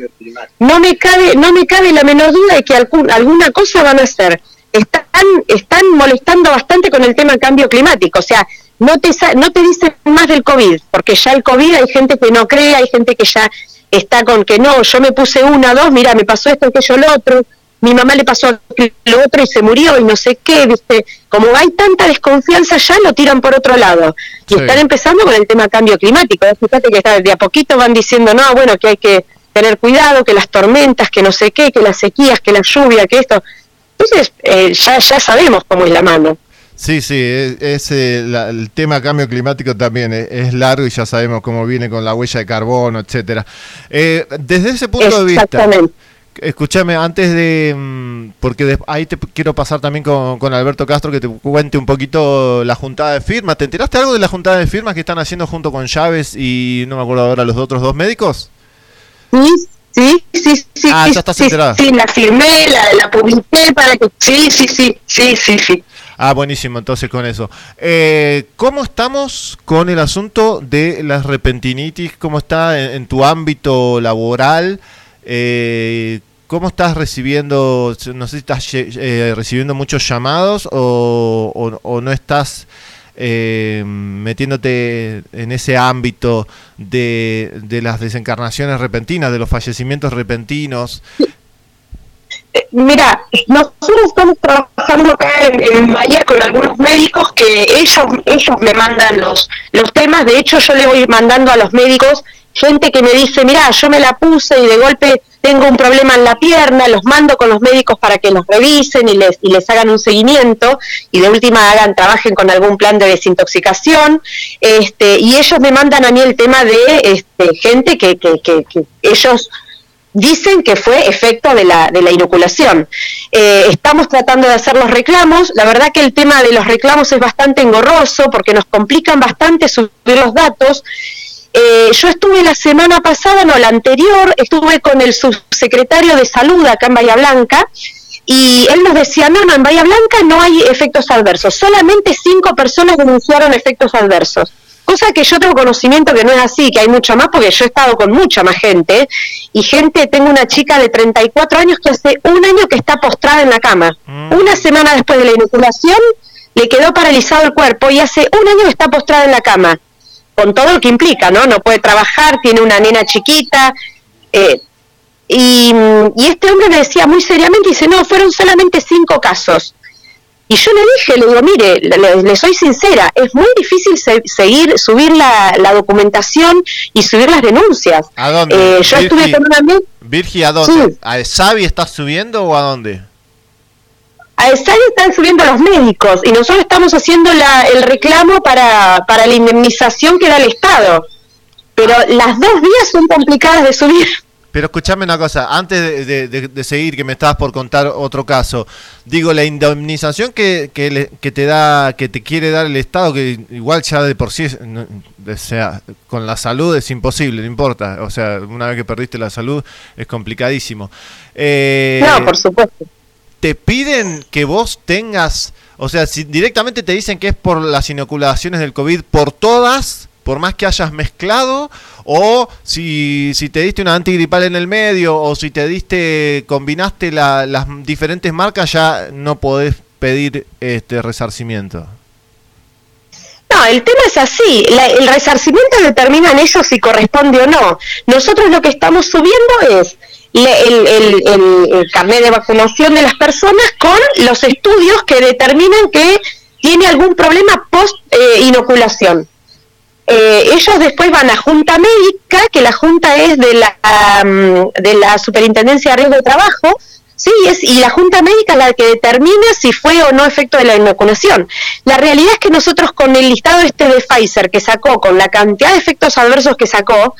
no me cabe, no me cabe la menor duda de que alguna cosa van a hacer. Están, están molestando bastante con el tema cambio climático, o sea, no te, no te dicen más del COVID, porque ya el COVID hay gente que no cree, hay gente que ya está con que no, yo me puse una, dos, mira, me pasó esto, aquello, lo otro, mi mamá le pasó lo otro y se murió y no sé qué, viste, como hay tanta desconfianza ya lo tiran por otro lado. Y Sí. están empezando con el tema cambio climático, ¿eh? fíjate que está- de a poquito van diciendo, no, bueno, que hay que tener cuidado, que las tormentas, que no sé qué, que las sequías, que la lluvia, que esto. Entonces, eh, ya, ya sabemos cómo es la mano. Sí, sí, es, es, eh, la- el tema cambio climático también es, es largo y ya sabemos cómo viene con la huella de carbono, etcétera. Eh, desde ese punto de vista. Escúchame, antes de, mm, porque ahí te quiero pasar también con, con Alberto Castro que te cuente un poquito la juntada de firmas. ¿Te enteraste algo de la juntada de firmas que están haciendo junto con Chávez y no me acuerdo ahora los otros dos médicos? Sí, Sí, sí, sí. Ah, sí, ya estás sí, enterada. Sí, la firmé, la, la publiqué para que... Sí, sí, sí, sí, sí, sí. Ah, buenísimo, entonces con eso. Eh, ¿Cómo estamos con el asunto de las repentinitis? ¿Cómo está en, en tu ámbito laboral? Eh, ¿Cómo estás recibiendo, no sé si estás eh, recibiendo muchos llamados o, no estás eh, metiéndote en ese ámbito de, las desencarnaciones repentinas, de los fallecimientos repentinos? Mira, nosotros estamos trabajando acá en, en Bahía con algunos médicos que ellos ellos me mandan los los temas. De hecho, yo le voy mandando a los médicos gente que me dice, mira, yo me la puse y de golpe tengo un problema en la pierna, los mando con los médicos para que los revisen y les y les hagan un seguimiento y de última hagan trabajen con algún plan de desintoxicación. Este y ellos me mandan a mí el tema de este gente que que, que, que ellos dicen que fue efecto de la, de la inoculación. Eh, estamos tratando de hacer los reclamos. La verdad que el tema de los reclamos es bastante engorroso porque nos complican bastante subir los datos. Eh, yo estuve la semana pasada, no, la anterior, estuve con el subsecretario de Salud acá en Bahía Blanca y él nos decía, no, no, en Bahía Blanca no hay efectos adversos, solamente cinco personas denunciaron efectos adversos. Cosa que yo tengo conocimiento que no es así, que hay mucho más, porque yo he estado con mucha más gente, y gente, tengo una chica de 34 años que hace un año que está postrada en la cama. Una semana después de la inoculación, le quedó paralizado el cuerpo y hace un año que está postrada en la cama, con todo lo que implica, ¿no? No puede trabajar, tiene una nena chiquita, eh, y, y este hombre me decía muy seriamente, dice, no, fueron solamente cinco casos. Y yo le dije, le digo, mire, le, soy sincera, es muy difícil se- seguir, subir la, la documentación y subir las denuncias. ¿A dónde? Eh, yo estuve con una Virgi, ¿a dónde? ¿A Xavi estás subiendo o a dónde? A ESAI están subiendo los médicos y nosotros estamos haciendo la, el reclamo para, para la indemnización que da el Estado. Pero las dos vías son complicadas de subir. Pero escuchame una cosa, antes de, de- de- de seguir, que me estabas por contar otro caso, digo, la indemnización que, que, le- que te da, que te quiere dar el Estado, que igual ya de por sí, es- no- o sea, con la salud es imposible, no importa, o sea, una vez que perdiste la salud es complicadísimo. Eh, No, por supuesto. Te piden que vos tengas, o sea, si directamente te dicen que es por las inoculaciones del COVID, por todas, por más que hayas mezclado, o si, si te diste una antigripal en el medio, o si te diste, combinaste la- las diferentes marcas, ya no podés pedir este resarcimiento. No, el tema es así. La- el resarcimiento determinan ellos si corresponde o no. Nosotros lo que estamos subiendo es el, el, el- el carnet de vacunación de las personas con los estudios que determinan que tiene algún problema post eh, inoculación. Eh, ellos después van a junta médica, que la junta es de la, mm, de la Superintendencia de Riesgo de Trabajo, sí, es, y la junta médica es la que determina si fue o no efecto de la inoculación. La realidad es que nosotros con el listado este de Pfizer que sacó, con la cantidad de efectos adversos que sacó,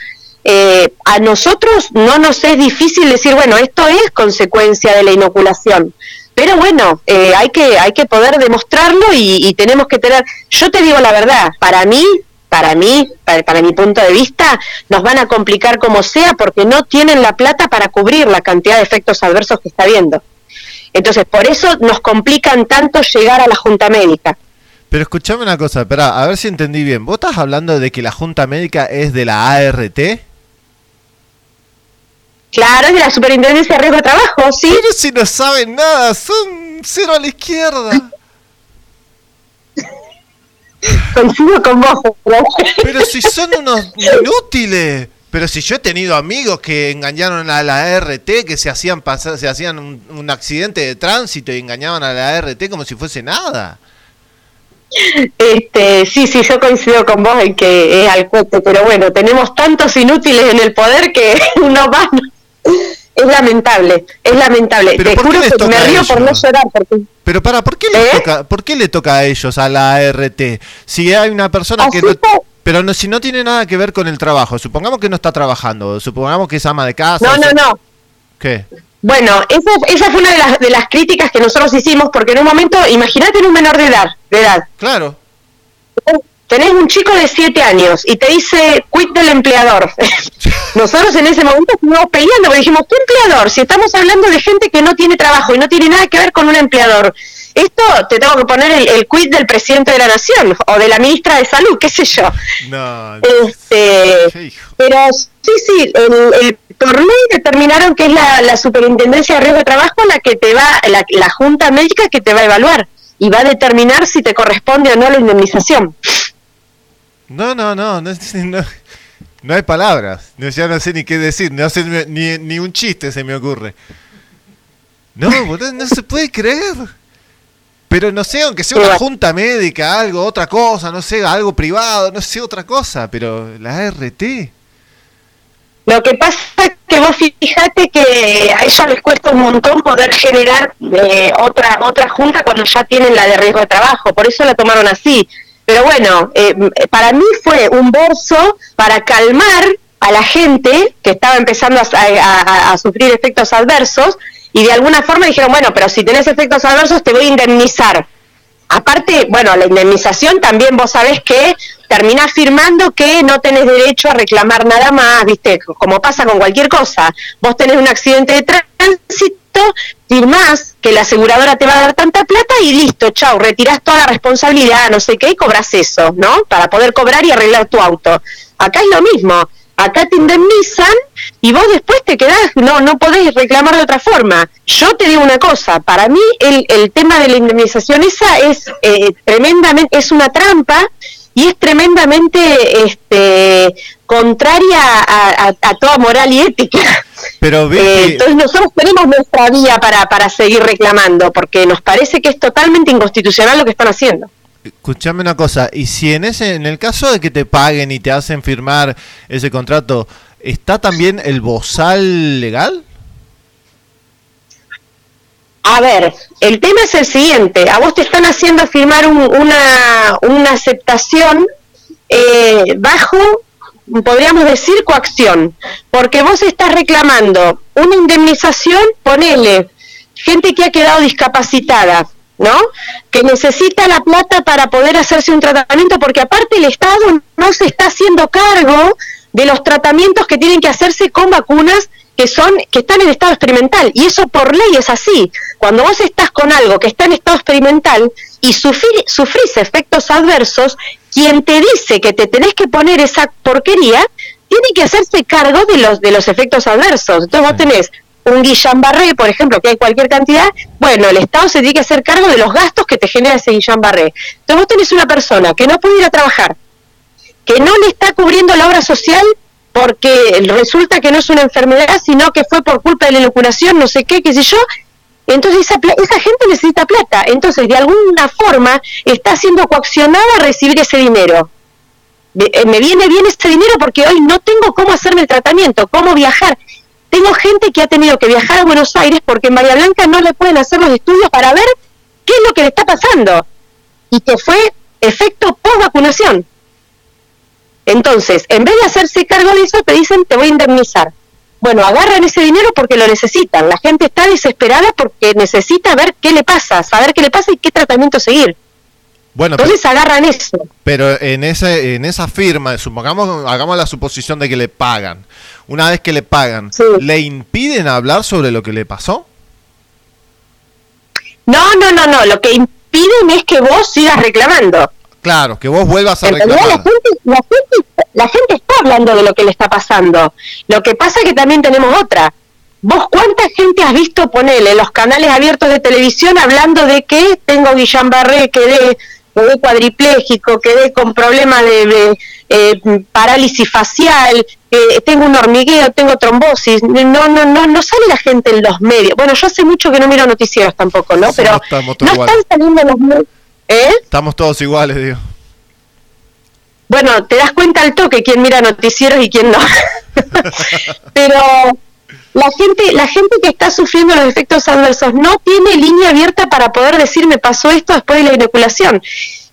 eh, a nosotros no nos es difícil decir, bueno, esto es consecuencia de la inoculación. Pero bueno, eh, hay que hay que poder demostrarlo y, tenemos que tener. Yo te digo la verdad, para mí, para mí, para, para mi punto de vista, nos van a complicar como sea porque no tienen la plata para cubrir la cantidad de efectos adversos que está habiendo. Entonces, por eso nos complican tanto llegar a la junta médica. Pero escuchame una cosa, espera, a ver si entendí bien. ¿Vos estás hablando de que la Junta Médica es de la ART? Claro, es de la Superintendencia de Riesgo de Trabajo, sí. Pero si no saben nada, son cero a la izquierda. Coincido con vos. Pero si son unos inútiles. Pero si yo he tenido amigos que engañaron a la ART, que se hacían pasar, se hacían un, un accidente de tránsito y engañaban a la ART como si fuese nada. Este, sí, sí, yo coincido con vos en que es al cohete, pero bueno, tenemos tantos inútiles en el poder que uno va. Es lamentable, es lamentable. Te ¿por qué juro les que me río por no llorar. Porque... Pero para, ¿por qué le toca, por qué le toca a ellos, a la ART? Si hay una persona que no, pero no, si no tiene nada que ver con el trabajo, supongamos que no está trabajando, supongamos que es ama de casa. No, no, sea- no. ¿Qué? Bueno, esa, esa fue una de las, de las críticas que nosotros hicimos, porque en un momento, imagínate en un menor de edad, de edad. Claro. Tenés un chico de 7 años y te dice, quit del empleador. Nosotros en ese momento estuvimos peleando, porque dijimos, ¿qué empleador? Si estamos hablando de gente que no tiene trabajo y no tiene nada que ver con un empleador. Esto te tengo que poner el, el quit del presidente de la nación o de la ministra de salud, qué sé yo. No, Este, pero sí, sí, el, el- por ley determinaron que es la, la superintendencia de riesgo de trabajo la que te va, la, la junta médica que te va a evaluar y va a determinar si te corresponde o no la indemnización. No, no, no, no, no, no hay palabras. No, ya no sé ni qué decir, no sé ni, ni- un chiste se me ocurre. No, boludo, no se puede creer. Pero no sé, aunque sea una junta médica, algo, otra cosa, no sé, algo privado, no sé, otra cosa, pero la ART. Lo que pasa es que vos fíjate que a ellos les cuesta un montón poder generar eh, otra otra junta cuando ya tienen la de riesgo de trabajo, por eso la tomaron así. Pero bueno, eh, m- para mí fue un bolso para calmar a la gente que estaba empezando a- a sufrir efectos adversos y de alguna forma dijeron, bueno, pero si tenés efectos adversos te voy a indemnizar. Aparte, bueno, la indemnización también vos sabés que terminás firmando que no tenés derecho a reclamar nada más, ¿viste? Como pasa con cualquier cosa. Vos tenés un accidente de tránsito, firmás que la aseguradora te va a dar tanta plata y listo, chau, retirás toda la responsabilidad, no sé qué, y cobras eso, ¿no? Para poder cobrar y arreglar tu auto. Acá es lo mismo. Acá te indemnizan y vos después te quedás, no, no podés reclamar de otra forma. Yo te digo una cosa, para mí el, el tema de la indemnización esa es eh, tremendamente, es una trampa y es tremendamente este, contraria a, a- a toda moral y ética. Pero Eh, entonces nosotros tenemos nuestra vía para, para seguir reclamando, porque nos parece que es totalmente inconstitucional lo que están haciendo. escuchame una cosa, y si en ese en el caso de que te paguen y te hacen firmar ese contrato, ¿está también el bozal legal? A ver, el tema es el siguiente, a vos te están haciendo firmar un- una, una aceptación eh, bajo, podríamos decir, coacción, porque vos estás reclamando una indemnización, ponele, gente que ha quedado discapacitada, ¿no? Que necesita la plata para poder hacerse un tratamiento, porque aparte el Estado no se está haciendo cargo de los tratamientos que tienen que hacerse con vacunas que son que están en estado experimental y eso por ley es así. Cuando vos estás con algo que está en estado experimental y sufrir- sufrís efectos adversos, quien te dice que te tenés que poner esa porquería tiene que hacerse cargo de los de los efectos adversos. Entonces vos tenés un Guillain-Barré, por ejemplo, que hay cualquier cantidad, bueno, el Estado se tiene que hacer cargo de los gastos que te genera ese Guillain-Barré. Entonces vos tenés una persona que no puede ir a trabajar, que no le está cubriendo la obra social porque resulta que no es una enfermedad, sino que fue por culpa de la inoculación, no sé qué, qué sé yo. Entonces esa, esa gente necesita plata. Entonces, de alguna forma, está siendo coaccionada a recibir ese dinero. De- eh, me viene bien ese dinero porque hoy no tengo cómo hacerme el tratamiento, cómo viajar. Tengo gente que ha tenido que viajar a Buenos Aires porque en Bahía Blanca no le pueden hacer los estudios para ver qué es lo que le está pasando. Y que fue efecto post vacunación. Entonces, en vez de hacerse cargo de eso, te dicen, te voy a indemnizar. Bueno, agarran ese dinero porque lo necesitan. La gente está desesperada porque necesita ver qué le pasa, saber qué le pasa y qué tratamiento seguir. Bueno, pero, Entonces agarran eso. pero en ese en esa firma, supongamos hagamos la suposición de que le pagan. Una vez que le pagan, ¿le impiden hablar sobre lo que le pasó? No, no, no, no. Lo que impiden es que vos sigas reclamando. Claro, que vos vuelvas a En realidad la reclamar. gente, la, gente, la gente está hablando de lo que le está pasando. Lo que pasa es que también tenemos otra. ¿Vos cuánta gente has visto ponerle en los canales abiertos de televisión hablando de que tengo Guillain-Barré, quedé, quedé cuadripléjico, quedé con problemas de, de, eh, parálisis facial, eh, tengo un hormigueo, tengo trombosis? No, no, no, no sale la gente en los medios. Bueno, yo hace mucho que no miro noticieros tampoco, ¿no? Pero no iguales. están saliendo en los medios. ¿Eh? Estamos todos iguales, digo. Bueno, te das cuenta al toque quién mira noticieros y quién no. Pero la gente, la gente que está sufriendo los efectos adversos no tiene línea abierta para poder decir me pasó esto después de la inoculación.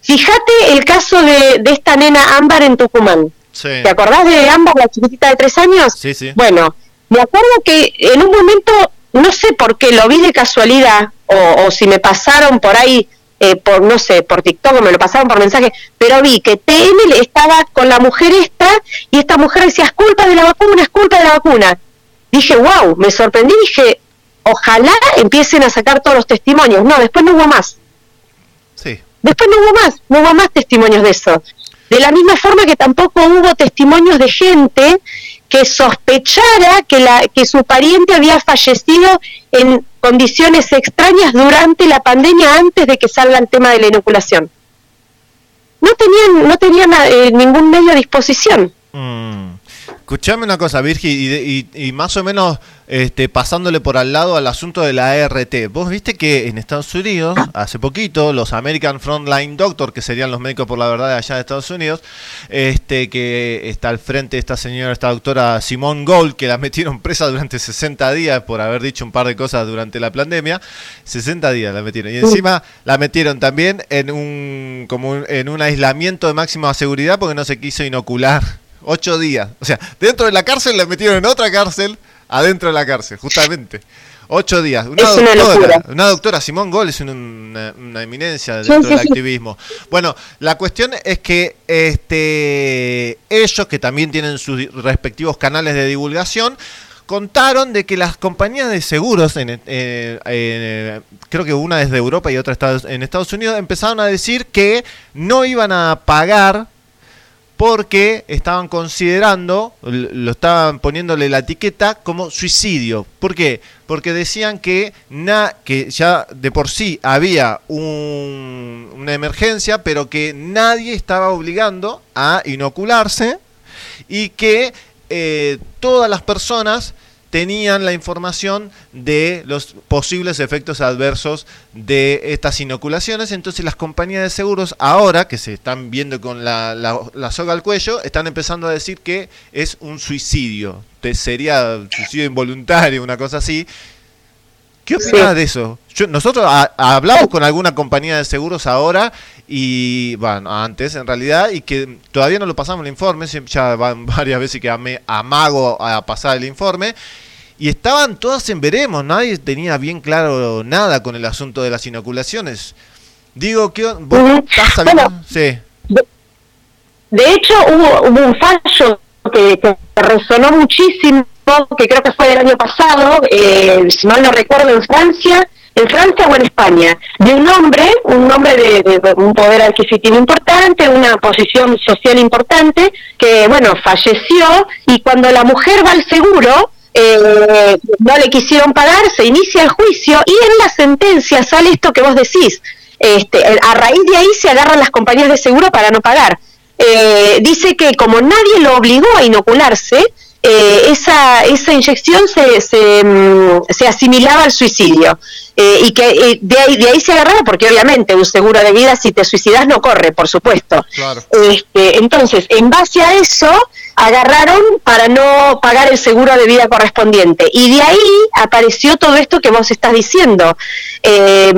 Fíjate el caso de, de esta nena Ámbar en Tucumán. Sí. ¿Te acordás de Ámbar, la chiquitita de tres años? Sí, sí. Bueno, me acuerdo que en un momento, no sé por qué, lo vi de casualidad, o, o si me pasaron por ahí eh, por, no sé, por TikTok, me lo pasaron por mensaje, pero vi que TN estaba con la mujer esta y esta mujer decía, es culpa de la vacuna, es culpa de la vacuna. Dije, wow, me sorprendí, dije, ojalá empiecen a sacar todos los testimonios. No, después no hubo más. Sí. Después no hubo más, no hubo más testimonios de eso. De la misma forma que tampoco hubo testimonios de gente que sospechara que, la, que su pariente había fallecido en condiciones extrañas durante la pandemia antes de que salga el tema de la inoculación. No tenían, no tenían eh, ningún medio a disposición. Escuchame una cosa, Virgi, y, de- y- y más o menos este, pasándole por al lado al asunto de la ART. Vos viste que en Estados Unidos, hace poquito, los American Frontline Doctor, que serían los médicos por la verdad de allá de Estados Unidos, este, que está al frente esta señora, esta doctora Simone Gold, que la metieron presa durante 60 días por haber dicho un par de cosas durante la pandemia. 60 días la metieron. Y encima la metieron también en un, como un- en un aislamiento de máxima seguridad porque no se quiso inocular. Ocho días. O sea, dentro de la cárcel la metieron en otra cárcel, adentro de la cárcel, justamente. Ocho días. Una Es una doctora, una doctora Simón Gol es una, una- eminencia dentro sí, del activismo. Bueno, la cuestión es que este ellos, que también tienen sus respectivos canales de divulgación, contaron de que las compañías de seguros, en, eh, eh, creo que una es de Europa y otra en Estados Unidos, empezaron a decir que no iban a pagar porque estaban considerando, lo estaban poniéndole la etiqueta como suicidio. ¿Por qué? Porque decían que, na- que ya de por sí había un- una emergencia, pero que nadie estaba obligando a inocularse y que eh, todas las personas tenían la información de los posibles efectos adversos de estas inoculaciones. Entonces las compañías de seguros ahora, que se están viendo con la, la- la soga al cuello, están empezando a decir que es un suicidio. Te- sería suicidio involuntario, una cosa así. ¿Qué opinas Sí. de eso? Yo- nosotros a- hablamos con alguna compañía de seguros ahora y, bueno, antes en realidad, y que todavía no lo pasamos el informe, ya van varias veces que ame- amago a pasar el informe, y estaban todas en veremos, nadie tenía bien claro nada con el asunto de las inoculaciones. Digo, que ¿vos estás sabiendo? Sí. De hecho, hubo, hubo un fallo que, que resonó muchísimo, que creo que fue del año pasado, eh, si mal no recuerdo, en Francia, en Francia o en España, de un hombre, un hombre de un poder adquisitivo importante, una posición social importante, que, bueno, falleció y cuando la mujer va al seguro, eh, no le quisieron pagar, se inicia el juicio y en la sentencia sale esto que vos decís. Este, a raíz de ahí se agarran las compañías de seguro para no pagar. Eh, dice que como nadie lo obligó a inocularse, eh, esa, esa inyección se, se, mm, se asimilaba al suicidio. Eh, y que de, ahí, de ahí se agarraba, porque obviamente un seguro de vida, si te suicidas, no corre, por supuesto. Claro. Este, entonces, en base a eso, agarraron para no pagar el seguro de vida correspondiente. Y de ahí apareció todo esto que vos estás diciendo. Eh,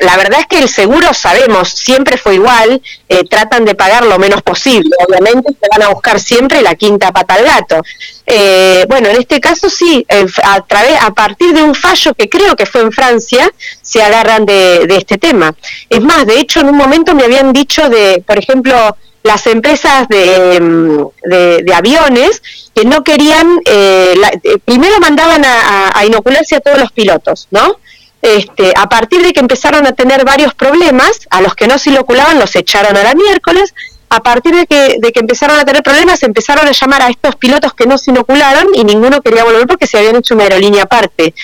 la verdad es que el seguro, sabemos, siempre fue igual, eh, tratan de pagar lo menos posible. Obviamente se van a buscar siempre la quinta pata al gato. Eh, bueno, en este caso sí, eh, a, través, a partir de un fallo que creo que fue en Francia, se agarran de, este tema. Es más, de hecho, en un momento me habían dicho de, por ejemplo, las empresas de, mm, de- aviones que no querían, eh, la- eh, primero mandaban a- a inocularse a todos los pilotos, ¿no? Este, a partir de que empezaron a tener varios problemas, a los que no se inoculaban los echaron a la miércoles, a partir de que, de que empezaron a tener problemas, empezaron a llamar a estos pilotos que no se inocularon y ninguno quería volver porque se habían hecho una aerolínea aparte.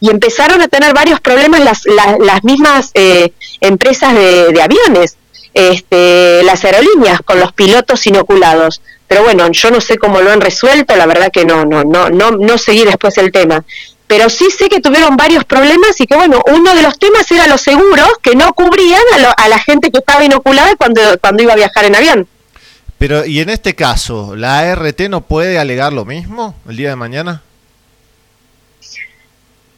Y empezaron a tener varios problemas las, las, las mismas eh, empresas de, de aviones, este, las aerolíneas, con los pilotos inoculados. Pero bueno, yo no sé cómo lo han resuelto, la verdad que no, no, no, no, no seguí después el tema. Pero sí sé que tuvieron varios problemas y que bueno, uno de los temas era los seguros que no cubrían a, lo- a la gente que estaba inoculada cuando, cuando iba a viajar en avión. Pero, ¿y en este caso, la ART no puede alegar lo mismo el día de mañana?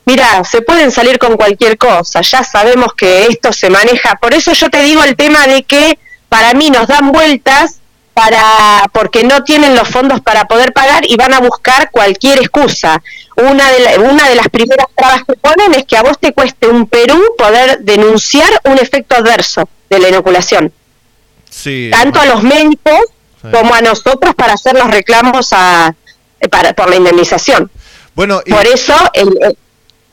Mira, se pueden salir con cualquier cosa, ya sabemos que esto se maneja, por eso yo te digo el tema de que para mí nos dan vueltas para porque no tienen los fondos para poder pagar y van a buscar cualquier excusa. Una de, la- una de las primeras trabas que ponen es que a vos te cueste un Perú poder denunciar un efecto adverso de la inoculación, Sí. tanto a los médicos como a nosotros para hacer los reclamos a, eh, para, por la indemnización. Bueno, y- Por eso, el- el-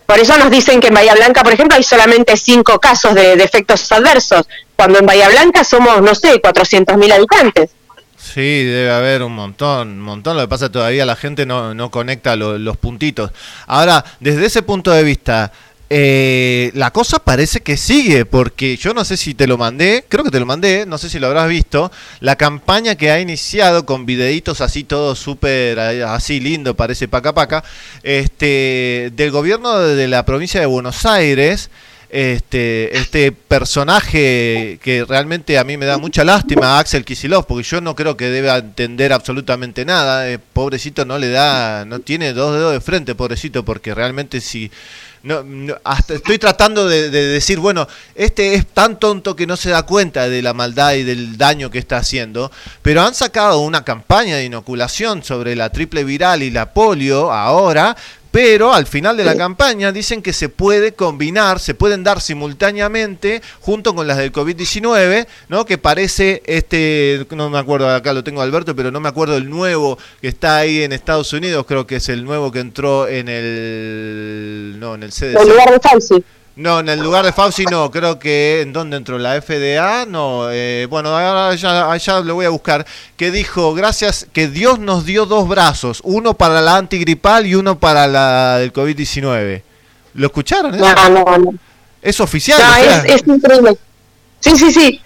por eso nos dicen que en Bahía Blanca, por ejemplo, hay solamente cinco casos de, de efectos adversos, cuando en Bahía Blanca somos, no sé, 400.000 habitantes. Sí, debe haber un montón, un montón. Lo que pasa todavía la gente no, no conecta lo- los puntitos. Ahora, desde ese punto de vista, eh, la cosa parece que sigue, porque yo no sé si te lo mandé, creo que te lo mandé, no sé si lo habrás visto, la campaña que ha iniciado con videitos así todo súper eh, así lindo, parece paca paca, este, del gobierno de la provincia de Buenos Aires, este, este personaje que realmente a mí me da mucha lástima, Axel Kisilov, porque yo no creo que deba entender absolutamente nada. eh, pobrecito no le da, no tiene dos dedos de frente, pobrecito, porque realmente si no, hasta estoy tratando de, de decir, bueno, este es tan tonto que no se da cuenta de la maldad y del daño que está haciendo, pero han sacado una campaña de inoculación sobre la triple viral y la polio ahora, pero al final de la campaña dicen que se puede combinar, se pueden dar simultáneamente junto con las del COVID-19, ¿no? Que parece este, no me acuerdo, acá lo tengo Alberto, pero no me acuerdo el nuevo que está ahí en Estados Unidos, creo que es el nuevo que entró en el no, en el CDC. En lugar de Fauci. No, en el lugar de Fauci no, creo que en dónde entró la FDA, no, eh, bueno, ya, ya lo voy a buscar, que dijo, gracias, que Dios nos dio dos brazos, uno para la antigripal y uno para la del COVID-19. ¿Lo escucharon? eso? No, no, no. Es oficial. No, o sea, es, es increíble. Sí, sí, sí.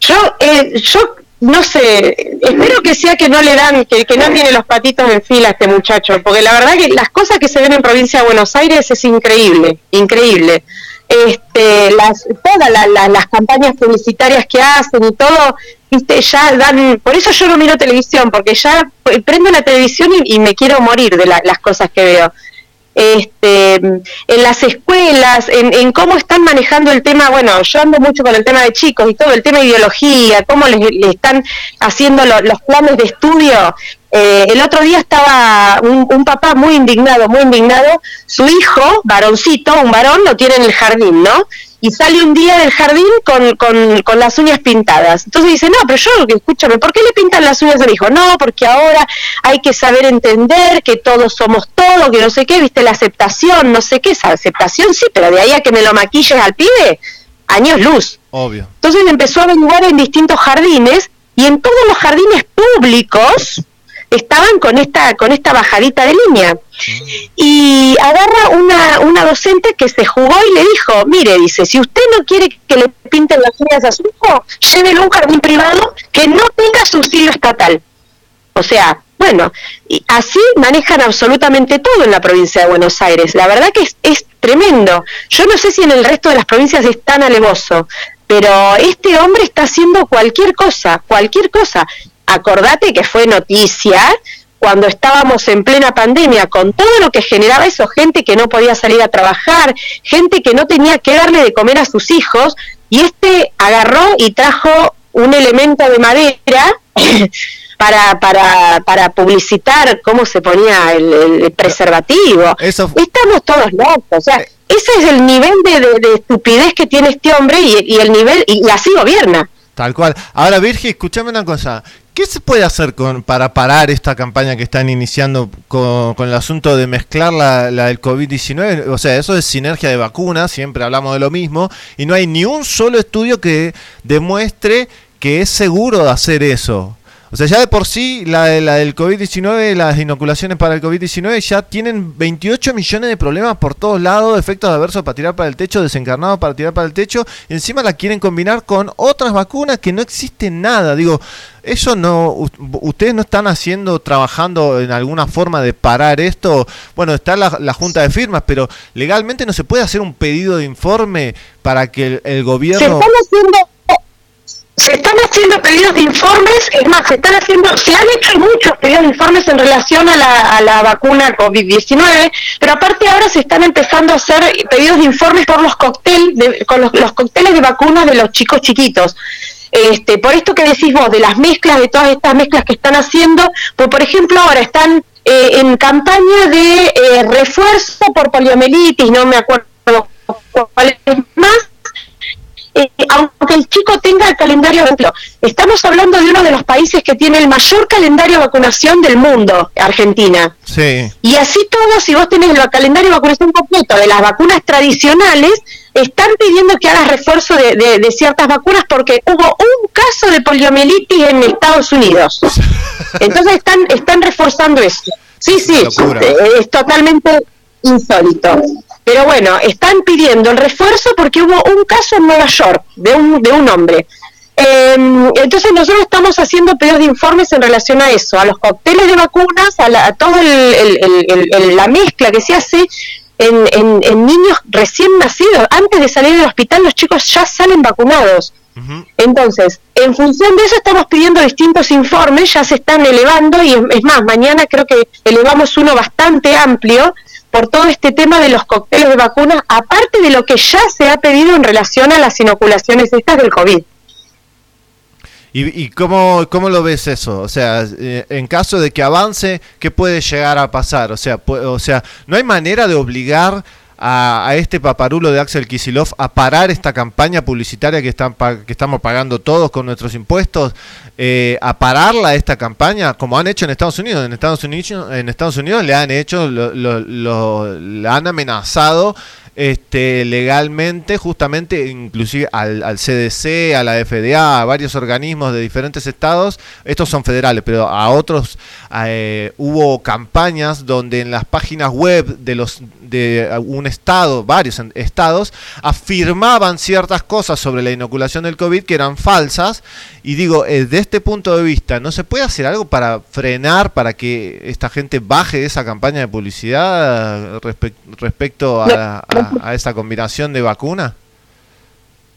Yo, eh, yo no sé, espero que sea que no le dan, que, que no tiene los patitos en fila a este muchacho, porque la verdad que las cosas que se ven en provincia de Buenos Aires es increíble, increíble. Este, las, todas la- la- las campañas publicitarias que hacen y todo, viste, ya dan, por eso yo no miro televisión, porque ya prendo la televisión y, me quiero morir de la- las cosas que veo este, en las escuelas, en, en cómo están manejando el tema, bueno, yo ando mucho con el tema de chicos y todo, el tema de ideología, cómo les, le están haciendo lo- los planes de estudio. Eh, el otro día estaba un, un papá muy indignado, muy indignado, su hijo, varoncito, un varón, lo tiene en el jardín, ¿no? Y sale un día del jardín con, con, con las uñas pintadas. Entonces dice, no, pero yo, escúchame, ¿por qué le pintan las uñas al hijo? No, porque ahora hay que saber entender que todos somos todos, que no sé qué, viste, la aceptación, no sé qué, esa aceptación sí, pero de ahí a que me lo maquilles al pibe, años luz. Obvio. Entonces empezó a averiguar en distintos jardines y en todos los jardines públicos estaban con esta con esta bajadita de línea. Y agarra una, una docente que se jugó y le dijo, mire, dice, si usted no quiere que le pinten las uñas a su hijo, llévelo a un jardín privado que no tenga subsidio estatal. O sea, bueno, y así manejan absolutamente todo en la provincia de Buenos Aires. La verdad que es, es tremendo. Yo no sé si en el resto de las provincias es tan alevoso, pero este hombre está haciendo cualquier cosa, cualquier cosa. Acordate que fue noticia cuando estábamos en plena pandemia, con todo lo que generaba eso, gente que no podía salir a trabajar, gente que no tenía que darle de comer a sus hijos, y este agarró y trajo un elemento de madera para, para, para publicitar cómo se ponía el, el preservativo. Estamos todos locos, o sea, ese es el nivel de, de- de estupidez que tiene este hombre y, y el nivel, y así gobierna. Tal cual. Ahora, Virgi, escúchame una cosa. ¿Qué se puede hacer con, para parar esta campaña que están iniciando con, el asunto de mezclar la, la del COVID-19? O sea, eso es sinergia de vacunas, siempre hablamos de lo mismo, y no hay ni un solo estudio que demuestre que es seguro de hacer eso. O sea, ya de por sí, la, la del COVID-19, las inoculaciones para el COVID-19 ya tienen 28 millones de problemas por todos lados, efectos adversos para tirar para el techo, desencarnados para tirar para el techo, y encima la quieren combinar con otras vacunas que no existen nada. Digo, eso no, ustedes no están haciendo, trabajando en alguna forma de parar esto. Bueno, está la, la junta de firmas, pero legalmente no se puede hacer un pedido de informe para que el, el Se gobierno... están haciendo se están haciendo pedidos de informes, es más, se están haciendo, se han hecho muchos pedidos de informes en relación a la, a la vacuna COVID-19, pero aparte ahora se están empezando a hacer pedidos de informes por los cócteles, con los, los cócteles de vacunas de los chicos chiquitos. este, por esto que decís vos, de las mezclas, de todas estas mezclas que están haciendo, pues por ejemplo ahora están eh, en campaña de eh, refuerzo por poliomielitis, no me acuerdo cuál es más, eh, aunque el chico tenga el calendario, ejemplo, estamos hablando de uno de los países que tiene el mayor calendario de vacunación del mundo, Argentina. Sí. Y así todo, si vos tenés el calendario de vacunación completo de las vacunas tradicionales, están pidiendo que hagas refuerzo de, de- de ciertas vacunas porque hubo un caso de poliomielitis en Estados Unidos. Entonces están, están reforzando eso. Sí, sí, eh, es totalmente insólito. Pero bueno, están pidiendo el refuerzo porque hubo un caso en Nueva York de un, de un hombre. Eh, entonces nosotros estamos haciendo pedidos de informes en relación a eso, a los cócteles de vacunas, a, la, a toda la mezcla que se hace en, en- en niños recién nacidos. Antes de salir del hospital los chicos ya salen vacunados. Entonces, en función de eso estamos pidiendo distintos informes, ya se están elevando y es, es más, mañana creo que elevamos uno bastante amplio por todo este tema de los cócteles de vacunas, aparte de lo que ya se ha pedido en relación a las inoculaciones estas del COVID. ¿Y, y cómo, cómo lo ves eso? O sea, eh, en caso de que avance, ¿qué puede llegar a pasar? O sea, o sea ¿no hay manera de obligar a, a este paparulo de Axel Kisilov a parar esta campaña publicitaria que, están que estamos pagando todos con nuestros impuestos? eh, a pararla esta campaña, como han hecho en Estados Unidos. En Estados Unidos, en Estados Unidos le han hecho, lo- le han amenazado este, legalmente, justamente, inclusive al, al CDC, a la FDA, a varios organismos de diferentes estados, estos son federales, pero a otros eh, hubo campañas donde en las páginas web de los de un estado, varios estados, afirmaban ciertas cosas sobre la inoculación del COVID que eran falsas. Y digo, eh, de este punto de vista, ¿no se puede hacer algo para frenar, para que esta gente baje esa campaña de publicidad respe- respecto a, a- a esa combinación de vacuna?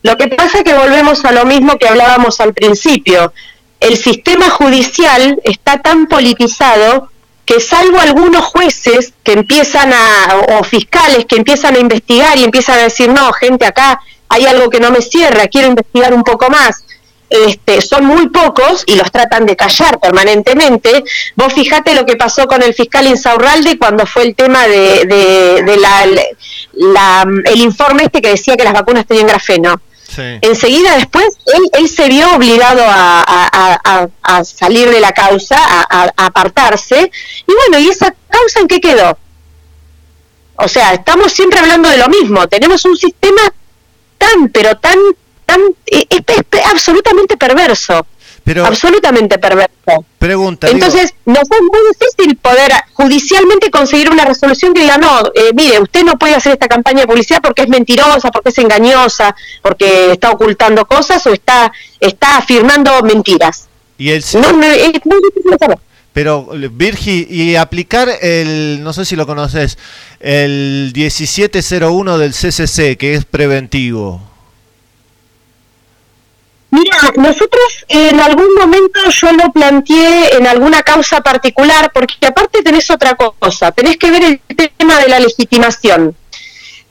Lo que pasa es que volvemos a lo mismo que hablábamos al principio. El sistema judicial está tan politizado que salvo algunos jueces que empiezan a, o fiscales que empiezan a investigar y empiezan a decir, no, gente, acá hay algo que no me cierra, quiero investigar un poco más. Este, son muy pocos y los tratan de callar permanentemente. Vos fijate lo que pasó con el fiscal Insaurralde cuando fue el tema de, de- la- el informe este que decía que las vacunas tenían grafeno. Enseguida después él, él se vio obligado a, a- a- salir de la causa, a, apartarse. Y bueno, ¿y esa causa en qué quedó? O sea, estamos siempre hablando de lo mismo. Tenemos un sistema tan, pero tan, tan, eh, es, es- es absolutamente perverso. Pero, absolutamente perverso. Pregunta. digo- Entonces, nos es muy difícil poder judicialmente conseguir una resolución que diga, no, eh, mire, usted no puede hacer esta campaña de publicidad porque es mentirosa, porque es engañosa, porque está ocultando cosas o está, está afirmando mentiras. y el, No, no, es muy difícil hacerlo. Pero, Virgi, y aplicar el, no sé si lo conoces, el 1701 del CCC, que es preventivo. Mira, nosotros en algún momento yo lo planteé en alguna causa particular, porque aparte tenés otra cosa, tenés que ver el tema de la legitimación.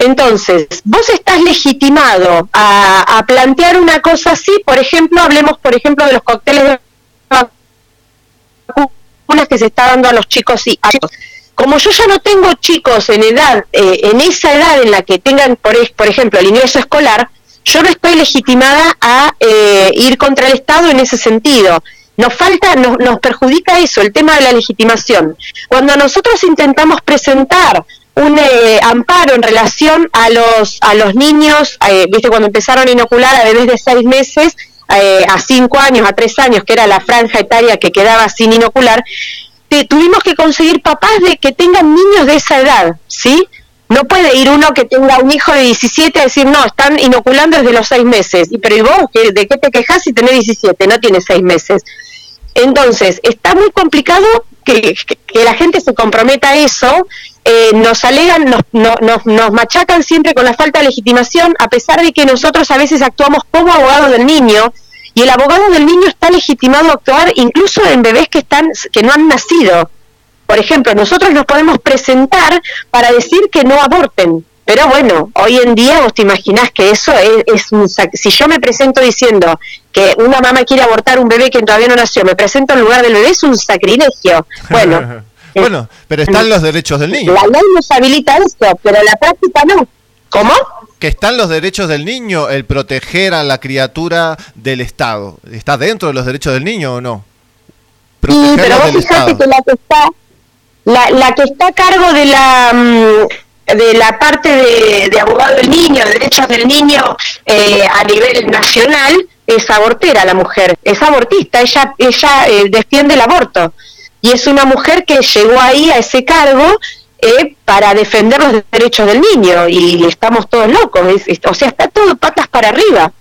Entonces, vos estás legitimado a, plantear una cosa así, por ejemplo, hablemos, por ejemplo, de los cócteles de vacunas que se está dando a los chicos y a chicos. Como yo ya no tengo chicos en edad, eh, en esa edad en la que tengan, por, por ejemplo, el ingreso escolar, yo no estoy legitimada a eh, ir contra el Estado en ese sentido. Nos falta, nos, nos perjudica eso, el tema de la legitimación. Cuando nosotros intentamos presentar un eh, amparo en relación a los a los niños, eh, viste cuando empezaron a inocular a bebés de seis meses, eh, a cinco años, a tres años, que era la franja etaria que quedaba sin inocular, te- tuvimos que conseguir papás de que tengan niños de esa edad, ¿sí? No puede ir uno que tenga un hijo de 17 a decir, no, están inoculando desde los seis meses. Y pero ¿y vos ¿qué- de qué te quejas si tenés 17? No tienes seis meses. Entonces, está muy complicado que, que- la gente se comprometa a eso. eh, nos alegan, nos, no- nos, nos machacan siempre con la falta de legitimación, a pesar de que nosotros a veces actuamos como abogados del niño, y el abogado del niño está legitimado a actuar incluso en bebés que, están, que no han nacido. Por ejemplo, nosotros nos podemos presentar para decir que no aborten, Pero bueno, hoy en día vos te imaginás que eso es, es un sac- si yo me presento diciendo que una mamá quiere abortar un bebé que todavía no nació, me presento en lugar del bebé, es un sacrilegio. Bueno, bueno, pero están los derechos del niño. la ley nos habilita eso, pero la práctica no. ¿Cómo? Que están los derechos del niño, el proteger a la criatura del Estado. ¿Está dentro de los derechos del niño o no? Sí, pero vos fijate que la que está la, la que está a cargo de la mm, de la parte de, abogado del niño, de derechos del niño eh, a nivel nacional es abortera la mujer, es abortista, ella ella eh, defiende el aborto. Y es una mujer que llegó ahí a ese cargo eh, para defender los derechos del niño. Y estamos todos locos, es- o sea, está todo patas para arriba.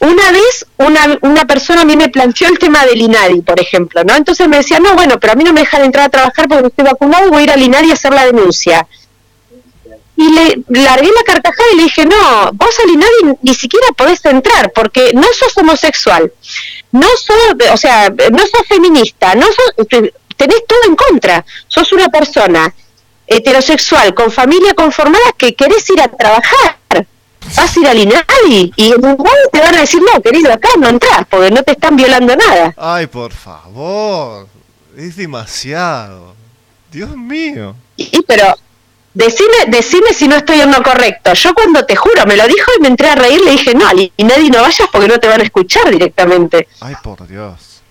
Una vez una, una persona a mí me planteó el tema del INADI, por ejemplo, ¿no? Entonces me decía, no, bueno, pero a mí no me dejan entrar a trabajar porque no estoy vacunado, voy a ir al INADI a hacer la denuncia. Y le largué la carcajada y le dije, no, vos al INADI ni siquiera podés entrar porque no sos homosexual, no sos, o sea, no sos feminista, no sos, tenés todo en contra, sos una persona heterosexual con familia conformada que querés ir a trabajar vas a ir al INADI y en Uruguay te van a decir, no, querido, acá no entras porque no te están violando nada. Ay, por favor. Es demasiado. Dios mío. Y pero decime, decime si no estoy en lo correcto. Yo cuando te juro, me lo dijo y me entré a reír, le dije, no, al INADI no vayas porque no te van a escuchar directamente. Ay, por Dios.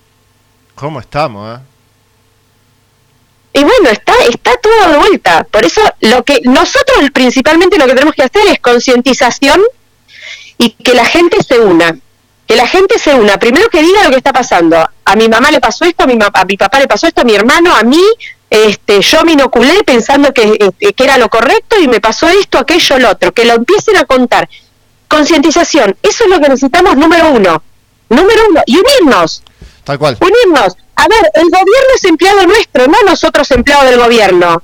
¿Cómo estamos, eh? Y bueno, está, está todo de vuelta. Por eso lo que nosotros principalmente lo que tenemos que hacer es concientización y que la gente se una. Que la gente se una. Primero que diga lo que está pasando. A mi mamá le pasó esto, a mi, a mi papá le pasó esto, a mi hermano, a mí. Este, yo me inoculé pensando que, este, que era lo correcto y me pasó esto, aquello, lo otro. Que lo empiecen a contar. Concientización. Eso es lo que necesitamos número uno. Número uno. Y unirnos. Tal cual. Unirnos. A ver, el gobierno es empleado nuestro, no nosotros empleados del gobierno.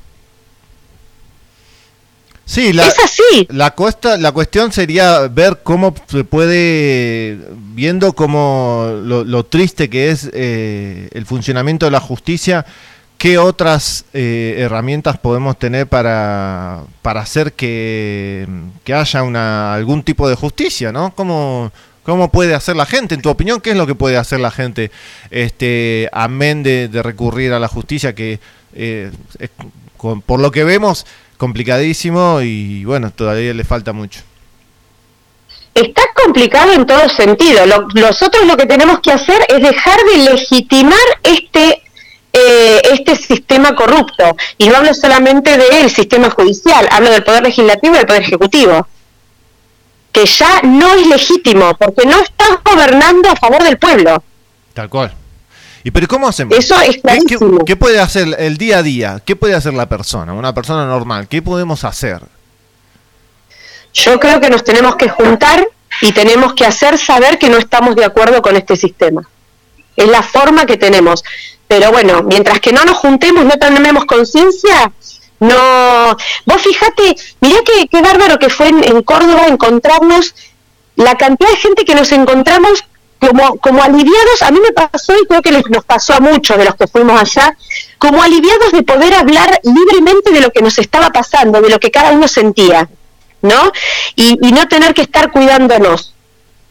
Sí, la, Es así. La, cuesta, la cuestión sería ver cómo se puede, viendo cómo lo, lo triste que es eh, el funcionamiento de la justicia, qué otras eh, herramientas podemos tener para, para hacer que, que haya una, algún tipo de justicia, ¿no? ¿Cómo, ¿Cómo puede hacer la gente? En tu opinión, ¿qué es lo que puede hacer la gente, este, amén de, de recurrir a la justicia, que eh, es, por lo que vemos, complicadísimo y bueno, todavía le falta mucho. Está complicado en todo sentido. Lo- nosotros lo que tenemos que hacer es dejar de legitimar este eh, este sistema corrupto. Y no hablo solamente del sistema judicial, hablo del poder legislativo y del poder ejecutivo. Que ya no es legítimo, porque no estás gobernando a favor del pueblo. Tal cual. ¿Y pero cómo hacemos? Eso es ¿Qué, qué, clarísimo. qué puede hacer el día a día? ¿Qué puede hacer la persona, una persona normal? ¿Qué podemos hacer? Yo creo que nos tenemos que juntar y tenemos que hacer saber que no estamos de acuerdo con este sistema. Es la forma que tenemos. Pero bueno, mientras que no nos juntemos, no tenemos conciencia, no... Vos fijate, mirá que, qué bárbaro que fue en, en Córdoba encontrarnos la cantidad de gente que nos encontramos como, como aliviados, a mí me pasó y creo que les, nos pasó a muchos de los que fuimos allá, como aliviados de poder hablar libremente de lo que nos estaba pasando, de lo que cada uno sentía, ¿no? Y, y no tener que estar cuidándonos.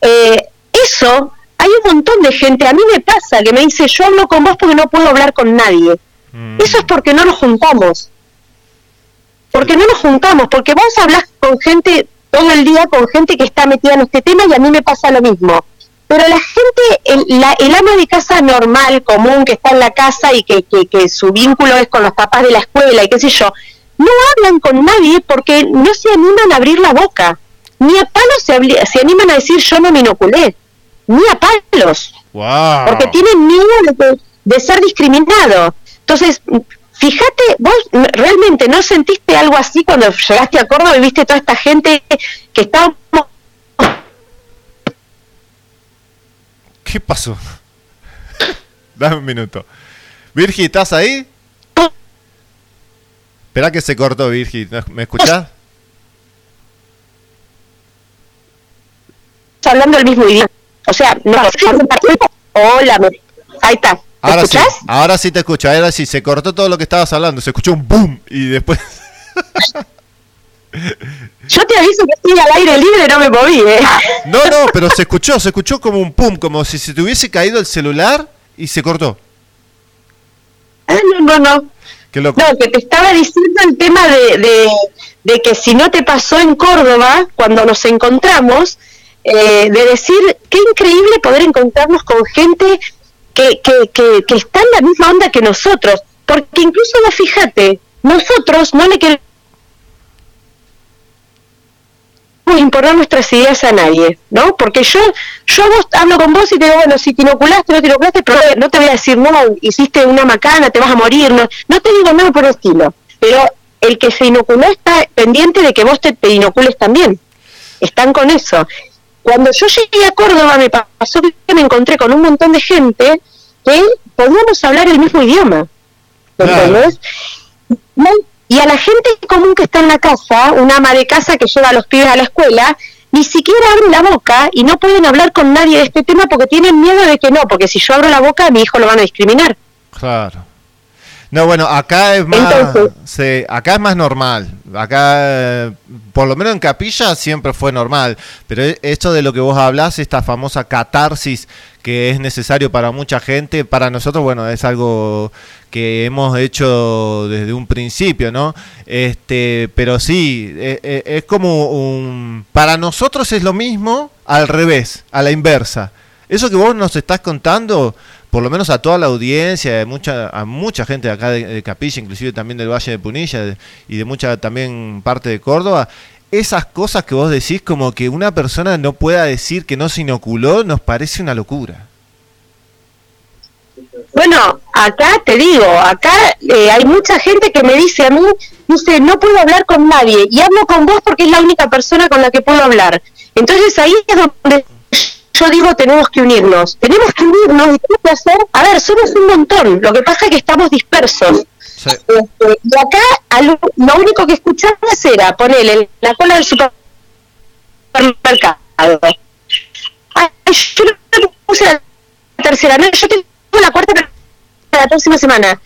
Eh, eso, hay un montón de gente, a mí me pasa que me dice, yo hablo con vos porque no puedo hablar con nadie. Eso es porque no nos juntamos. Porque no nos juntamos, porque vos hablas con gente todo el día, con gente que está metida en este tema y a mí me pasa lo mismo. Pero la gente, el, la- el ama de casa normal, común, que está en la casa y que, que, que su vínculo es con los papás de la escuela y qué sé yo, no hablan con nadie porque no se animan a abrir la boca. Ni a palos se, se animan a decir yo no me inoculé. Ni a palos ¡Wow! porque tienen miedo de, de ser discriminado. Entonces, fíjate, vos realmente no sentiste algo así cuando llegaste a Córdoba y viste toda esta gente que estábamos ¿Qué pasó? Dame un minuto. Virgi, ¿estás ahí? Espera que se cortó, Virgi. ¿Me escuchás? hablando el mismo idioma. O sea, no, hola, me- ahí está. ¿Me Ahora sí, ahora sí te escucho. Ahora sí, se cortó todo lo que estabas hablando. Se escuchó un boom y después. Yo te aviso que estoy al aire libre, no me moví, ¿eh? No, no, pero se escuchó, se escuchó como un pum, como si se te hubiese caído el celular y se cortó. Ah, no, no, no. Qué loco. No, que te estaba diciendo el tema de, de, de que si no te pasó en Córdoba, cuando nos encontramos, eh, de decir, qué increíble poder encontrarnos con gente que, que, que, está en la misma onda que nosotros. Porque incluso, vos fíjate, nosotros no le queremos imponer nuestras ideas a nadie, ¿no? Porque yo yo vos hablo con vos y te digo, bueno, si te inoculaste, no te inoculaste, pero no te voy a decir, no, hiciste una macana, te vas a morir, no, no te digo nada por el estilo, pero el que se inoculó está pendiente de que vos te, te inocules también, están con eso. Cuando yo llegué a Córdoba me pasó que me encontré con un montón de gente que podíamos hablar el mismo idioma, y a la gente común que está en la casa, una ama de casa que lleva a los pibes a la escuela, ni siquiera abre la boca y no pueden hablar con nadie de este tema porque tienen miedo de que no, porque si yo abro la boca a mi hijo lo van a discriminar. Claro. No, bueno, acá es más, sí, acá es más normal. Acá, eh, por lo menos en Capilla siempre fue normal. Pero e- esto de lo que vos hablás, esta famosa catarsis que es necesario para mucha gente, para nosotros, bueno, es algo que hemos hecho desde un principio, ¿no? Este, pero sí, e- e- es como un, para nosotros es lo mismo al revés, a la inversa. Eso que vos nos estás contando, por lo menos a toda la audiencia, a mucha, a mucha gente de acá de, Capilla, inclusive también del Valle de Punilla y de mucha también parte de Córdoba, esas cosas que vos decís como que una persona no pueda decir que no se inoculó, nos parece una locura. Bueno, acá te digo, acá eh, hay mucha gente que me dice a mí, dice, no puedo hablar con nadie y hablo con vos porque es la única persona con la que puedo hablar. Entonces ahí es donde yo digo, tenemos que unirnos, tenemos que unirnos y tenemos que hacer, a ver, somos un montón, lo que pasa es que estamos dispersos. Este, y acá al- lo único que escuchabas era ponerle en la cola del supermercado. Ay, yo no puse la tercera, no, yo tengo la cuarta para la próxima semana.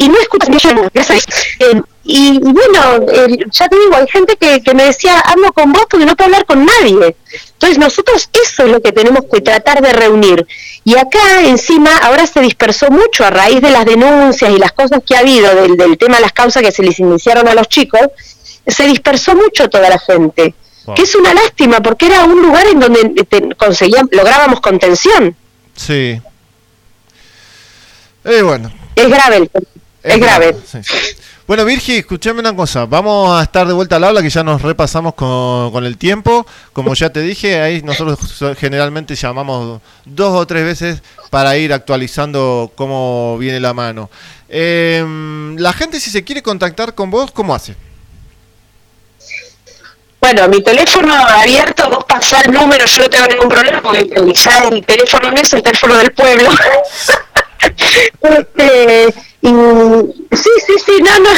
Y no escuchan llamada, ya sabes. Eh, y, y bueno, eh, ya te digo, hay gente que, que me decía, hablo con vos porque no puedo hablar con nadie. Entonces nosotros eso es lo que tenemos que tratar de reunir. Y acá encima ahora se dispersó mucho a raíz de las denuncias y las cosas que ha habido del, del tema de las causas que se les iniciaron a los chicos, se dispersó mucho toda la gente. Que es una lástima porque era un lugar en donde te- conseguíamos, lográbamos contención. Sí. Eh, bueno. Es grave, el es, grave. sí. Bueno, Virgi, escuchame una cosa. Vamos a estar de vuelta al aula, que ya nos repasamos con, con el tiempo. Como ya te dije, ahí nosotros so- generalmente llamamos dos o tres veces para ir actualizando cómo viene la mano. Eh, la gente, si se quiere contactar con vos, ¿cómo hace? Bueno, mi teléfono abierto, vos pasás el número, yo no tengo ningún problema porque ya el teléfono no es el teléfono del pueblo. este, y, sí, sí, sí, no, no,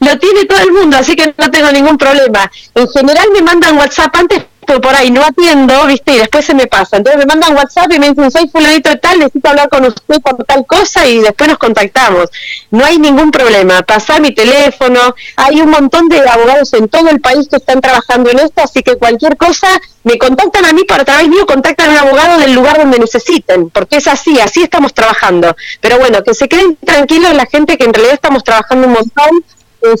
lo tiene todo el mundo, así que no tengo ningún problema. En general me mandan WhatsApp antes, pero por ahí no atiendo, ¿viste? Y después se me pasa. Entonces me mandan WhatsApp y me dicen, soy fulanito de tal, necesito hablar con usted por tal cosa y después nos contactamos. No hay ningún problema. Pasar mi teléfono, hay un montón de abogados en todo el país que están trabajando en esto, así que cualquier cosa me contactan a mí, para través mío contactan a un abogado del lugar donde necesiten, porque es así, así estamos trabajando. Pero bueno, que se queden tranquilos la gente que en realidad estamos trabajando un montón,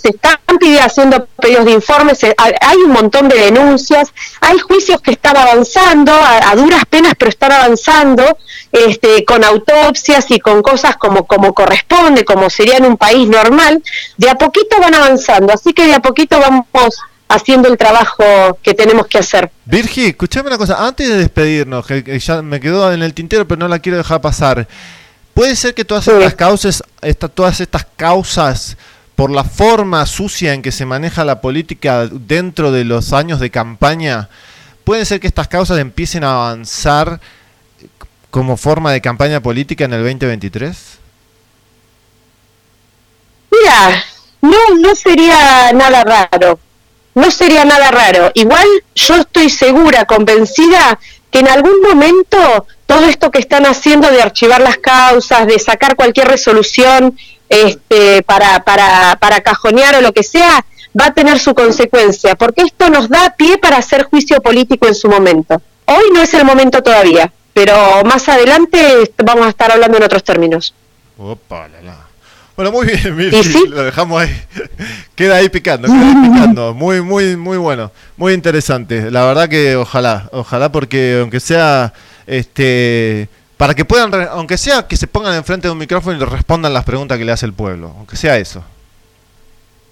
se están haciendo pedidos de informes, hay un montón de denuncias, hay juicios que están avanzando, a, a duras penas, pero están avanzando, este, con autopsias y con cosas como, como corresponde, como sería en un país normal, de a poquito van avanzando, así que de a poquito vamos haciendo el trabajo que tenemos que hacer. Virgi, escuchame una cosa. Antes de despedirnos, que, que ya me quedó en el tintero, pero no la quiero dejar pasar. ¿Puede ser que todas estas causas, esta- todas estas causas, por la forma sucia en que se maneja la política dentro de los años de campaña, puede ser que estas causas empiecen a avanzar como forma de campaña política en el 2023? Mira, no, no sería nada raro. No sería nada raro. Igual yo estoy segura, convencida, que en algún momento todo esto que están haciendo de archivar las causas, de sacar cualquier resolución este, para, para, para cajonear o lo que sea, va a tener su consecuencia, porque esto nos da pie para hacer juicio político en su momento. Hoy no es el momento todavía, pero más adelante vamos a estar hablando en otros términos. Opa, la, la. Bueno, muy bien, lo dejamos ahí. queda ahí picando, queda ahí picando. Muy, muy, muy bueno. Muy interesante. La verdad que ojalá, ojalá porque aunque sea, este, para que puedan, aunque sea que se pongan enfrente de un micrófono y le respondan las preguntas que le hace el pueblo, aunque sea eso.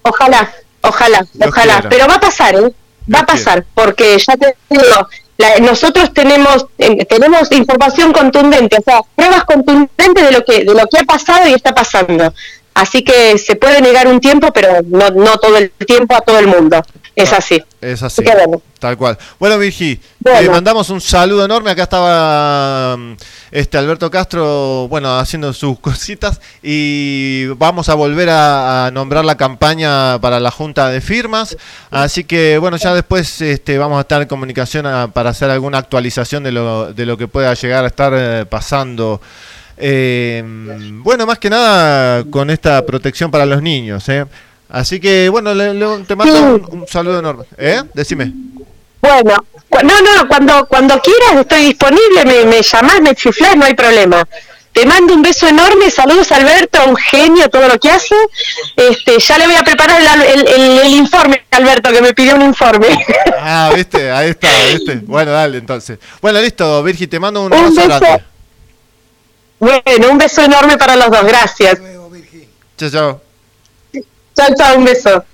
Ojalá, ojalá, ojalá. quiera. Pero va a pasar, ¿eh? Va a pasar, porque ya te digo, la- nosotros tenemos eh, tenemos información contundente, o sea, pruebas contundentes de lo que de lo que ha pasado y está pasando. Así que se puede negar un tiempo, pero no no todo el tiempo a todo el mundo. Es así. Es así. Bueno. Tal cual. Bueno, Virgi, Bueno. le mandamos un saludo enorme. Acá estaba mm, este Alberto Castro, bueno, haciendo sus cositas y vamos a volver a, a nombrar la campaña para la junta de firmas. Así que, bueno, ya después este, vamos a estar en comunicación a- para hacer alguna actualización de lo, de lo que pueda llegar a estar eh, pasando. Eh, bueno, más que nada con esta protección para los niños. ¿eh? Así que, bueno, le- le- te mando un, un saludo enorme. ¿Eh? Decime. Bueno, cu- no, no, cuando cuando quieras estoy disponible, me, me llamás, me chiflás, no hay problema. Te mando un beso enorme, saludos Alberto, un genio todo lo que hace. Este, ya le voy a preparar el, el- el- el informe, Alberto, que me pidió un informe. Ah, viste, ahí está, viste. Bueno, dale entonces. Bueno, listo, Virgi, te mando un Un abrazo beso. grande. Bueno, un beso enorme para los dos, gracias. Chao, chao. Chao, chao, un beso.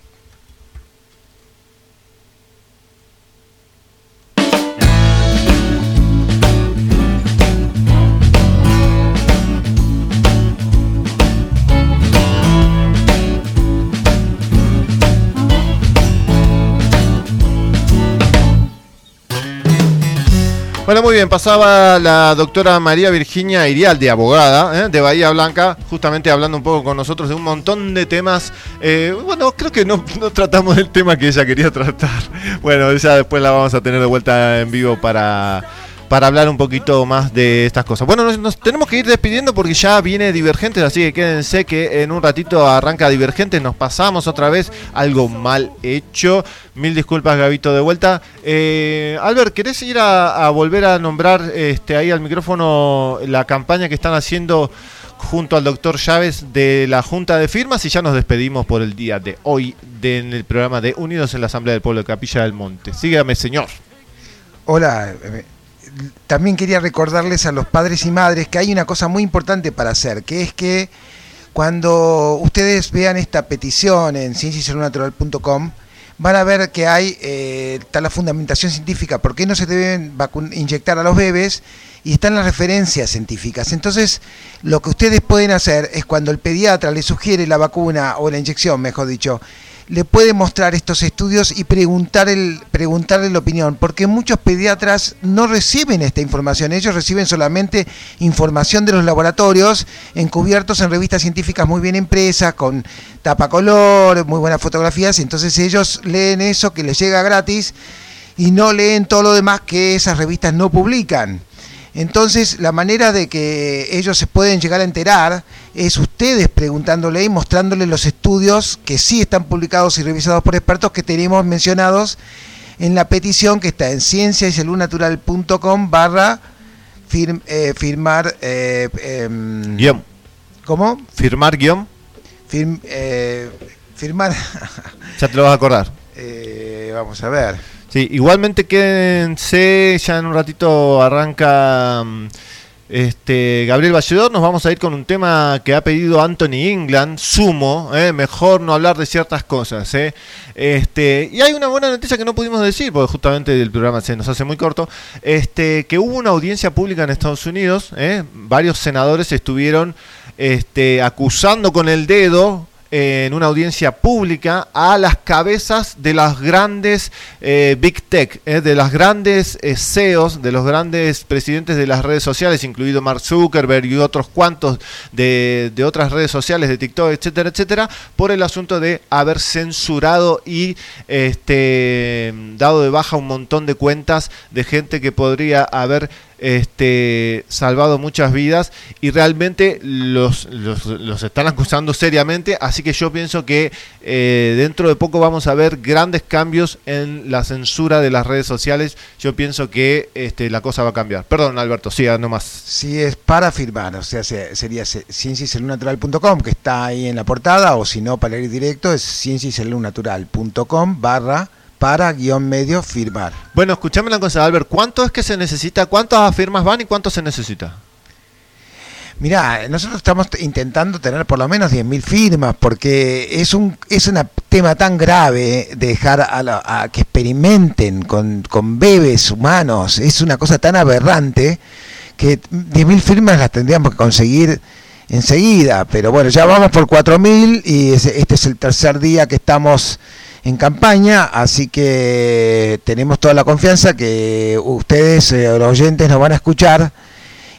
Bueno, muy bien, pasaba la doctora María Virginia Irialde, abogada ¿eh? de Bahía Blanca, justamente hablando un poco con nosotros de un montón de temas. Eh, bueno, creo que no, no tratamos el tema que ella quería tratar. Bueno, ya después la vamos a tener de vuelta en vivo para, para hablar un poquito más de estas cosas. Bueno, nos, tenemos que ir despidiendo porque ya viene Divergentes, así que quédense que en un ratito arranca Divergentes, nos pasamos otra vez, algo mal hecho. Mil disculpas, Gabito, de vuelta. Eh, Albert, ¿querés ir a, volver a nombrar este, ahí al micrófono la campaña que están haciendo junto al doctor Chávez de la Junta de Firmas? Y ya nos despedimos por el día de hoy en el programa de Unidos en la Asamblea del Pueblo de Capilla del Monte. Sígame, señor. Hola, también quería recordarles a los padres y madres que hay una cosa muy importante para hacer, que es que cuando ustedes vean esta petición en cienciasaludnatural.com, van a ver que hay eh, está la fundamentación científica, por qué no se deben inyectar a los bebés y están las referencias científicas. Entonces, lo que ustedes pueden hacer es cuando el pediatra les sugiere la vacuna o la inyección, mejor dicho, le puede mostrar estos estudios y preguntar el, preguntarle la opinión, porque muchos pediatras no reciben esta información, ellos reciben solamente información de los laboratorios encubiertos en revistas científicas muy bien impresas, con tapa color, muy buenas fotografías, entonces ellos leen eso que les llega gratis y no leen todo lo demás que esas revistas no publican. Entonces, la manera de que ellos se pueden llegar a enterar es ustedes preguntándole y mostrándole los estudios que sí están publicados y revisados por expertos que tenemos mencionados en la petición que está en cienciaysaludnatural.com barra firm- eh, firmar... eh, em, Guión. ¿Cómo? Firmar guion. Firm- eh, firmar... Ya te lo vas a acordar. Eh, vamos a ver. Sí, igualmente quédense, ya en un ratito arranca mm, este Gabriel Valledor, nos vamos a ir con un tema que ha pedido Anthony England, sumo, eh, mejor no hablar de ciertas cosas. eh. Este, y hay una buena noticia que no pudimos decir, porque justamente el programa se nos hace muy corto, este, que hubo una audiencia pública en Estados Unidos, eh, varios senadores estuvieron este, acusando con el dedo en una audiencia pública a las cabezas de las grandes eh, Big Tech, eh, de las grandes eh, CEOs, de los grandes presidentes de las redes sociales, incluido Mark Zuckerberg y otros cuantos de, de otras redes sociales, de TikTok, etcétera, etcétera, por el asunto de haber censurado y este, dado de baja un montón de cuentas de gente que podría haber este, salvado muchas vidas y realmente los, los, están acusando seriamente, así que yo pienso que eh, dentro de poco vamos a ver grandes cambios en la censura de las redes sociales. Yo pienso que este, la cosa va a cambiar. Perdón, Alberto, siga nomás. Si es para firmar, o sea, se- sería se- cienciasaludnatural.com, que está ahí en la portada, o si no, para ir directo, es cienciasaludnatural.com barra para guion medio firmar. Bueno, escuchame una cosa, Albert, ¿cuánto es que se necesita? ¿Cuántas firmas van y cuánto se necesita? Mirá, nosotros estamos intentando tener por lo menos 10.000 firmas porque es un es un tema tan grave dejar a, la- a que experimenten con, con bebés humanos. Es una cosa tan aberrante que 10.000 firmas las tendríamos que conseguir enseguida. Pero bueno, ya vamos por 4.000 y es- este es el tercer día que estamos en campaña, así que tenemos toda la confianza que ustedes, eh, los oyentes, nos van a escuchar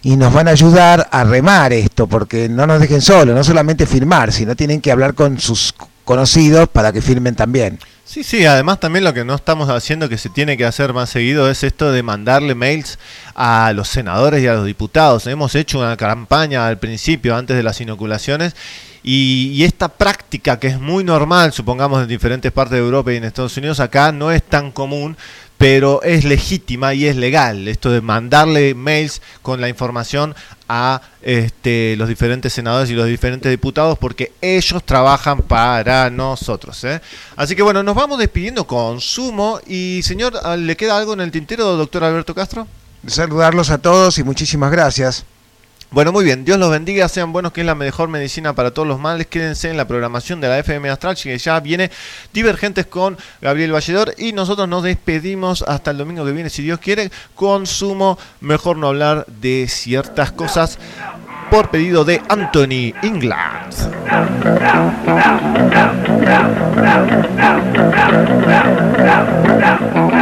y nos van a ayudar a remar esto, porque no nos dejen solos, no solamente firmar, sino tienen que hablar con sus conocidos para que firmen también. Sí, sí, además también lo que no estamos haciendo que se tiene que hacer más seguido es esto de mandarle mails a los senadores y a los diputados. Hemos hecho una campaña al principio, antes de las inoculaciones, y, y esta práctica que es muy normal, supongamos en diferentes partes de Europa y en Estados Unidos, acá no es tan común, pero es legítima y es legal esto de mandarle mails con la información a este, los diferentes senadores y los diferentes diputados porque ellos trabajan para nosotros. ¿eh? Así que bueno, nos vamos despidiendo con sumo y señor, ¿le queda algo en el tintero, doctor Alberto Castro? Saludarlos a todos y muchísimas gracias. Bueno, muy bien, Dios los bendiga, sean buenos, que es la mejor medicina para todos los males. Quédense en la programación de la FM Astral, que ya viene Divergentes con Gabriel Valledor. Y nosotros nos despedimos hasta el domingo que viene, si Dios quiere. Consumo, mejor no hablar de ciertas cosas por pedido de Anthony England.